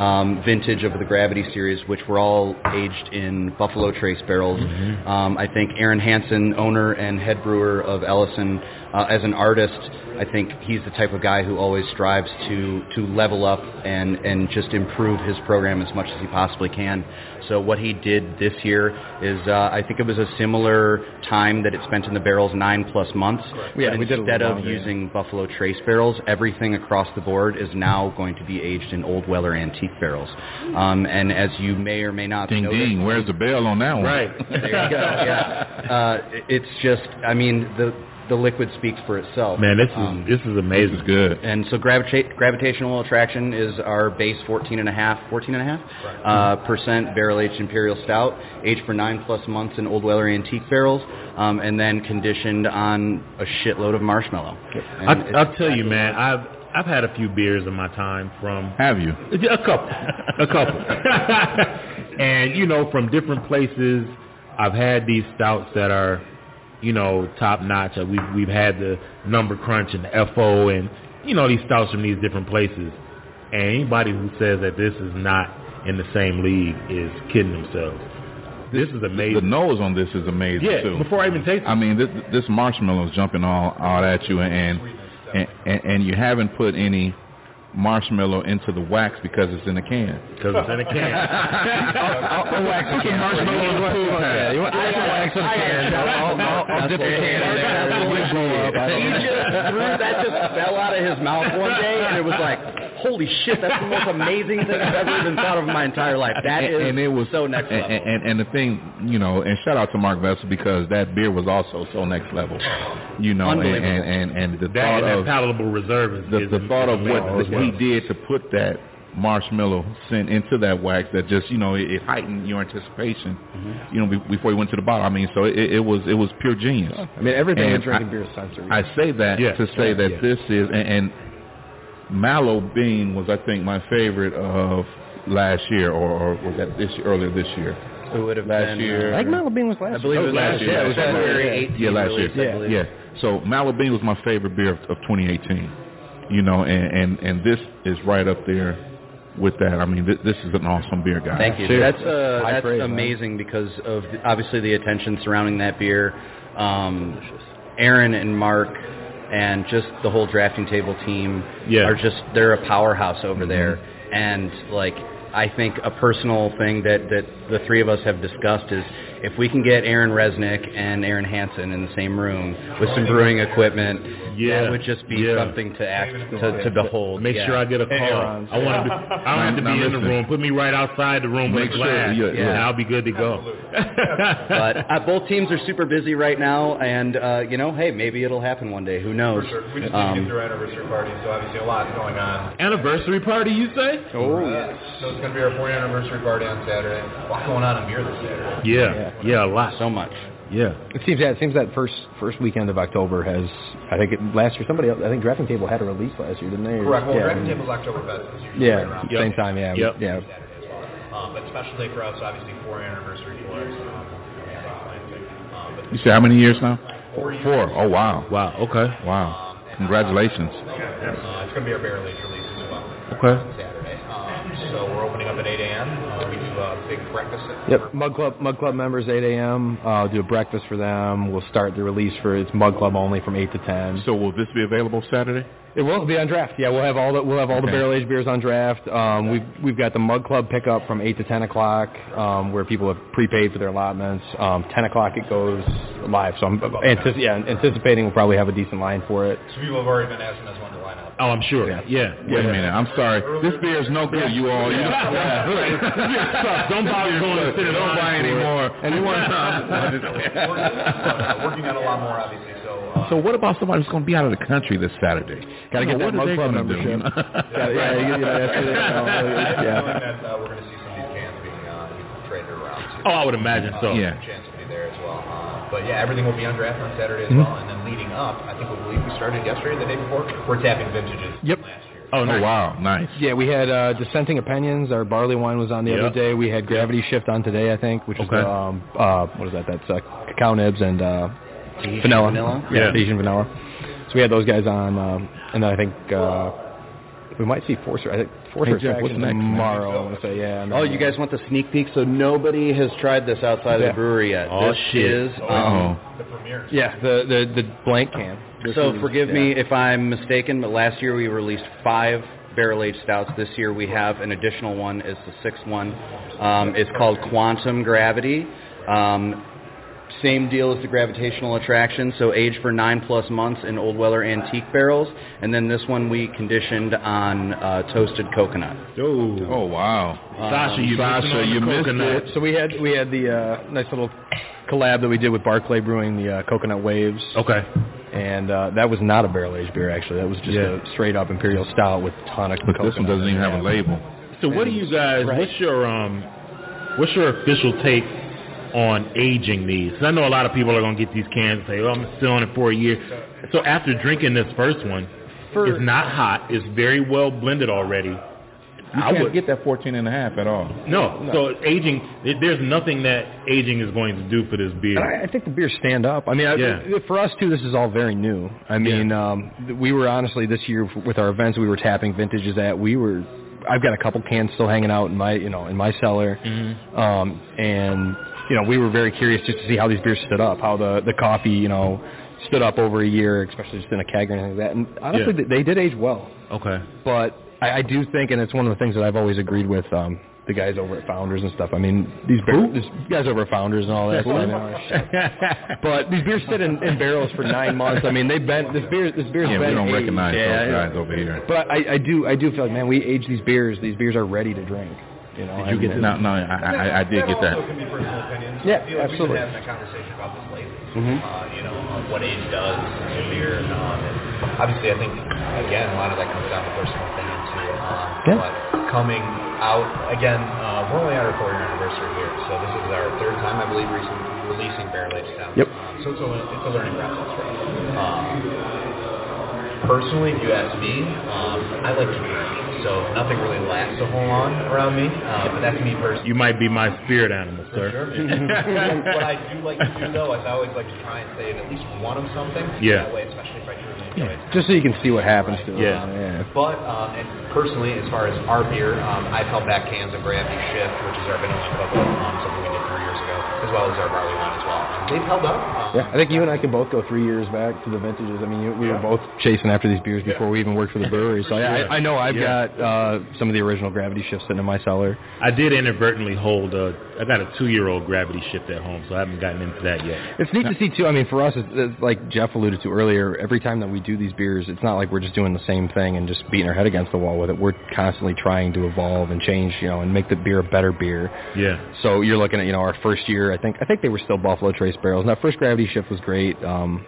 J: um, vintage of the Gravity series, which were all aged in Buffalo Trace barrels. Um, I think Aaron Hansen, owner and head brewer of Ellison, uh, as an artist, I think he's the type of guy who always strives to to level up and and just improve his program as much as he possibly can. So what he did this year is, uh, I think it was a similar time that it spent in the barrels, nine plus months.
L: Yeah,
J: But
L: we did a
J: instead of
L: longer, yeah.
J: using Buffalo Trace barrels, everything across the board is now going to be aged in Old Weller antique barrels. Um, and as you may or may not
A: Ding
J: notice,
A: ding. Where's the bell on that one?
G: Right.
J: there you go. Yeah. Uh, it's just, I mean, the the liquid speaks for itself.
G: Man, this is
J: Um,
G: this is amazing.
A: This is good.
J: and so gravita- gravitational attraction is our base 14 and a half, 14 and a half uh, percent barrel aged imperial stout, aged for nine plus months in old Weller antique barrels, um, and then conditioned on a shitload of marshmallow. And
G: I, I'll tell you, man. I've I've had a few beers in my time from
A: Have you?
G: A couple, a couple, and you know, from different places. I've had these stouts that are, you know, top notch. Uh, We've we've had the Number Crunch and the FO, and you know these stouts from these different places. And anybody who says that this is not in the same league is kidding themselves. This is amazing.
A: The nose on this is amazing
G: Yeah,
A: too.
G: before I even taste it.
A: I mean, this, this marshmallow is jumping all out at you, and and, and and you haven't put any marshmallow into the wax because it's in a can.
G: Because it's in a can.
A: I'll, I'll wax the can.
L: Marshmallow is cool. Yeah, you want I can wax in a can. I'll, dip the can in there. It'll blow up. I don't
J: He just threw that just fell out of his mouth one day, and it was like, holy shit, that's the most amazing thing I've ever even thought of in my entire life. That
A: and,
J: is
A: and it was
J: so next level.
A: And, and the thing, you know, and shout out to Mark Vessel because that beer was also so next level. You know, and
J: Unbelievable.
A: and, and, and the
G: That,
A: thought
G: that
A: of
G: palatable reserve is,
A: the,
G: is
A: the thought of what
G: amazing.
A: He did to put that marshmallow scent into that wax that just you know it, it heightened your anticipation
G: Mm-hmm.
A: you know be, before you went to the bottle i mean so it, it was it was pure genius
L: I mean, everything
A: And
L: in drinking
A: I-
L: beer is sensory.
A: I say that
G: Yeah,
A: to say
G: yeah,
A: that
G: yeah.
A: this is and, and mallow bean was I think my favorite of last year or, or was that this year, earlier this year
J: It would have
A: last
J: been,
A: year.
J: uh,
L: Like Mallow Bean was last year.
J: I believe it was last year.
L: Yeah,
J: It was February 18th.
A: yeah, last
J: release, I
A: year.
J: believe.
A: Yeah. So Mallow Bean was my favorite beer of, of 2018. You know, and, and and this is right up there with that. I mean, this, this is an awesome beer, guys.
J: Thank you.
L: Cheers.
J: That's uh, that's
L: praise, man.
J: amazing because of the, obviously the attention surrounding that beer. Um, Aaron and Mark and just the whole drafting table team
G: Yeah.
J: are just they're a powerhouse over
A: Mhm.
J: there. And like I think a personal thing that that the three of us have discussed is if we can get Aaron Resnick and Aaron Hansen in the same room with some brewing equipment,
G: Yeah.
J: that would just be
G: Yeah.
J: something to act to, to behold.
G: Make
J: Yeah.
G: sure I get a call.
L: Aaron.
G: I want to. Be, I want to be in the room. Put me right outside the room with
A: Make
G: a
A: sure,
G: glass,
A: yeah,
G: and. I'll be good to go.
J: but uh, both teams are super busy right now, and uh, you know, hey, maybe it'll happen one day. Who knows?
M: For sure. We just
J: Um,
M: need to get through our anniversary party, so obviously a lot going on.
G: Anniversary party, you say?
L: Oh,
M: Uh, So it's going to be our 40th anniversary party on Saturday. A lot going on in beer this Saturday.
G: Yeah, yeah, a lot.
J: so much.
G: Yeah.
L: It seems yeah, it seems that first first weekend of October has I think it, last year somebody else I think Drafting Table had a release last year, didn't they?
M: Correct. Well,
L: yeah.
M: Drafting Table's Oktoberfest is usually
L: Yeah,
M: right around
L: same time, yeah.
G: Yep.
L: Yeah.
M: Saturday as well. Um, but special day for us, obviously, four anniversary for us. Um, um,
A: You say how many years now?
M: Four years.
A: Four. Oh wow.
G: Wow. Okay.
A: Wow. Congratulations.
M: uh, it's going to be our barrel age release as well.
G: Okay.
M: Saturday. Um, so we're opening up at 8 a.m. Uh, we do a big breakfast. at-
L: Yep, Mug Club Mug Club members 8 a.m. Uh, do a breakfast for them. We'll start the release for it's Mug Club only from 8 to 10.
A: So will this be available Saturday?
L: It will be on draft. Yeah, we'll have all the we'll have all the
A: Okay.
L: barrel aged beers on draft. Um, we've we've got the Mug Club pickup from 8 to 10 o'clock, um, where people have prepaid for their allotments. Um, 10 o'clock it goes live. So I'm antici- yeah, anticipating we'll probably have a decent line for it.
M: So people have already been asking us when to line up.
G: Oh, I'm sure. Yeah. Yeah.
A: Wait a minute. I'm sorry. This beer is no good. You all. You
G: yeah. Don't going to sit
A: Don't buy anymore. Anyone?
M: uh, working on a lot more, obviously. So, uh,
A: what about somebody who's going to be out of the country this Saturday?
L: Got to get that Mug
A: they
L: Club
A: gonna
L: membership. Gotta- yeah, you, you know, that's it. You
M: I'm
L: yeah.
M: that uh, we're going to see some of these cans being uh, traded around.
G: Oh, I would imagine so.
A: Yeah.
M: But yeah, everything will be on draft on Saturday as
L: Mhm.
M: well. And then leading up, I think we believe we started yesterday, the day before. We're tapping vintages.
L: Yep.
M: from Last year.
G: Oh,
A: Oh
G: nice.
A: wow, nice.
L: Yeah, we had uh, dissenting opinions. Our barley wine was on the
G: Yep.
L: other day. We had gravity shift on today, I think, which is
G: Okay.
L: the, um, uh, what is that? That's uh, cacao nibs and uh,
J: Tahitian
L: vanilla.
J: vanilla?
L: Yeah,
G: Yeah.
L: Tahitian vanilla. So we had those guys on, um, and then I think uh, we might see Forcer. I think Forcer
A: Hey, Jeff, what's next,
L: tomorrow. I want to say, yeah. and
J: Oh,
L: then,
J: you guys want the sneak peek? So nobody has tried this outside of the brewery yet.
G: Oh,
J: this
G: shit.
J: is.
A: Oh.
J: Um,
M: The premieres.
L: Yeah, the the the blank can. This
J: so
L: is-
J: forgive
L: yeah.
J: me if I'm mistaken, but last year we released five barrel aged stouts. This year we have an additional one. Is the sixth one. Um, it's called Quantum Gravity. Um, same deal as the gravitational attraction, so aged for nine plus months in Old Weller antique barrels, and then this one we conditioned on uh, toasted coconut.
G: Oh,
A: Oh wow.
G: Sasha, you
A: Sasha,
G: missing
A: you missed
G: coconut.
A: it.
L: So we had we had the uh, nice little collab that we did with Barclay Brewing, the uh, Coconut Waves,
G: Okay.
L: and uh, that was not a barrel aged beer. Actually, that was just
G: Yeah.
L: a straight up imperial stout with a ton of
A: Look,
L: coconut.
A: this one doesn't even have a label.
G: So what do you guys?
L: Right.
G: What's your um? What's your official take on aging these? 'Cause I know a lot of people are gonna get these cans and say, "Oh, I'm still on it for a year." So after drinking this first one,
L: For-
G: it's not hot. It's very well blended already.
A: You
G: I
A: can't
G: would
A: get that 14 and a half at all.
G: no. So aging, it- there's nothing that aging is going to do for this beer.
L: I, I think the beers stand up. I mean, I,
G: Yeah.
L: for us too, this is all very new. I mean, um, we were honestly this year with our events we were tapping vintages at. We were, I've got a couple cans still hanging out in my, you know, in my cellar,
G: Mhm.
L: um, and you know, we were very curious just to see how these beers stood up, how the the coffee, you know, stood up over a year, especially just in a keg or anything like that. And honestly,
G: Yeah.
L: they, they did age well.
G: Okay.
L: But I, I do think, and it's one of the things that I've always agreed with um, the guys over at Founders and stuff. I mean, these, beer, these guys over at Founders and all that.
G: Who?
L: I know, shit. but these beers sit in, in barrels for nine months. I mean, they've been this beer. This beer's
A: Yeah, we
L: been
A: don't
L: aged.
A: recognize
L: yeah,
A: those
L: yeah.
A: guys over here.
L: But I, I do, I do feel like, man, we age these beers. These beers are ready to drink. You know,
A: Did you get that? No, no, I, I, I did get that.
M: also can be personal opinions.
L: Yeah,
M: I feel like
L: absolutely.
M: We've been having a conversation about this lately.
L: Mhm.
M: Uh, you know, uh, what age does to beer. Um, and obviously, I think, again, a lot of that comes down to personal opinion, too. Um,
L: Yeah.
M: But coming out, again, uh, we're only at our four-year anniversary here, so this is our third time, I believe, recently releasing Barrel Age Stout.
L: Yep.
M: Um, so it's a, it's a learning process for us. Um, personally, if you ask me, um, I like to drink, so nothing really lasts a whole long around me, uh, but that's me personally.
G: You might be my spirit animal, sir.
M: what I do like to do though is I always like to try and save at least one of something.
G: Yeah.
M: That way, especially if I truly enjoy it.
L: Just so you can see what happens to it.
G: Yeah.
L: yeah.
M: But um, and personally, as far as our beer, um, I've held back cans of Gravity Shift, which is our vanilla cocoa, um, something as well as our barley wine as well. And they've held up. Um,
L: Yeah, I think you and I can both go three years back to the vintages. I mean, you, we were both chasing after these beers before we even worked for the brewery. So yeah, I, I know I've
G: Yeah.
L: got uh, some of the original Gravity shifts sitting in my cellar.
G: I did inadvertently hold a. I got a two-year-old gravity shift at home, so I haven't gotten into that yet.
L: It's neat to see too. I mean, for us, it's, it's like Jeff alluded to earlier. Every time that we do these beers, it's not like we're just doing the same thing and just beating our head against the wall with it. We're constantly trying to evolve and change, you know, and make the beer a better beer.
G: Yeah.
L: So you're looking at, you know, our first year. I think I think they were still Buffalo Trace barrels. And that first Gravity shift was great. Um,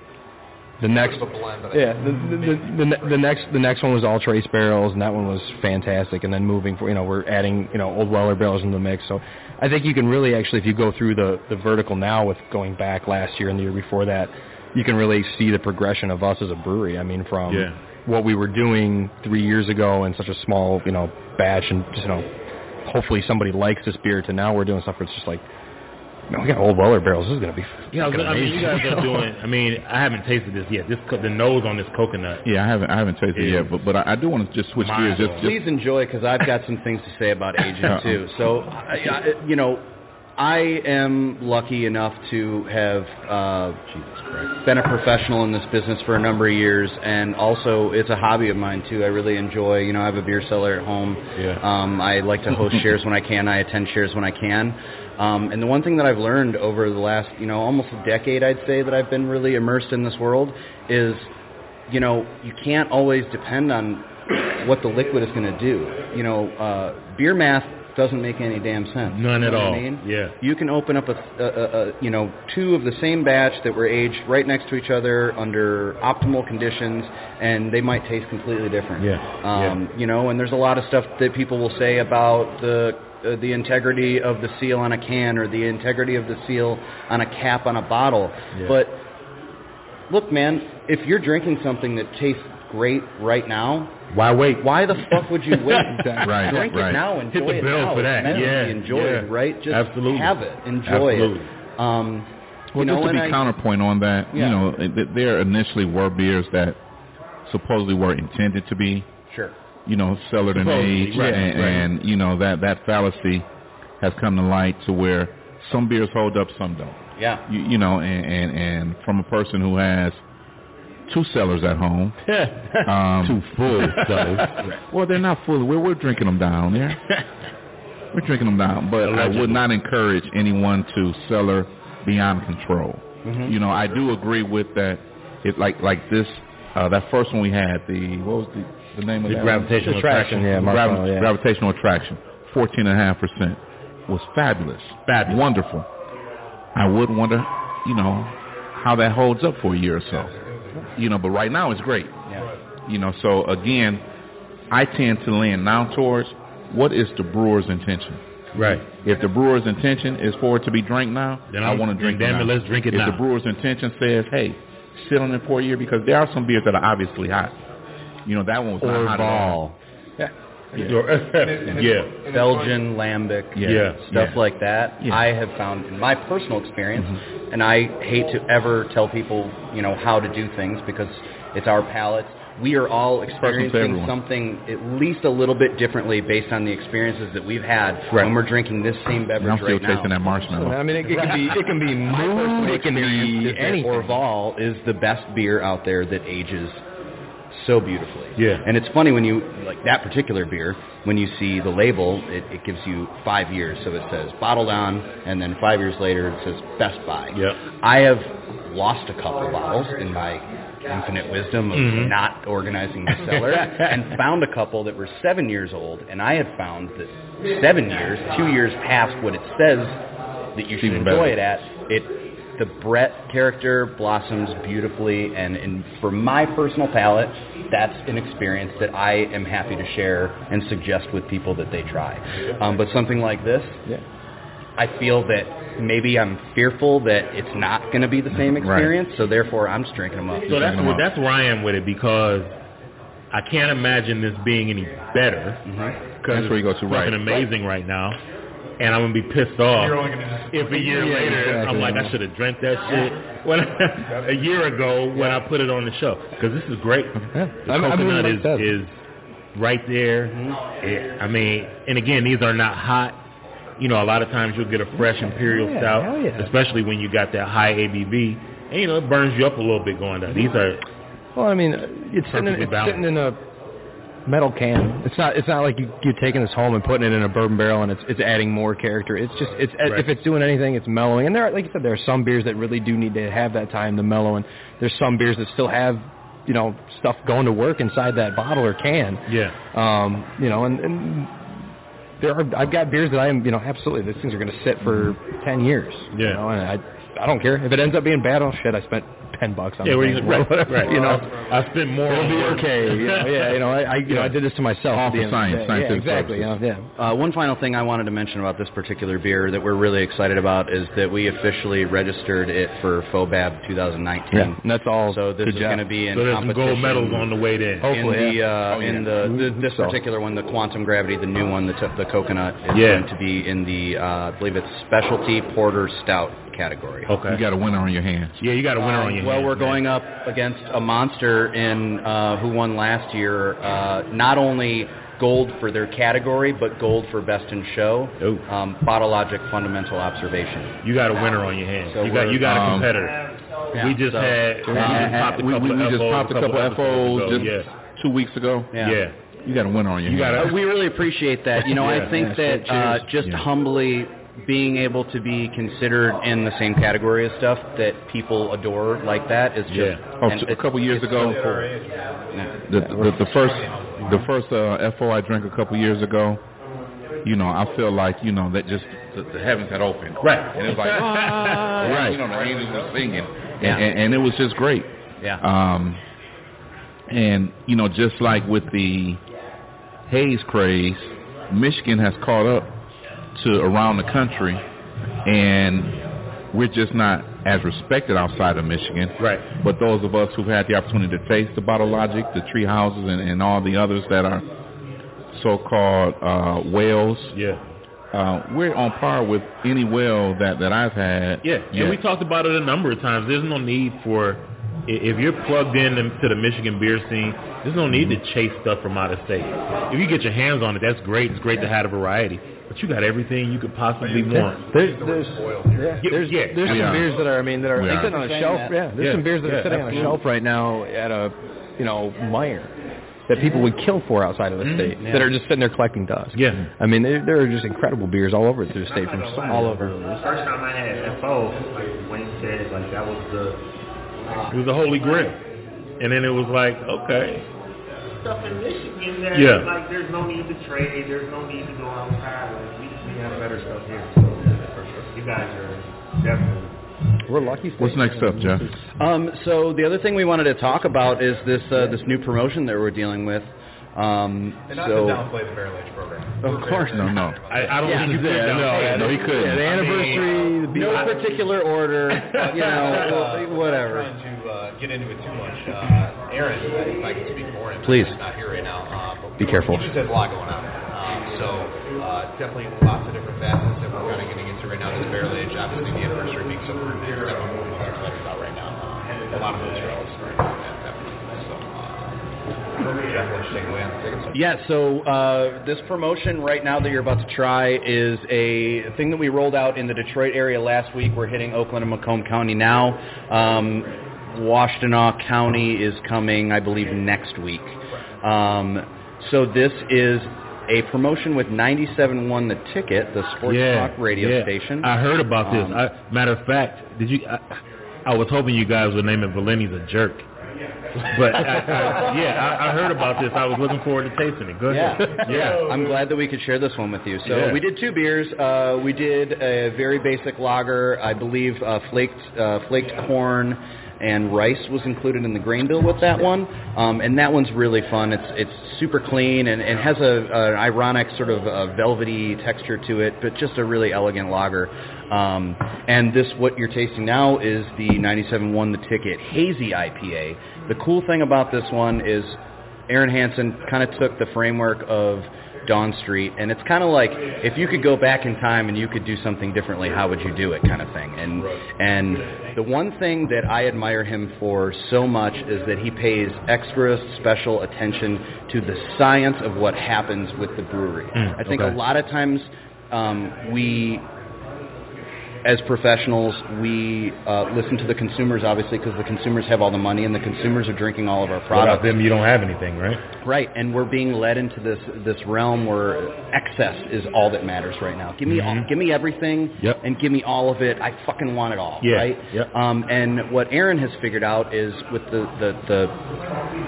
L: the next,
M: Sort of a blend,
L: yeah, the, the, the, the, the next the next one was all trace barrels, and that one was fantastic. And then moving for you know we're adding you know old Weller barrels into the mix. So I think you can really actually if you go through the the vertical now with going back last year and the year before that, you can really see the progression of us as a brewery. I mean from
G: Yeah.
L: what we were doing three years ago in such a small you know batch and just, you know hopefully somebody likes this beer to now we're doing stuff where it's just like. Man, we got old Weller barrels. This is gonna be
G: Yeah, I, was,
L: fucking
G: I mean, you guys are doing. I mean, I haven't tasted this yet. This co- the nose on this coconut.
A: Yeah, I haven't I haven't tasted it yet, but but I, I do want to just switch gears. Just, just
J: Please enjoy because I've got some things to say about aging too. So, I, I, you know, I am lucky enough to have uh, been a professional in this business for a number of years, and also it's a hobby of mine too. I really enjoy. You know, I have a beer cellar at home.
G: Yeah.
J: Um, I like to host shares when I can. I attend shares when I can. Um, and the one thing that I've learned over the last, you know, almost a decade, I'd say that I've been really immersed in this world is, you know, you can't always depend on what the liquid is going to do. You know, uh, beer math doesn't make any damn sense.
G: None
J: You
G: at
J: know what
G: all.
J: I mean?
G: Yeah.
J: You can open up a, a, a, you know, two of the same batch that were aged right next to each other under optimal conditions, and they might taste completely different.
G: Yeah.
J: Um, You know, and there's a lot of stuff that people will say about the uh, the integrity of the seal on a can or the integrity of the seal on a cap on a bottle.
G: Yeah.
J: But look, man, if you're drinking something that tastes great right now,
G: Why wait?
J: why the fuck would you wait?
A: Right,
J: Drink
A: right.
J: it now. Enjoy
G: Hit the
J: it
G: bill
J: now.
G: for that.
J: It's meant to
G: Yeah,
J: be enjoyed,
G: yeah.
J: right? Just
G: Absolutely.
J: have it. Enjoy
G: Absolutely.
J: it. Um,
A: Well,
J: you know,
A: just to
J: and
A: be
J: I-
A: counterpoint on that,
J: Yeah.
A: you know, there initially were beers that supposedly were intended to be,
J: Sure.
A: you know, cellared and
G: Supposedly,
A: aged,
G: right,
A: and,
G: right.
A: and you know that that fallacy has come to light to where some beers hold up, some don't.
J: Yeah.
A: You, you know, and, and and from a person who has two cellars at home, um,
G: Too full, so.
A: well, they're not full. We're we're drinking them down there. We're drinking them down, but I would not encourage anyone to cellar beyond control.
J: Mm-hmm.
A: You know, I do agree with that. It like like this, uh, that first one we had. The what was the the name of
G: The
A: that?
G: gravitational attraction.
L: yeah,
A: Gravi-
L: yeah.
A: Gravitational attraction, fourteen and a half percent, was fabulous,
G: Fabulous.
A: wonderful. I would wonder, you know, how that holds up for a year or so. You know, but right now it's great.
J: Yeah.
A: You know, so again, I tend to lean now towards what is the brewer's intention.
G: Right.
A: If the brewer's intention is for it to be drank now,
G: Then
A: I want to drink
G: damn
A: it
G: let's drink it
A: if
G: now.
A: the brewer's intention says, hey, sit on it for a year, because there are some beers that are obviously hot. You know, that one was not hot at all.
J: Orval.
G: yeah.
J: Belgian, lambic,
G: Yeah.
J: stuff
A: Yeah.
J: like that.
A: Yeah.
J: I have found in my personal experience, mm-hmm. and I hate to ever tell people, you know, how to do things because it's our palate. we are all experiencing something at least a little bit differently based on the experiences that we've had
A: Right.
J: when we're drinking this same beverage
A: I'm still
J: right now.
A: tasting that marshmallow.
L: I mean, it, it can be it can be
J: My
L: mood,
J: personal
L: it can be anything.
J: Orval is the best beer out there that ages so beautifully.
G: Yeah.
J: And it's funny when you like that particular beer, when you see the label, it, it gives you five years. So it says bottled on, and then five years later it says best buy.
G: Yep.
J: I have lost a couple bottles in my infinite wisdom of
G: Mhm.
J: not organizing my cellar and found a couple that were seven years old and I had found that seven years, two years past what it says that you should
A: Even
J: enjoy
A: better.
J: it at, it the Brett character blossoms beautifully and, and for my personal palate, that's an experience that I am happy to share and suggest with people that they try. Um, but something like this, I feel that maybe I'm fearful that it's not going to be the same experience, so therefore I'm just drinking them up.
G: So that's where, that's where I am with it because I can't imagine this being any better because
A: That's where you go to,
G: fucking
A: right.
G: amazing right now. And I'm gonna be pissed off
M: You're only gonna just-
G: if a year
M: Yeah,
G: later
M: exactly.
G: I'm like I should have drank that shit when a year ago when I put it on the show because this is great. The
L: mean- I mean,
G: coconut is
L: that.
G: is right there. Mm-hmm. It- I mean, and again, these are not hot. You know, a lot of times you'll get a fresh imperial
L: Yeah,
G: stout,
L: yeah.
G: especially when you got that high ABV. And you know, it burns you up a little bit going down. These are
L: Well, I mean, it's sitting, in, it's
G: balanced.
L: sitting in a metal can. It's not. It's not like you, you're taking this home and putting it in a bourbon barrel and it's it's adding more character. It's just it's
G: Right.
L: if it's doing anything, it's mellowing. And there, are, like you said, there are some beers that really do need to have that time to mellow. And there's some beers that still have you know stuff going to work inside that bottle or can.
G: yeah.
L: Um, you know, and, and there are I've got beers that I am you know absolutely these things are going to sit for ten years. You
G: Yeah.
L: know, and I I don't care if it ends up being bad. Oh shit, I spent ten bucks on
G: Yeah,
L: the thing.
G: right,
L: Whatever,
G: right.
L: You know,
G: I spent more.
L: It'll be okay. You know, yeah, you know, I, I you know, I did this to myself.
A: All
L: the
A: for
L: end of the
A: science.
L: Yeah, exactly. You know, yeah.
J: Uh, one final thing I wanted to mention about this particular beer that we're really excited about is that we officially registered it for FOBAB 2019.
L: Yeah, and that's all.
J: So this is going to be in
G: So there's some gold medals on the way there.
L: Hopefully,
J: in the uh,
L: Oh,
J: in the, the this
L: So.
J: particular one, the quantum gravity, the new one, the t- the coconut is
G: Yeah.
J: going to be in the uh, I believe it's specialty porter stout category.
G: Okay.
A: You got a winner on your hands.
G: yeah, you got a winner on your
J: well,
G: hands, Well,
J: we're
G: man.
J: going up against a monster in uh, who won last year. Uh, not only gold for their category, but gold for best in show.
G: Ooh.
J: Um, Logic fundamental observation.
G: You got a winner on your hands.
J: So
G: you got you got a
A: um,
G: competitor.
J: Yeah,
G: we just
J: so-
G: had we
A: Uh,
G: just popped a
A: we,
G: couple
A: we, we
G: of
A: just
G: FOs
A: popped a couple
G: episodes
A: FOs just
G: yeah.
A: two weeks ago.
J: Yeah.
G: yeah.
A: You got a winner on your
G: You
A: hands.
G: got
J: Uh, we really appreciate that. You know,
G: Yeah.
J: I think
L: Yeah,
J: that
L: so
J: uh, just
A: Yeah.
J: humbly being able to be considered in the same category as stuff that people adore like that is just
G: Yeah.
A: Oh,
J: and
A: t- a couple years ago,
J: so cool. Yeah.
A: the, the, the first the first uh, FO I drank a couple years ago, you know, I feel like you know that just the, the heavens had opened,
G: Right.
A: And it was like, right, you know, the angels were singing, and,
J: Yeah.
A: and, and it was just great.
J: Yeah.
A: Um, and you know, just like with the haze craze, Michigan has caught up to around the country, and we're just not as respected outside of Michigan.
G: Right.
A: But those of us who've had the opportunity to taste the Bottle Logic, the Tree Houses, and, and all the others that are so-called uh, whales,
G: Yeah.
A: uh, we're on par with any well that, that I've had.
G: Yeah, and we talked about it a number of times. There's no need for if you're plugged in to the Michigan beer scene. There's no need to chase stuff from out of state. If you get your hands on it, that's great. It's great to have a variety, but you got everything you could possibly want.
L: There's there's yeah,
G: Yeah,
L: there's
G: yeah.
L: there's some
A: are.
L: beers that are I mean that are
A: We are.
L: sitting on a shelf.
J: that.
L: Yeah, there's
G: Yeah.
L: some beers that
G: Yeah,
L: are sitting on a shelf right now at a you know Meijer that people would kill for outside of the
G: Mhm.
L: state
J: Yeah.
L: that are just sitting there collecting dust.
G: Yeah.
L: I mean there, there are just incredible beers all over the state from all over.
N: The first time I had FO, like Wayne said, like that was the
G: It was a holy grail, and then it was like, okay,
N: stuff in Michigan that
G: Yeah.
N: like there's no need to trade, there's no need to go outside. Like we, we have better stuff here. So for sure. You guys are definitely
L: We're lucky. State.
A: What's next up, Jeff?
J: Um, so the other thing we wanted to talk about is this uh, this new promotion that we're dealing with. Um,
M: And not
J: so
M: to downplay the Barrel Age program.
J: of course,
A: No, no.
G: I, I don't
J: Yeah.
G: think you could
A: Yeah, no,
G: it.
A: no, he couldn't.
L: Yeah, the
G: I mean,
L: anniversary, the beer.
J: no particular order, you know, whatever.
M: I'm
J: whatever.
M: Not trying to uh, get into it too much. Uh, Aaron, if I can speak for him,
J: Please.
M: he's not here right now. Uh, but
J: Be careful.
M: He just has a lot going on. Um, so uh, definitely lots of different facets that we're kind of getting into right now. This barrel age, obviously the anniversary being so important, that's what we're most excited about right now. Um, a lot of those are all starting to happen. So uh, Jeff, why don't you take away on the tickets?
J: Yeah, so uh, this promotion right now that you're about to try is a thing that we rolled out in the Detroit area last week. We're hitting Oakland and Macomb County now. Um, Washtenaw County is coming, I believe, next week. Um, so this is a promotion with 97.1 The Ticket, the sports
G: yeah,
J: talk radio
G: yeah.
J: station.
G: I heard about this.
J: Um,
G: I, matter of fact, did you? I, I was hoping you guys would name it Valenti's a jerk. But I, I, yeah, I, I heard about this. I was looking forward to tasting it. Good.
J: Yeah, yeah. I'm glad that we could share this one with you. So
G: Yeah.
J: we did two beers. Uh, we did a very basic lager. I believe uh, flaked uh, flaked corn and rice was included in the grain bill with that one. Um, and that one's really fun. It's it's super clean and, and has a, an ironic sort of uh, velvety texture to it, but just a really elegant lager. Um, and this, what you're tasting now, is the 97.1 The Ticket Hazy IPA. The cool thing about this one is Aaron Hansen kind of took the framework of Dawn Street, and it's kind of like if you could go back in time and you could do something differently, how would you do it, kind of thing. And and the one thing that I admire him for so much is that he pays extra special attention to the science of what happens with the brewery.
G: Mm,
J: I think
G: okay.
J: a lot of times um, we as professionals, we uh, listen to the consumers, obviously, because the consumers have all the money, and the consumers are drinking all of our
G: Without
J: products.
G: them, you don't have anything, right?
J: Right, and we're being led into this this realm where excess is all that matters right now. Give me all,
G: Mhm.
J: give me everything,
G: Yep.
J: and give me all of it. I fucking want it all,
G: Yeah,
J: right?
G: yep.
J: Um, and what Aaron has figured out is with the the, the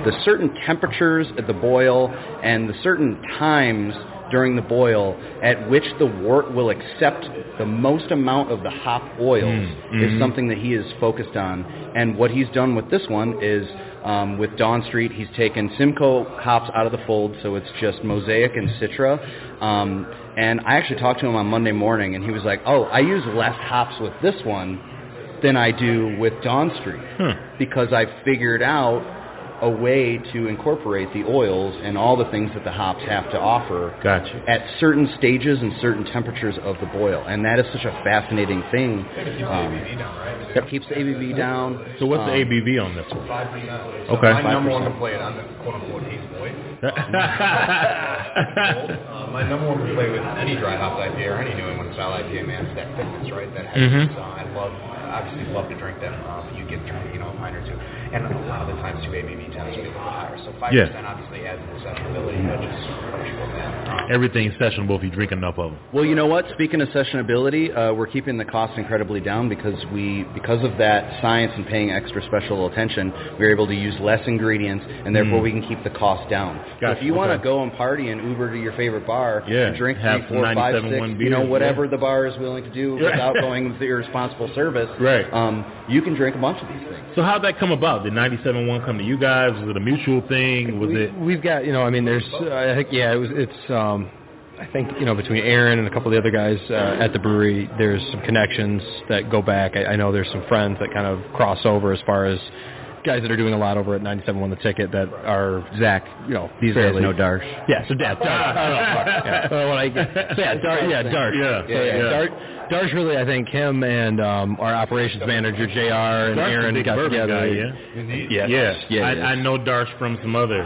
J: the certain temperatures at the boil and the certain times during the boil at which the wort will accept the most amount of the hop oils
G: Mm,
J: is
G: mhm.
J: something that he is focused on. And what he's done with this one is um, with Dawn Street, he's taken Simcoe hops out of the fold, so it's just Mosaic and Citra. Um, and I actually talked to him on Monday morning, and he was like, "Oh, I use less hops with this one than I do with Dawn Street
G: Hmm.
J: because I figured out a way to incorporate the oils and all the things that the hops have to offer
G: Gotcha.
J: at certain stages and certain temperatures of the boil, and that is such a fascinating thing. Um, It keeps the ABV down.
G: So what's the
J: Um,
G: ABV on this one?
M: Five percent.
G: Okay.
M: My number one
G: 5%.
M: complaint, I'm the quote unquote haze boy. uh, my number one complaint with any dry hop IPA or any New England style IPA, man, is that thickness, right? That heaviness.
G: Mhm.
M: Uh, I love, obviously love to drink them. Uh, you get you know, a pint or two. And a lot of the times, too, ABV tends to be a little higher. So 5%
G: Yeah.
M: obviously adds the sessionability, but just crushable, man.
G: Everything's sessionable if you drink enough of them.
J: Well, you know what? Speaking of sessionability, uh, we're keeping the cost incredibly down because we, because of that science and paying extra special attention, we're able to use less ingredients, and therefore
G: Mm.
J: we can keep the cost down. So if you want to go and party and Uber to your favorite bar
G: Yeah,
J: and drink
G: have
J: three, four,
G: some
J: five,
G: 97
J: six, you know, whatever
G: yeah.
J: the bar is willing to do without going with irresponsible service,
G: Right.
J: um, you can drink a bunch of these things.
G: So how'd that come about? Did 97.1 come to you guys? Was it a mutual thing? Was
L: we,
G: it?
L: We've got, you know, I mean, there's, uh, I think, yeah, it was, it's, um, I think, you know, between Aaron and a couple of the other guys uh, at the brewery, there's some connections that go back. I, I know there's some friends that kind of cross over as far as guys that are doing a lot over at 97.1 The Ticket that are Zach, you know,
J: These
L: fairly,
J: days, no Darsh.
L: Yeah, so yeah, Darsh. I don't know, fuck, yeah. So when I, so yeah, Darsh, yeah, Darsh.
G: Yeah,
L: yeah,
G: yeah.
L: Darsh, Darsh really, I think him and um, our operations manager JR and
G: Darsh's
L: Aaron
G: big
L: got together.
G: guy, yeah?
M: Indeed.
L: Yes.
G: Yeah,
L: Yeah,
G: I. I know Darsh from some other.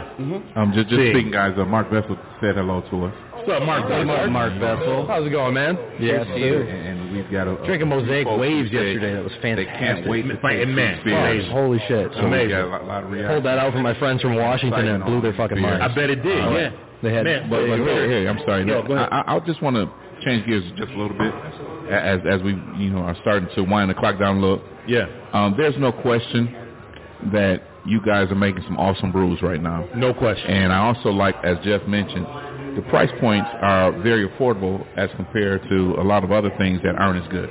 A: Um, just, just speaking, guys. Uh, Mark Vessel said hello to us.
G: What's up, Mark?
L: Hey, Mark, Mark Vessel. How's it going, man?
A: Yes,
L: Cheers to you.
A: And, and we've got a, a
L: Drinking Mosaic Waves yesterday. That was
A: They
L: fantastic.
A: can't wait to
G: Man,
A: taste
G: man,
A: these beers.
G: amazing.
L: Holy shit.
A: So we
G: Amazing.
A: got a lot, lot of.
L: Pulled that out for my friends from Washington and blew their fucking minds.
G: I bet it did.
A: Uh,
G: yeah.
L: They had,
G: Man,
A: But, but here, here, I'm sorry.
G: Yo.
A: I, I, I just want to change gears just a little bit as as we you know are starting to wind the clock down a little.
G: Yeah.
A: Um, there's no question that you guys are making some awesome brews right now.
G: No question.
A: And I also like, as Jeff mentioned, the price points are very affordable as compared to a lot of other things that aren't as good.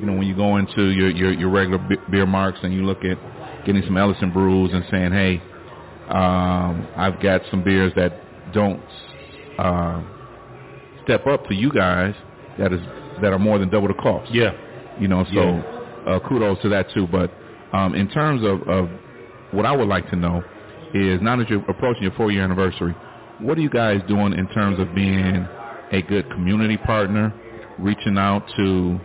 A: You know, when you go into your your, your regular beer marks and you look at getting some Ellison brews and saying, hey, um, I've got some beers that don't uh, step up to you guys that is that are more than double the cost.
G: Yeah.
A: You know, so
G: Yeah.
A: uh, kudos to that too. But um, in terms of, of what I would like to know is now that you're approaching your four year anniversary, what are you guys doing in terms of being a good community partner, reaching out to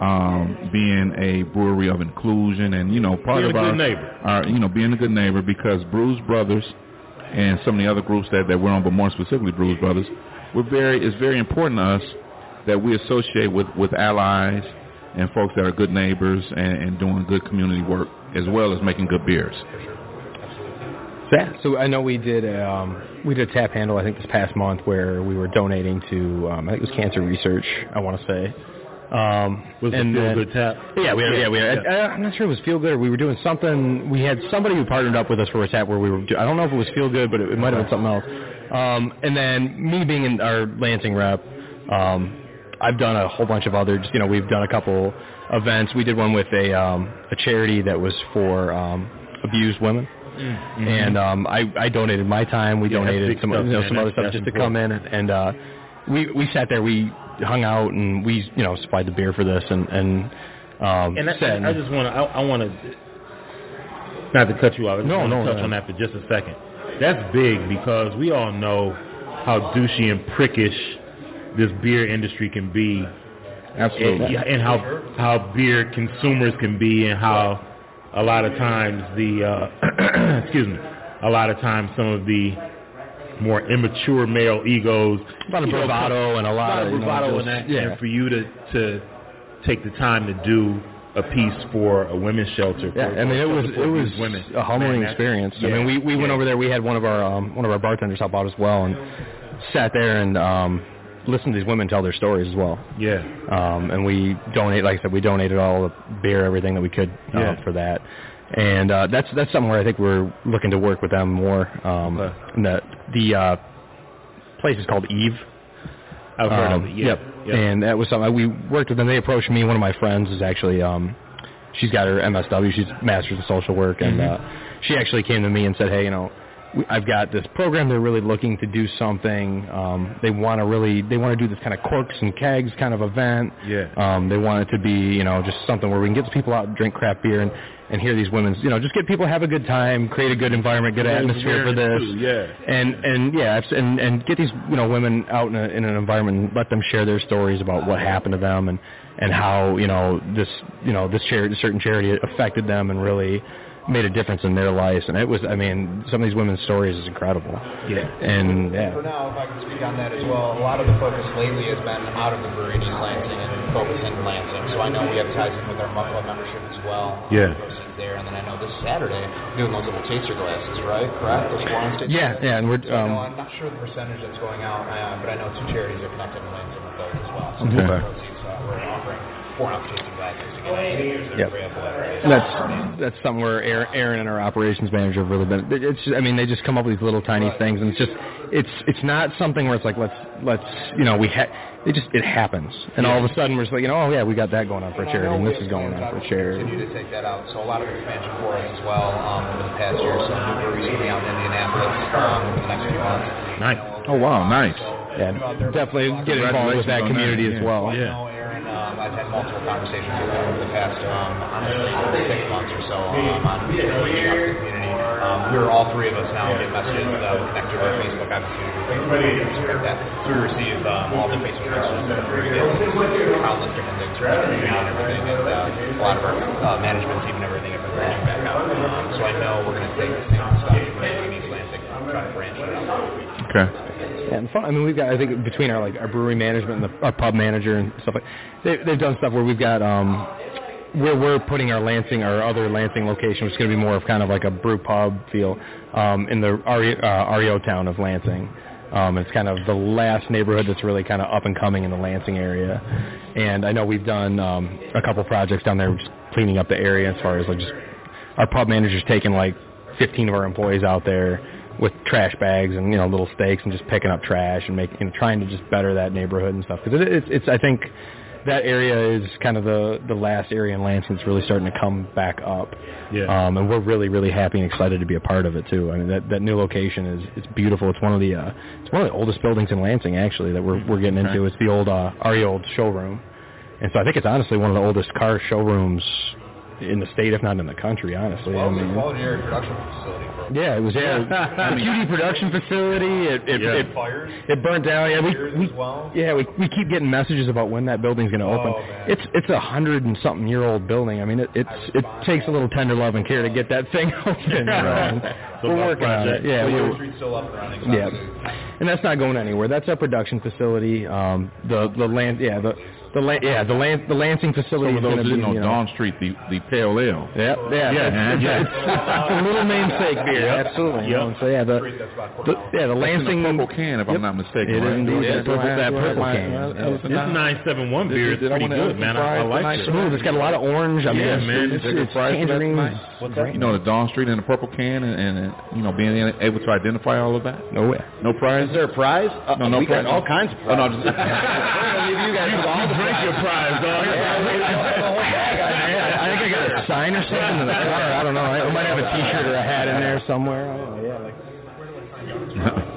A: um, being a brewery of inclusion, and you know part
G: Being
A: of
G: a good
A: our,
G: neighbor.
A: our you know being a good neighbor because Brews Brothers and some of the other groups that, that we're on, but more specifically Brews Brothers, we're very it's very important to us that we associate with, with allies and folks that are good neighbors and, and doing good community work as well as making good beers.
L: Yeah. So I know we did a, um, we did a tap handle I think this past month where we were donating to um, I think it was cancer research I want to say. Um,
G: Was it
L: and
G: Feel Good Tap?
L: Yeah, we had, yeah, we had, I, I'm not sure it was Feel Good or we were doing something. We had somebody who partnered up with us for a tap where we were. do- I don't know if it was Feel Good, but it, it might have been something else. Um, and then me being in our Lansing rep, um, I've done a whole bunch of other. Just, you know, we've done a couple events. We did one with a um, a charity that was for um, abused women.
G: Mhm.
L: And um, I, I donated my time. We
G: Yeah,
L: donated some, you know, some other stuff just to come in and, and uh, we we sat there. We hung out and we you know supplied the beer for this and and um,
G: And I, I just want to, I, I want to, not to cut you off, I
L: No, no,
G: touch
L: no.
G: on that for just a second. That's big because we all know how douchey and prickish this beer industry can be.
A: Absolutely.
G: And, and how how beer consumers can be and how a lot of times the, uh, excuse me, a lot of times some of the more immature male egos.
L: A lot of
G: you know,
L: bravado and a lot of, you know, just-
G: in that.
L: yeah.
G: And for you to to take the time to do a piece for a women's shelter.
L: Yeah, I mean it was it was
G: women.
L: a humbling
G: Man,
L: experience. I mean we we went over there. We had one of our um, one of our bartenders help out as well and sat there and um, listened to these women tell their stories as well.
G: Yeah.
L: Um, and we donate, like I said, we donated all the beer, everything that we could uh,
G: Yeah.
L: for that. And uh, that's that's something where I think we're looking to work with them more. Um, and the the uh, place is called Eve.
G: I've heard
L: Um,
G: of it. Yeah.
L: Yep.
G: Yep.
L: And that was something we worked with them. They approached me. One of my friends is actually um, she's got her MSW. She's Master's in Social Work, and
G: Mhm.
L: uh, she actually came to me and said, "Hey, you know, I've got this program. They're really looking to do something. Um, they want to really they want to do this kind of corks and kegs kind of event.
G: Yeah.
L: Um, they want it to be, you know, just something where we can get people out and drink craft beer and, and hear these women's, you know, just get people to have a good time, create a good environment, good atmosphere for this.
G: too, yeah.
L: And and yeah, and and get these you know women out in, a, in an environment, and let them share their stories about what happened to them and and how you know this you know this charity, certain charity affected them and really made a difference in their lives. And it was, I mean, some of these women's stories is incredible.
G: Yeah.
L: And yeah.
K: For now, if I can speak on that as well, a lot of the focus lately has been out of the brewery in Lansing and focus in Lansing. So I know we have ties in with our Mug Club membership as well.
G: Yeah.
K: Proceeds there, and then I know this Saturday doing those little taster glasses, right? Correct? Those Florence
L: Yeah,
K: glasses?
L: yeah, and we're,
K: So I know,
L: um,
K: I'm not sure the percentage that's going out, uh, but I know two charities are connected in Lansing with those as well. So
L: Okay.
K: proceeds uh, we're offering four ounce tasting glasses to get any
L: Yep.
K: free athletic.
L: And that's that's something where Aaron, Aaron and our operations manager have really been. It's just, I mean they just come up with these little tiny things and it's just it's it's not something where it's like let's let's you know we ha- it just it happens and all of a sudden we're just like you know oh yeah we got that going on for
K: And I
L: charity and this is going on for
K: obviously
L: charity.
K: Continue to take that out. So a lot of expansion for us as well um, over the past year. So new breweries coming out in Indianapolis um, in the next few months.
G: Nice.
A: Oh wow, nice.
L: Yeah, definitely get involved with that community as well.
K: I know Aaron, um, I've had multiple conversations with him over the past um, six months or so um, on the community. Um, we're all three of us now get messages uh, connected to our Facebook obviously support that. So we receive um, all the Facebook messages that brewery gets, countless different things from the community and everything, and uh, a lot of our uh, management team and everything have been reaching back out. Um, so I know we're going to take the same stuff from East Lansing and try to branch it out.
A: Okay.
L: And fun. I mean, we've got I think between our like our brewery management and the, our pub manager and stuff like they they've done stuff where we've got um where we're putting our Lansing our other Lansing location, which is going to be more of kind of like a brew pub feel um, in the REO, uh, REO town of Lansing. Um, it's kind of the last neighborhood that's really kind of up and coming in the Lansing area, and I know we've done um, a couple projects down there, just cleaning up the area as far as like just our pub manager's taking like 15 of our employees out there with trash bags and you know little stakes and just picking up trash and making you know, trying to just better that neighborhood and stuff because it, it's it's I think that area is kind of the the last area in Lansing that's really starting to come back up.
G: Yeah.
L: Um, and we're really really happy and excited to be a part of it too. I mean that that new location is it's beautiful. It's one of the uh, it's one of the oldest buildings in Lansing actually that we're we're getting
A: Okay.
L: into. It's the old uh, RE old showroom. And so I think it's honestly one of the oldest car showrooms in the state, if not in the country. Honestly,
K: Well,
L: I
K: it's a
L: mean,
K: quality area production facility for
L: yeah, it was yeah,
K: Yeah.
L: the beauty production facility. It it,
K: Yeah.
L: it,
K: Fires.
L: it burnt down. Yeah, we, we
K: well.
L: yeah we we keep getting messages about when that building's going to open.
K: Oh, man.
L: It's it's a hundred and something year old building. I mean, it it's it takes a little tender love and care to get that thing open.
G: Right.
L: So
G: So
L: we're
G: about
L: working on it. Yeah,
K: So
L: we're-
K: York Street's still up and running.
L: yeah, and that's not going anywhere. That's our production facility. Um, the the land, yeah, the the la- yeah the land the Lansing facility
A: So
L: is
A: for those
L: to
A: who didn't know,
L: you know,
A: Dawn Street, the the pale ale.
L: Yep, yeah,
A: Yeah.
L: It's, it's, it's, it's a little namesake beer,
A: Yep.
L: absolutely. you know, So yeah, the, the yeah the
A: That's in
L: Lansing
A: a purple can, if I'm not mistaken.
L: It is
A: right?
L: indeed.
A: Yeah,
L: That purple, that purple
A: right.
L: can.
A: Well, that
G: This
A: nice-
G: 971 beer is
A: Did- did I
G: pretty good, man. I, I like
A: tonight?
G: it.
L: Smooth. It's got a lot of orange. I mean,
G: Yeah,
L: it's,
G: man.
L: It's,
A: Take a
L: it's
A: fries for that
L: tangerine.
A: tonight? You know the Dawn Street in the purple can, and, and you know being able to identify all of that.
L: No way.
A: No prize.
J: Is there a prize? Uh,
A: No, no prize.
J: all kinds of
A: Oh, no,
J: prizes. you guys with all the
G: drink your prize, dog.
L: I think I got a sign or something in the car. I don't know. I might have a T-shirt or a hat in there somewhere. I don't know. Yeah, like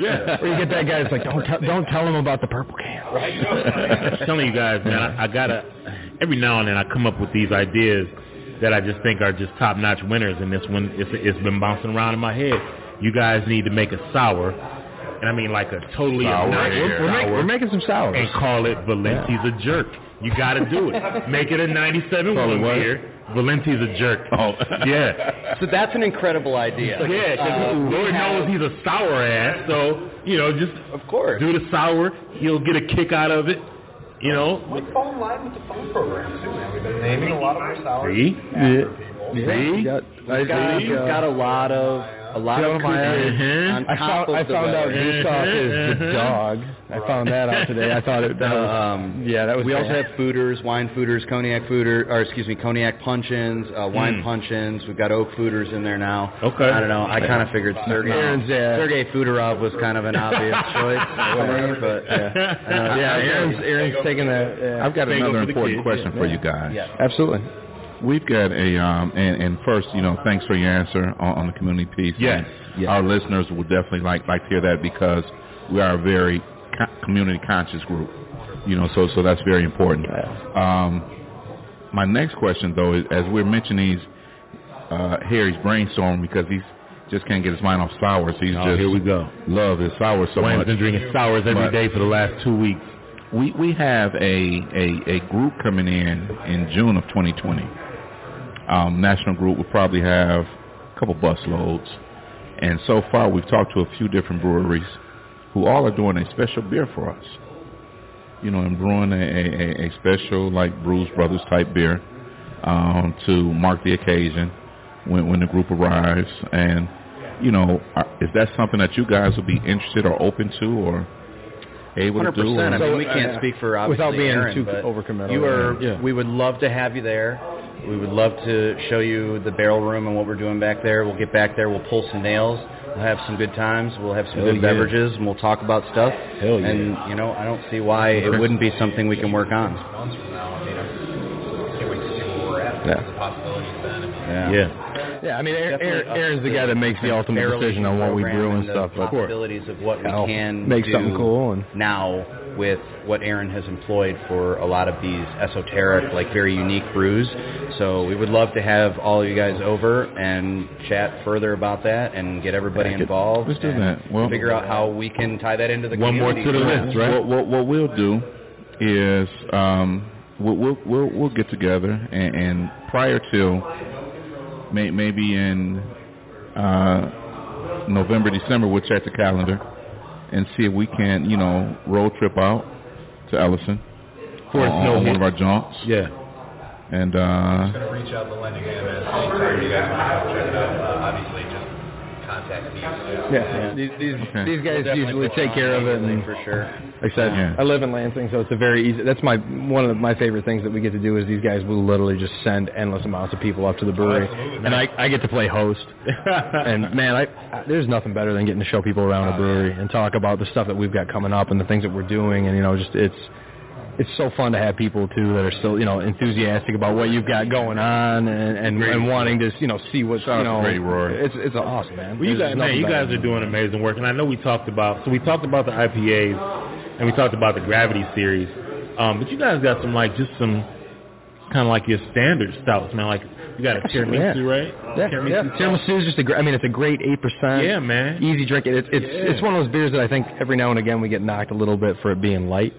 G: Yeah.
L: Or you get that guy that's like, don't tell, don't tell him about the purple can.
G: I'm telling you guys, man, I, I gotta. Every now and then, I come up with these ideas that I just think are just top-notch winners, and this one, it's, it's been bouncing around in my head. You guys need to make a sour, and I mean like a totally
A: Sour,
G: obnoxious.
L: We're, we're, make,
G: sour,
L: we're making some sours.
G: and call it Valenti's a jerk. You got to do it. Make it a 97
A: Call it
G: one
A: what?
G: Valenti's a jerk.
A: Oh.
G: Yeah.
J: So that's an incredible idea.
G: Yeah, because
J: Uh,
G: Lord
J: have-
G: knows he's a sour ass, so, you know, just
J: Of course.
G: do the sour. He'll get a kick out of it. You know,
K: We fall in line with the phone program too, man. We've been naming a lot of our sours
G: See?
K: after people.
L: Yeah, you got, I,
J: We've got,
L: I,
J: we've got a lot of a lot
L: Yeah,
J: of
L: my-
J: cookies on
L: I
J: top
L: found
J: of
L: I
J: the
L: found out
J: weather.
L: Gustav is the dog. I found that out today. I thought it that was
J: Um,
L: yeah that was
J: we also have foeders, wine foeders, cognac foeder, or excuse me, cognac puncheons, uh, wine
G: Mm.
J: puncheons. We've got oak foeders in there now.
G: Okay.
J: I don't know. I kind of figured Sergey,
L: Aaron's.
J: Sergey Fudorov was kind of an obvious choice for me, but
L: yeah
J: I know-
L: yeah Aaron's Aaron's taking that. Yeah.
A: I've got
G: Bingo
A: another important
G: kids.
A: question for you guys.
J: Yeah.
L: Absolutely.
A: We've got a um, and, and first, you know, thanks for your answer on, on the community piece.
G: Yes.
A: And Our listeners would definitely like like to hear that because we are a very co- community conscious group. You know, so so that's very important. Um, my next question though is, as we're mentioning these, uh, Harry's brainstorming because he's just can't get his mind off sours. He's
G: Oh,
A: just
G: here we go.
A: love his sour so
G: Wayne's
A: much.
G: been drinking sours every
A: But-
G: day for the last two weeks.
A: We we have a, a, a group coming in in June of 2020. Um, national group will probably have a couple bus loads, and so far we've talked to a few different breweries who all are doing a special beer for us. You know, and brewing a, a, a special like Brews Brothers type beer um, to mark the occasion when when the group arrives. And you know, are, is that something that you guys would be interested or open to or able
J: Hundred
A: to do?
J: percent. I
A: or-
J: mean, we can't
L: uh,
J: speak for obviously
L: without being
J: Aaron,
L: too
J: but
L: overcommittal.
J: You are.
A: Yeah.
J: We would love to have you there. We would love to show you the barrel room and what we're doing back there. We'll get back there. We'll pull some nails. We'll have some good times. We'll have some
G: Hell
J: good
G: yeah.
J: beverages, and we'll talk about stuff.
G: Hell yeah.
J: And you know, I don't see why it wouldn't be something we can work on.
K: Months from now, I mean, I can't wait to see where we're at.
L: Yeah.
K: The possibilities then.
J: Yeah.
G: Yeah.
L: Yeah, I mean Aaron,
J: Definitely
L: Aaron's the guy that makes the ultimate decision on what we
J: program
L: brew and
J: the
L: stuff. But
J: possibilities of what we can
L: make
J: do
L: something cool and
J: now with what Aaron has employed for a lot of these esoteric, like very unique brews. So we would love to have all of you guys over and chat further about that and get everybody
A: Yeah, get-
J: involved.
A: let's do
J: and
A: that. Well-
J: figure out how we can tie that into the
G: One more to the list, right?
A: What, what, what we'll do is um, we'll, we'll we'll we'll get together and, and prior to may, maybe in uh, November December we'll check the calendar and see if we can you know road trip out to Ellison
G: For a
A: on,
G: snow
A: on one
G: hit.
A: of our jaunts
G: Yeah.
A: and uh,
K: I'm going to reach out to Lenny again anytime you guys want to check it out. Uh, obviously, just contact me.
L: yeah, these these,
A: Okay.
L: these guys
J: Definitely
L: usually
J: put
L: take
J: on
L: care of it. And
J: for sure.
L: like I said,
A: Yeah.
L: I live in Lansing, so it's a very easy. That's my one of my favorite things that we get to do is these guys will literally just send endless amounts of people up to the brewery, oh,
K: absolutely.
L: and I I get to play host. and man, I, I there's nothing better than getting to show people around a oh, brewery and talk about the stuff that we've got coming up and the things that we're doing, and you know, just it's it's so fun to have people too that are still you know enthusiastic about what you've got going on and and, and wanting to you know see what's
A: Shout
L: you know
A: Ray Roy.
L: it's it's awesome man.
G: Well, you guys, man, you guys are doing amazing work, and I know we talked about so we talked about the IPAs, and we talked about the Gravity series, um, but you guys got some like just some kind of like your standard stouts, man. Like you got a tiramisu,
L: Yeah.
G: right?
L: Yeah,
G: Tiramisu
L: yeah.
G: stout.
L: Tiramisu is just a great. I mean, it's a great eight percent.
G: Yeah, man.
L: Easy drinking. It's it's
G: Yeah.
L: it's one of those beers that I think every now and again we get knocked a little bit for it being light.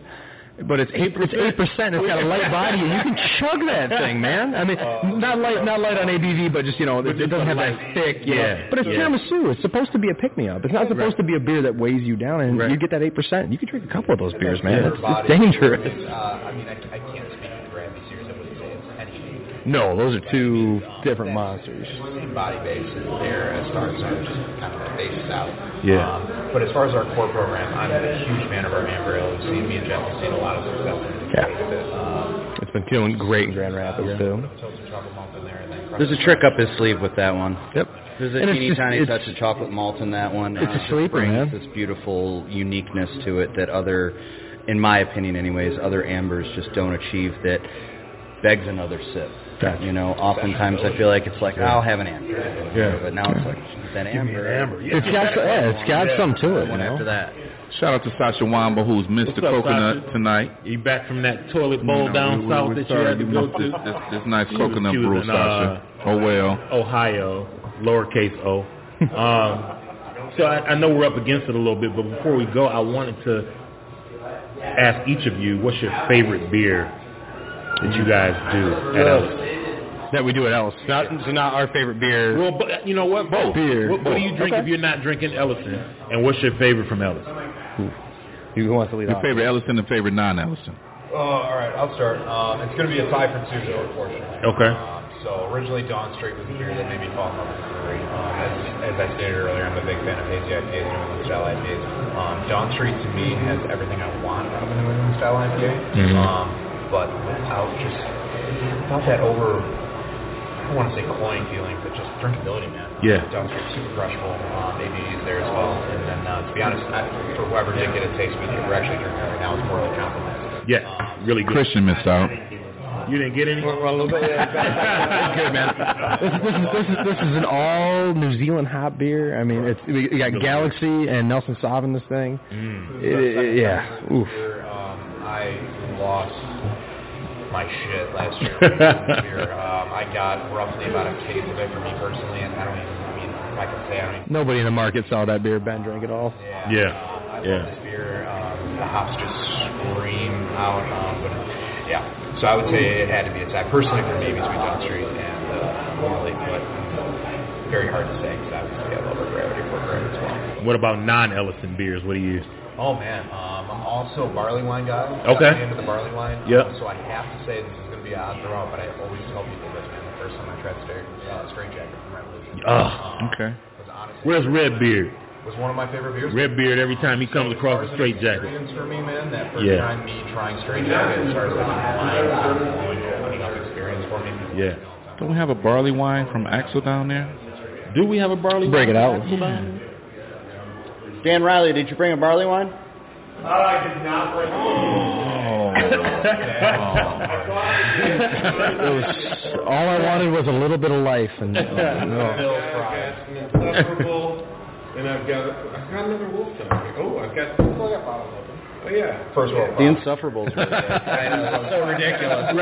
L: But it's eight it's eight percent. It's got a light body, and you can chug that thing, man. I mean, not light not light on ABV, but just you know, it, it doesn't have that thick. Know.
G: Yeah,
L: But it's
G: yeah.
L: tiramisu. It's supposed to be a pick me up. It's not supposed to be a beer that weighs you down, and you get that eight percent. You can drink a couple of those beers, man. It's, it's dangerous.
K: Uh, I mean, I, I can't
L: No, those are two different monsters.
K: same body base as there as far as uh, just kind of that base out.
L: Yeah.
K: Um, but as far as our core program, I'm a huge fan of our Amber Ale. We've seen me and Jeff have seen a lot of success in the
L: Yeah.
K: with it. Um,
L: It's been doing great in Grand Rapids too.
K: toasted chocolate malt in there, and then
J: There's a trick up his sleeve with that one.
L: Yep.
J: There's a
L: And
J: teeny
L: just-
J: tiny touch of chocolate malt in that one.
L: It's a
J: it
L: sleeper,
J: brings
L: man.
J: This beautiful uniqueness to it that other, in my opinion, anyways, other ambers just don't achieve. That begs another sip. You know, oftentimes I feel like it's like I'll have an amber.
G: Yeah.
J: But now it's like that amber.
L: It's got yeah, it's got some to it. You know?
J: after that.
A: Shout out to Sasha Wamba, who's Mr.
G: Up,
A: coconut
G: Sasha?
A: tonight.
G: You back from that toilet bowl
A: You know,
G: down
A: we- we-
G: south
A: we
G: that you
A: sorry
G: had to go
A: missed
G: to?
A: this- this- this nice
G: She
A: coconut
G: she was
A: brew,
G: in,
A: Sasha. Oh, well.
G: Ohio, lowercase o. Um, so I, I know we're up against it a little bit, but before we go, I wanted to ask each of you, what's your favorite beer that you guys do at Ellis?
L: That we do at Ellis. Not, so not our favorite beer.
G: Well, but you know what? Both.
L: Beer.
G: What, what do you drink
L: Okay.
G: if you're not drinking Ellison? And what's your favorite from Ellis?
L: Who wants to lead
A: Your
L: off?
A: favorite Ellison and favorite non-Ellison.
K: Oh, all right, I'll start. Um, it's going to be a tie for Suzo, unfortunately.
G: Okay.
K: Um, so originally, Dawn Street was the beer that made me fall in love with the brewery. Um, as, as I stated earlier, I'm a big fan of hazy IPAs, New England style IPAs. Um, Dawn Street to me has everything I want out of a New England style IPA,
G: Mhm.
K: um, but I was just without that over. I don't want to say cloying feeling, but just drinkability, man.
G: Yeah.
K: Dawn Street's super crushable. Um, ABV is there as well. And then, uh, to be honest, I, for whoever did get a taste with it, we're actually drinking right now. It's more like a compliment.
G: Yeah, really good.
A: Christian missed out.
G: You didn't get any?
L: Good man. This, this, is, this is this is an all New Zealand hop beer. I mean, it's we we got Galaxy and Nelson Sav in this thing.
G: Mm.
L: It- it- yeah. Oof.
K: Um, I lost my shit last year. with. Um, I got roughly about a case of it for me personally, and I don't even. I mean, if I can say I don't even.
L: Nobody in the market saw that beer Ben drank it all.
K: Yeah.
G: Yeah.
K: I love this beer. Um, the hops just scream out. Um, but yeah, so I would say it had to be a tie. Personally, for me, between John Street and uh, Morley, but very hard to say because obviously I love our gravity for as well.
G: What about non-Ellison beers? What do you?
K: Oh man, um, I'm also a barley wine guy.
G: Okay.
K: Definitely into the barley wine.
G: Yep.
K: Um, so I have to say this is going to be an odd throw out, but I always tell people this, man. The first time I tried straight, uh, straight jacket from Revolution.
G: Oh,
A: okay.
K: Was honestly
G: Where's Redbeard?
K: was one of my favorite beers.
G: Redbeard. Every time he comes across a straight jacket.
K: Experience for me, man. That first
G: Yeah.
K: time me trying straight jacket, as far as like wine, um, opening up experience for me.
G: Yeah.
A: Don't we have a barley wine from Axle down there?
G: Do we have a barley
L: Break
G: wine?
L: it out.
J: Dan Riley, did you bring a barley wine?
N: I did not bring
L: It was all I wanted was a little bit of life, and uh, no.
I: Insufferable, and I've got I've got another wolf down. Oh, I've got still got bottles open. Oh yeah.
K: First world
J: The
K: problem.
J: Insufferable is really good. I know, it's so ridiculous.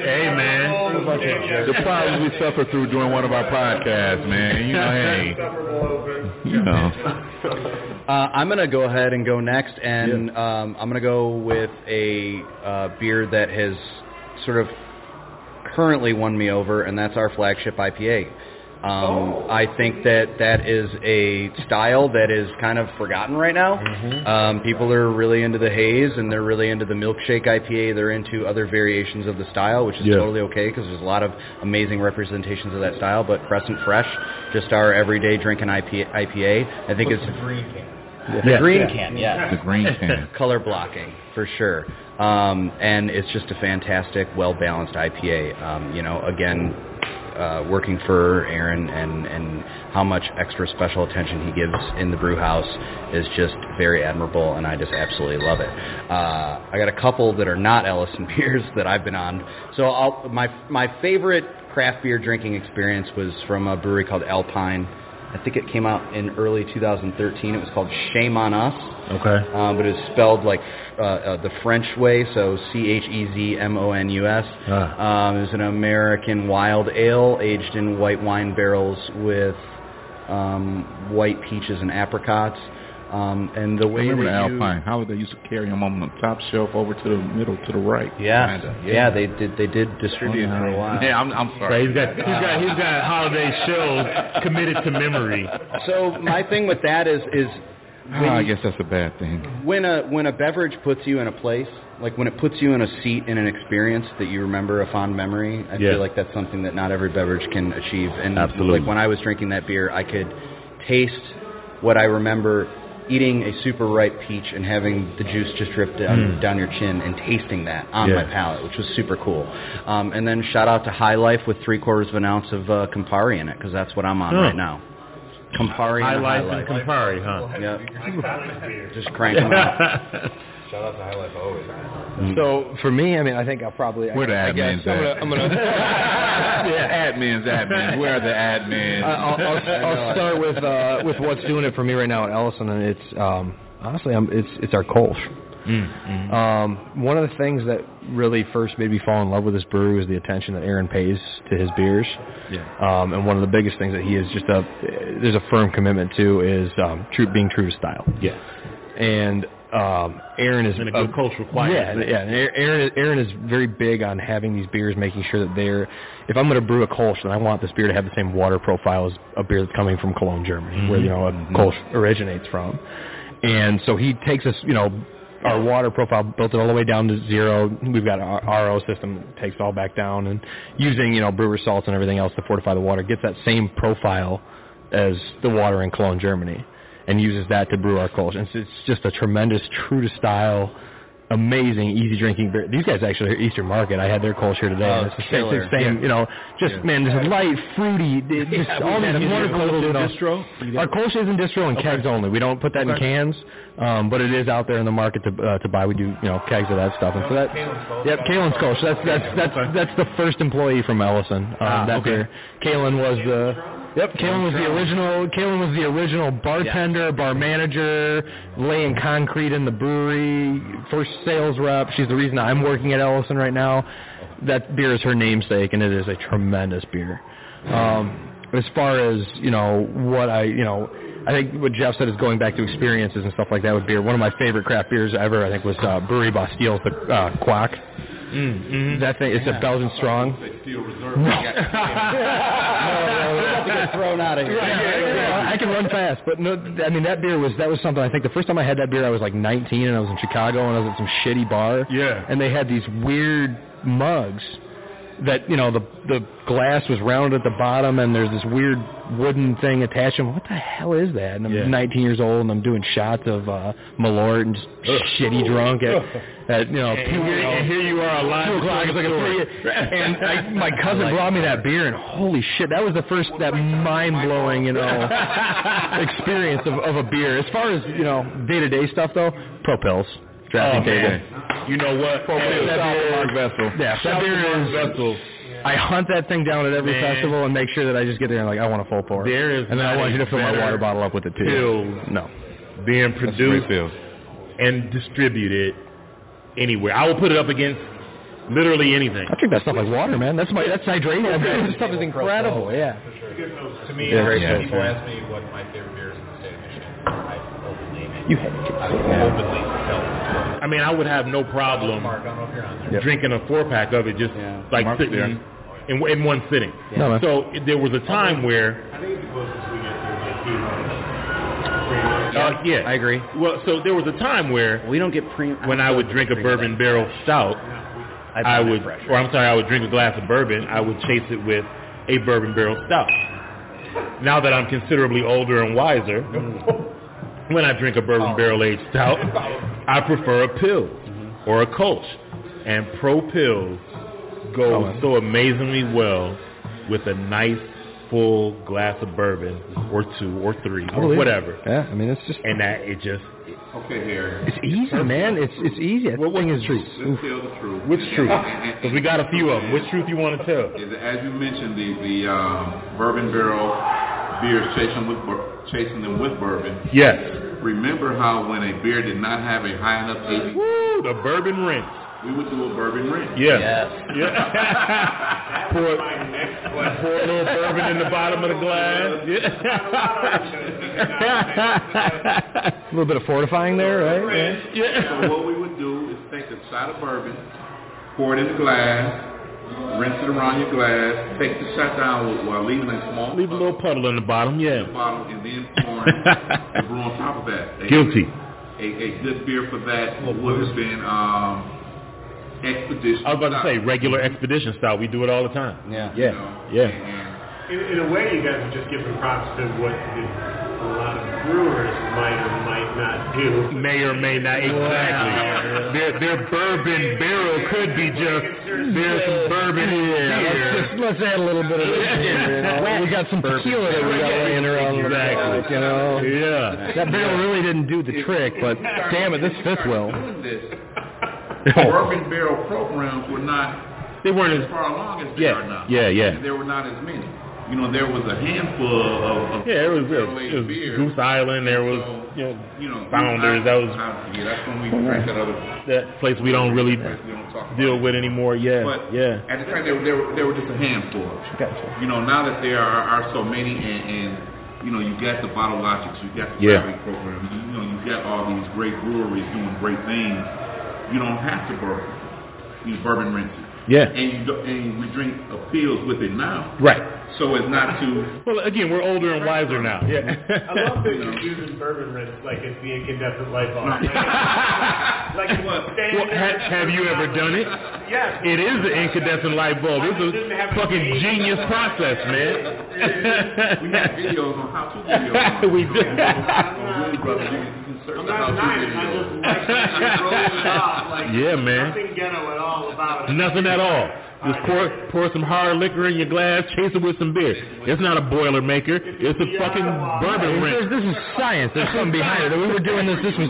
G: Hey man.
A: The problems we suffer through during one of our podcasts, man. You know, hey,
I: Insufferable open.
A: You know.
J: Uh, I'm going to go ahead and go next, and um, I'm going to go with a uh, beer that has sort of currently won me over, and that's our flagship IPA. Um, I think that that is a style that is kind of forgotten right now. Um, people are really into the haze, and they're really into the milkshake IPA. They're into other variations of the style, which is
G: Yeah.
J: totally okay because there's a lot of amazing representations of that style. But Crescent Fresh, just our everyday drinking IPA, IPA I think is
K: the green can.
J: the
G: Yeah.
J: green
G: Yeah.
J: can, yes.
A: The green can.
J: Color blocking, for sure. Um, and it's just a fantastic, well-balanced IPA. Um, you know, again, uh, working for Aaron and, and how much extra special attention he gives in the brew house is just very admirable, and I just absolutely love it. Uh, I got a couple that are not Ellison beers that I've been on. So I'll, my my favorite craft beer drinking experience was from a brewery called Alpine I think it came out in early 2013. It was called Shame on Us.
G: Okay.
J: Um, but it's spelled like uh, uh, the French way, so C H E Z M O N U S.
G: Ah.
J: Um, it was an American wild ale aged in white wine barrels with um, white peaches and apricots. Um, and the
A: I
J: way
A: remember
J: that
A: the
J: you-
A: Alpine. How they used to carry them on the top shelf over to the middle to the right.
J: Yeah,
A: Kinda.
J: yeah, they did. They did distribute for a while.
A: Yeah, I'm, I'm
G: So
A: sorry.
G: he's got he's got he's got holiday shows committed to memory.
J: So my thing with that is is when
A: Ah, I guess that's a bad thing.
J: when a when a beverage puts you in a place, like when it puts you in a seat in an experience that you remember a fond memory, I
G: Yeah.
J: feel like that's something that not every beverage can achieve. And
G: Absolutely.
J: like when I was drinking that beer, I could taste what I remember eating a super ripe peach and having the juice just drip down
G: Mm.
J: down your chin and tasting that on
G: Yeah.
J: my palate, which was super cool. Um, and then shout out to High Life with three quarters of an ounce of uh, Campari in it because that's what I'm on
G: Huh.
J: right now. Campari
G: High
J: and
G: Life
J: High
G: and Campari, huh?
J: Yep. Just crank 'em out.
K: Shout out to High Life always.
L: So for me, I mean, I think I'll probably.
A: Where the
L: I guess
A: admins
L: I'm gonna,
A: at?
L: I'm gonna
A: yeah, admins, admins. Where are the admins?
L: I- I'll, I'll, I'll start with uh, with what's doing it for me right now at Ellison, and it's um, honestly, I'm, it's it's our Kolsch.
G: Mm,
L: Um, one of the things that really first made me fall in love with this brewery is the attention that Aaron pays to his beers.
A: Yeah.
L: Um, and one of the biggest things that he is just a there's a firm commitment to is um, true being true to style.
G: Yeah.
L: And um, Aaron is
G: And a good Kolsch requires
L: Yeah,
G: that.
L: yeah. and Aaron is, Aaron is very big on having these beers, making sure that they're. If I'm going to brew a Kolsch, then I want this beer to have the same water profile as a beer that's coming from Cologne, Germany, where you know a Kolsch originates from. And so he takes us, you know, our water profile, built it all the way down to zero. We've got our RO system that takes it all back down, and using you know brewer salts and everything else to fortify the water gets that same profile as the water in Cologne, Germany, and uses that to brew our Kolsch. And it's, it's just a tremendous, true to style, amazing, easy drinking beer. These guys actually are at Eastern Market. I had their Kolsch here today.
J: Oh,
L: it's the same,
J: killer.
L: it's the same
J: Yeah.
L: you know, just man, just light, fruity, just
G: Yeah,
L: all these wonderful little you know,
G: distro?
L: Our Kolsch is in distro and kegs only. We don't put that in cans, um, but it is out there in the market to uh, to buy. We do you know kegs of that stuff, and so that yep, Kalen's Kolsch. That's that's that's that's the first employee from Ellison. Um,
G: Ah,
L: that
G: okay.
L: beer. Kalen was the Yep, Kalen was the original. Kalen was the original bartender, bar manager, laying concrete in the brewery, first sales rep. She's the reason I'm working at Ellison right now. That beer is her namesake, and it is a tremendous beer. Um, as far as you know, what I you know, I think what Jeff said is going back to experiences and stuff like that with beer. One of my favorite craft beers ever, I think, was uh, Brewery Bosteels the uh, Kwak.
G: Mm,
L: That thing, it's a Belgian strong.
J: thrown out of here.
L: Yeah, I can run fast, but no, I mean that beer was that was something. I think the first time I had that beer, I was like 19, and I was in Chicago, and I was at some shitty bar.
G: Yeah.
L: And they had these weird mugs that you know the the glass was round at the bottom, and there's this weird wooden thing attached. to them. What the hell is that? And I'm
G: Yeah.
L: 19 years old, and I'm doing shots of uh, Malort and just shitty drunk at, at you know.
G: And
L: two-
G: here- and here you are alive
L: Two o'clock. It's like a three- and I, my cousin brought me that beer, and holy shit, that was the first that mind blowing you know experience of, of a beer. As far as you know day to day stuff though, Pro Pils, drafting
G: Oh,
L: table.
G: man. You know what?
L: Pro
G: Hey, shout to
A: Mark Vessel.
L: Yeah,
G: Shout
L: that
G: out to Mark
L: is.
G: Vessel.
L: I hunt that thing down at every
G: Man.
L: festival and make sure that I just get there and like I want a full pour.
G: There is
L: and then I want you to fill my water bottle up with it too.
G: pills
L: No.
G: being
A: That's a great
G: produced and distributed anywhere. I will put it up against literally anything.
L: I drink that stuff like water, man. That's my that's hydration. This stuff is incredible. Yeah.
K: To me,
L: Yeah,
K: when
L: yeah,
K: people
L: sure.
K: ask me what my favorite beer is in the state of Michigan, I openly,
L: You had
K: I openly tell them.
G: I mean, I would have no problem
K: Mark, I don't know if you're on there.
G: drinking a four pack of it just
J: Yeah.
G: like
A: Mark's
G: sitting
A: there.
G: in, in one sitting.
L: No.
G: So there was a time where,
I: I think the closest we get to like Keith.
G: uh, yeah,
J: I agree.
G: Well, so there was a time where
J: We don't get pre.
G: when I would drink a bourbon barrel stout, I would, or I'm sorry, I would drink a glass of bourbon. I would chase it with a bourbon barrel stout. Now that I'm considerably older and wiser, when I drink a bourbon barrel aged stout, I prefer a pill or a Kolsch, and Pro Pils go
L: Oh,
G: so amazingly well with a nice full glass of bourbon or two or three or
L: believe it.
G: whatever,
L: Yeah, I mean it's just
G: and that it just
A: Okay, Harry.
L: it's easy, man. It's it's easy. That
G: What- what's
L: thing is
G: truth?
A: Let's tell the truth.
G: which truth?
A: And- and-
G: Because we got a few of them. Which truth you want to tell?
A: as you mentioned the the um, bourbon barrel beers chasing with chasing them with bourbon.
G: Yes.
A: Remember how when a beer did not have a high enough ABV,
G: Woo, the bourbon rinse.
A: we would do a bourbon rinse.
G: Yeah.
J: Yes.
G: Yeah. pour, pour a little bourbon in the bottom of the glass. Yeah.
L: a little bit of fortifying there, right? Yeah.
A: So what we would do is take a shot of bourbon, pour it in the glass, rinse it around your glass, take the shot down while leaving a small
G: Leave a little puddle in the bottom, yeah.
A: bottle, and then pour the brew on top of that. A-
G: Guilty.
A: A, a good beer for that would have been um, Expedition.
G: I was about to say regular expedition style. We do it all the time.
J: Yeah.
G: Yeah. Yeah.
E: In, in a way, you guys are just giving props to what a lot of brewers might or might not do.
G: May or may not exactly. Their their bourbon barrel could be just there's some bourbon in
L: Yeah,
G: here.
L: let's just let's add a little bit of this in here, you know. We got some tequila that we got laying around the
G: Exactly.
L: back, you know.
G: Yeah.
L: That barrel really didn't do the trick, but damn it, this fits well.
A: This, bourbon barrel programs were not
G: They weren't
A: as
G: as
A: far along as they
G: Yeah,
A: are now.
G: yeah, yeah.
A: And there were not as many. You know, there was a handful of, of
G: yeah, it was, it
A: barrel-aged
G: was
A: beers.
G: Goose Island. There was you know,
A: you know,
G: Founders. That was
A: yeah, that's when we drank that other
G: that place we don't really
A: we don't
G: deal with anymore. Yeah,
A: But
G: yeah.
A: at the time, there, there, were- there were just a handful. You know, now that there are, are so many, and, and you know, you got the bottle logics, you got the
G: Yeah.
A: programs, you, you know, you got all these great breweries doing great things. You don't have to bourbon, use bourbon rinses.
G: Yeah.
A: And you do, and we drink pills with it now.
G: Right.
A: So it's not too.
G: Well, again, we're older and wiser now. Yeah.
E: I love that you're using bourbon rinse like it's the incandescent light bulb. like it's
G: Well, ha- have you ever done it?
E: Yes.
G: It is the incandescent light bulb. It's a fucking genius process, man.
A: we have videos on how to videos.
G: we do.
A: On Brews Brothers, you can- you can search
E: I'm not
A: how-to
E: denying it. I just like that it off like
G: Yeah, man.
E: nothing ghetto at all about it.
G: Nothing at all. Just pour pour some hard liquor in your glass, chase it with some beer. It's not a boiler maker. It's a fucking bourbon
L: There's,
G: rinse.
L: this is science. There's something behind it. We were doing this. This was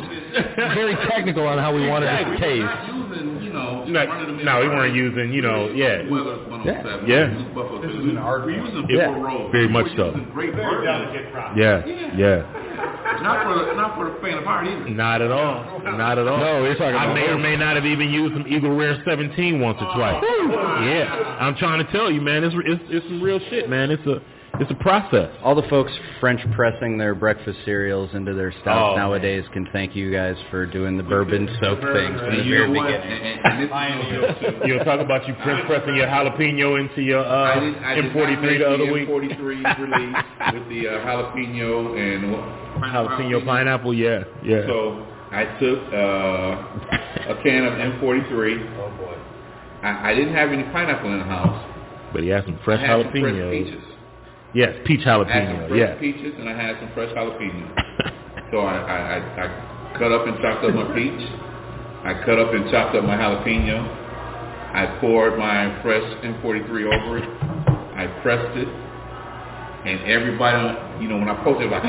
L: very technical on how we wanted it to taste.
A: Using, you
G: No, no, we weren't using, you know, yeah.
A: Weathers 107.
G: Yeah.
A: We use Buffalo
G: This is an art
A: We're using
G: Yeah. Very much
A: We're
G: so.
A: using Great
E: Very
A: bourbon.
E: delicate process.
G: Yeah, yeah.
A: Not for the, not for the faint of heart either.
G: Not at all. Not at all.
L: No, we're talking
G: I
L: about
G: may or may not have even used some Eagle Rare 17 once or twice. Yeah, I'm trying to tell you, man. It's it's, it's some real shit, man. It's a it's a process.
J: All the folks French pressing their breakfast cereals into their stouts
G: Oh,
J: nowadays can thank you guys for doing the bourbon soaked things from the very
A: you know what?
J: beginning.
A: And, and, and this is real too.
G: You know, talk about you French pressing your jalapeno into your
A: I
G: uh,
A: did, I did
G: M43
A: make
G: the other week.
A: M43 release with the uh, jalapeno and what?
G: Jalapeno pineapple, yeah, yeah.
A: So I took uh, a can of M43.
E: Oh boy.
A: I, I didn't have any pineapple in the house.
G: but he had some fresh
A: I had some fresh
G: jalapenos.
A: peaches.
G: Yes, peach
A: I had some
G: jalapeno.
A: fresh
G: Yeah.
A: peaches and I had some fresh jalapeno. so I, I, I, I cut up and chopped up my peach. I cut up and chopped up my jalapeno. I poured my fresh M43 over it. I pressed it. And everybody, you know, when I posted, it, like,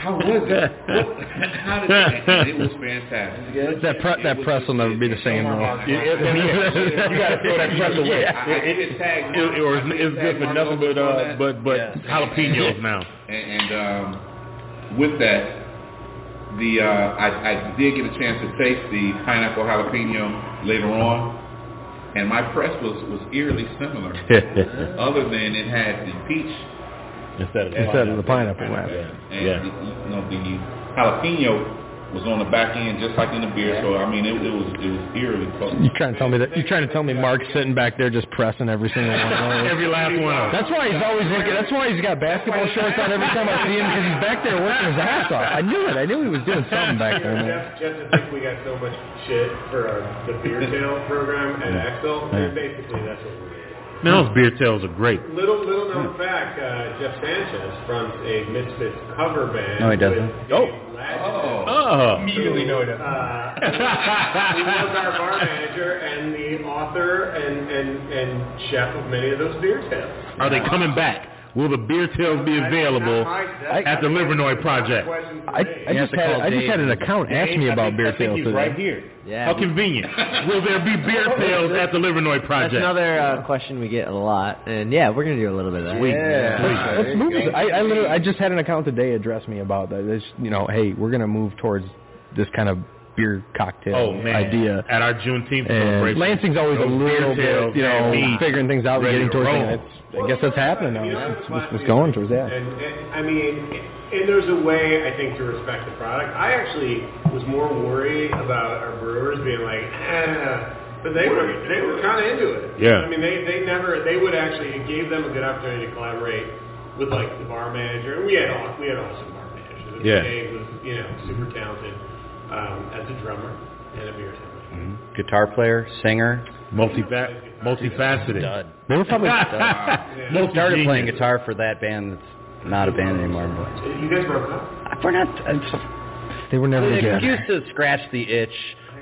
A: how was it? What, how did it? It was fantastic.
L: That pre- that press will never be the same though.
G: Yeah, yeah. you gotta throw that press away.
A: I
G: It, it, it, or it's, good for nothing but uh, but but jalapenos now.
A: And, and um, with that, the uh, I, I did get a chance to taste the pineapple jalapeno later on, and my press was was eerily similar, other than it had the peach
G: Instead of
L: Instead of the pineapple wrap.
A: and
G: Yeah.
A: the, you know the jalapeno was on the back end just like in the beer. So I mean, it, it was it was eerily close.
L: You trying to tell me that? You trying to tell me Mark's sitting back there just pressing every single one?
G: Every last one of them.
L: That's why he's always looking. That's why he's got basketball shorts on every time I see him because he's back there working his ass off. I knew it. I knew he was doing something back there. Man.
E: Just, just to think we got so much shit for our, the beer tail program at Axle,
G: Yeah.
E: basically that's what we did.
G: Man, those beer tails are great.
E: Little little known fact, uh, Jeff Sanchez fronts a Misfits cover band.
J: No, he doesn't.
E: with
G: Oh. Oh.
E: Immediately know it. Uh, he was our bar manager and the author and, and, and chef of many of those beer tales.
G: Are they coming back? Will the beer tails be available at the Livernois Project?
L: I, I just had I just had an account ask me about beer
G: I think
L: tails
G: he's
L: today.
G: right here.
F: Yeah.
G: How convenient. Will there be beer tails at the Livernois
F: That's
G: Project?
F: another uh, question we get a lot, and yeah, we're gonna do a little bit of that.
G: Sweet.
L: Let's, let's move. I, I literally I just had an account today address me about that. This, you know, hey, we're gonna move towards this kind of beer cocktail
G: Oh man!
L: idea.
G: At our Juneteenth
L: And
G: celebration,
L: Lansing's always a little bit, you know,
G: me
L: figuring things out getting towards
G: roll.
L: things. I guess that's happening now. It's, it's, it's going towards that.
E: And, and I mean, and there's a way I think to respect the product. I actually was more worried about our brewers being like, eh, but they were they were kind of into it.
G: Yeah.
E: I mean, they they never they would actually it gave them a good opportunity to collaborate with like the bar manager. And we had all we had awesome bar managers.
G: Yeah.
E: Dave was you know super talented um, as a drummer and a beer tender.
J: Guitar player, singer,
G: Multifa- multifaceted.
J: Stud.
L: They were probably
J: He started playing guitar for that band that's not a band anymore. But
E: You guys broke up.
J: we're not. It's,
L: they were never
J: an
L: together.
J: excuse to scratch the itch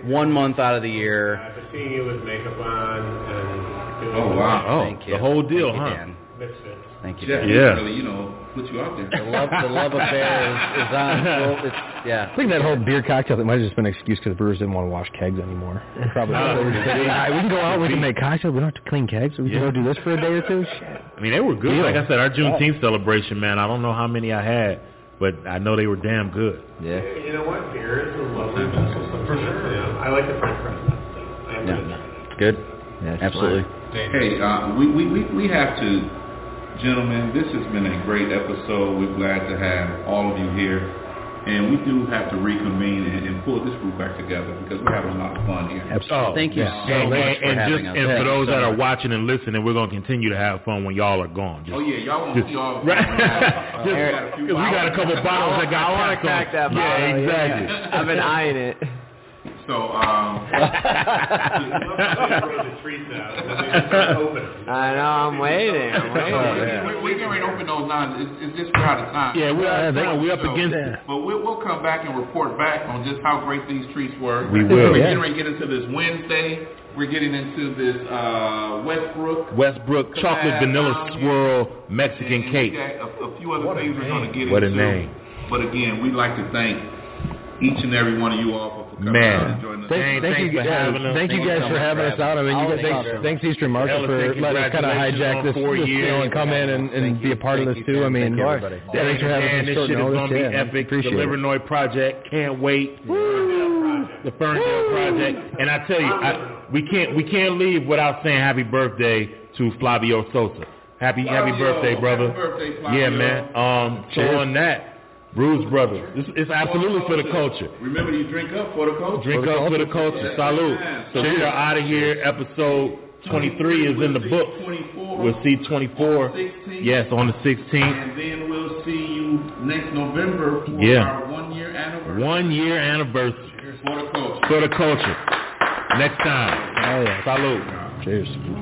J: one month out of the year.
E: Uh, but seeing you with makeup on and doing
A: Oh, wow.
G: Oh,
J: Thank you.
G: the whole deal,
J: Thank you,
G: huh?
J: Dan.
E: misfits.
J: Thank you.
A: Jeff
J: Dan.
G: Yeah.
A: really, you know, put you out there.
J: The love, the love affair is, is on. Full, it's, yeah.
L: I think that whole beer cocktail thing might have just been an excuse because the brewers didn't want to wash kegs anymore. Probably. they were just "Ah, we can go out, we can make cocktails, we don't have to clean kegs, we can
G: Yeah.
L: go do this for a day or two. Shit.
G: I mean, they were good.
L: Deal.
G: Like I said, our Juneteenth celebration, man. I don't know how many I had, but I know they were damn good.
F: Yeah.
E: You know what? Beer is a lovely vessel for sure. Yeah, I like the French press. though. I have to
J: Yeah. Good.
F: Yeah, it's
J: Absolutely.
A: Hey, uh, we, we, we, we have to, gentlemen, this has been a great episode. We're glad to have all of you here. And we do have to reconvene and, and pull this group back together because we're having a lot of fun here.
G: Oh,
J: Thank you
G: yeah.
J: so
G: and,
J: much
G: and,
J: for
G: and
J: having
G: just,
J: us.
G: And for those
J: so
G: that are
J: much.
G: watching and listening, we're going to continue to have fun when y'all are gone. Just,
A: Oh, yeah, y'all want to
G: just-
A: see all
G: right.
A: Uh,
G: Just-
A: we got a few
G: 'cause we got a
A: bottles.
G: couple bottles that got
F: I want
G: capped
F: to crack that bottle.
G: Yeah, exactly.
F: yeah. I've been eyeing it.
A: So, um,
E: the treats out. and then they just start opening.
F: I know. I'm waiting. I'm waiting.
A: we're, we're getting ready to open those now. It's, it's just we're out of time.
G: Yeah, we're out of
L: Yeah,
G: time. We're up
A: So-
G: against it.
A: But we'll, we'll come back and report back on just how great these treats were.
G: We will.
A: We're
G: Yeah.
A: getting ready to get into this Wednesday. We're getting into this uh, Westbrook.
G: Westbrook chocolate vanilla
A: down here.
G: swirl Mexican
A: And we
G: cake.
A: a, a few other things we're going to get
G: What a name.
A: But again, we'd like to thank each and every one of you all for coming
G: Man.
A: out and joining us.
L: Thank, thank, you,
G: for
L: yeah,
G: having us.
L: thank you guys for having us out. I mean, you guys,
F: us.
L: thanks, thanks Eastern Market for letting us kind of hijack this,
G: four
L: this you know, and come in and, and be a part of this
J: you,
L: too. I mean,
J: Thank everybody.
L: yeah, thanks for having
G: Man,
L: us
G: this
L: short
G: shit is going to be epic. The
L: appreciate it.
G: Livernois Project. Can't wait. The Ferndale Project. And I tell you, we can't we can't leave without saying happy birthday to Flavio Sosa. Happy happy birthday, brother.
A: happy birthday, Flavio.
G: yeah, man. Um, so on that, Brews Brothers. It's, it's absolutely for the culture.
A: Remember, you drink up for the culture.
G: Drink up for the culture. Salute. So we are out of here. Episode 23 is in the book. We'll see 24. Yes, on the 16th.
A: And then we'll see you next November for
G: Yeah.
A: our one year anniversary.
G: One year anniversary
A: For the culture.
G: for the culture. Next time.
L: Oh, yeah.
G: Salute.
L: Cheers.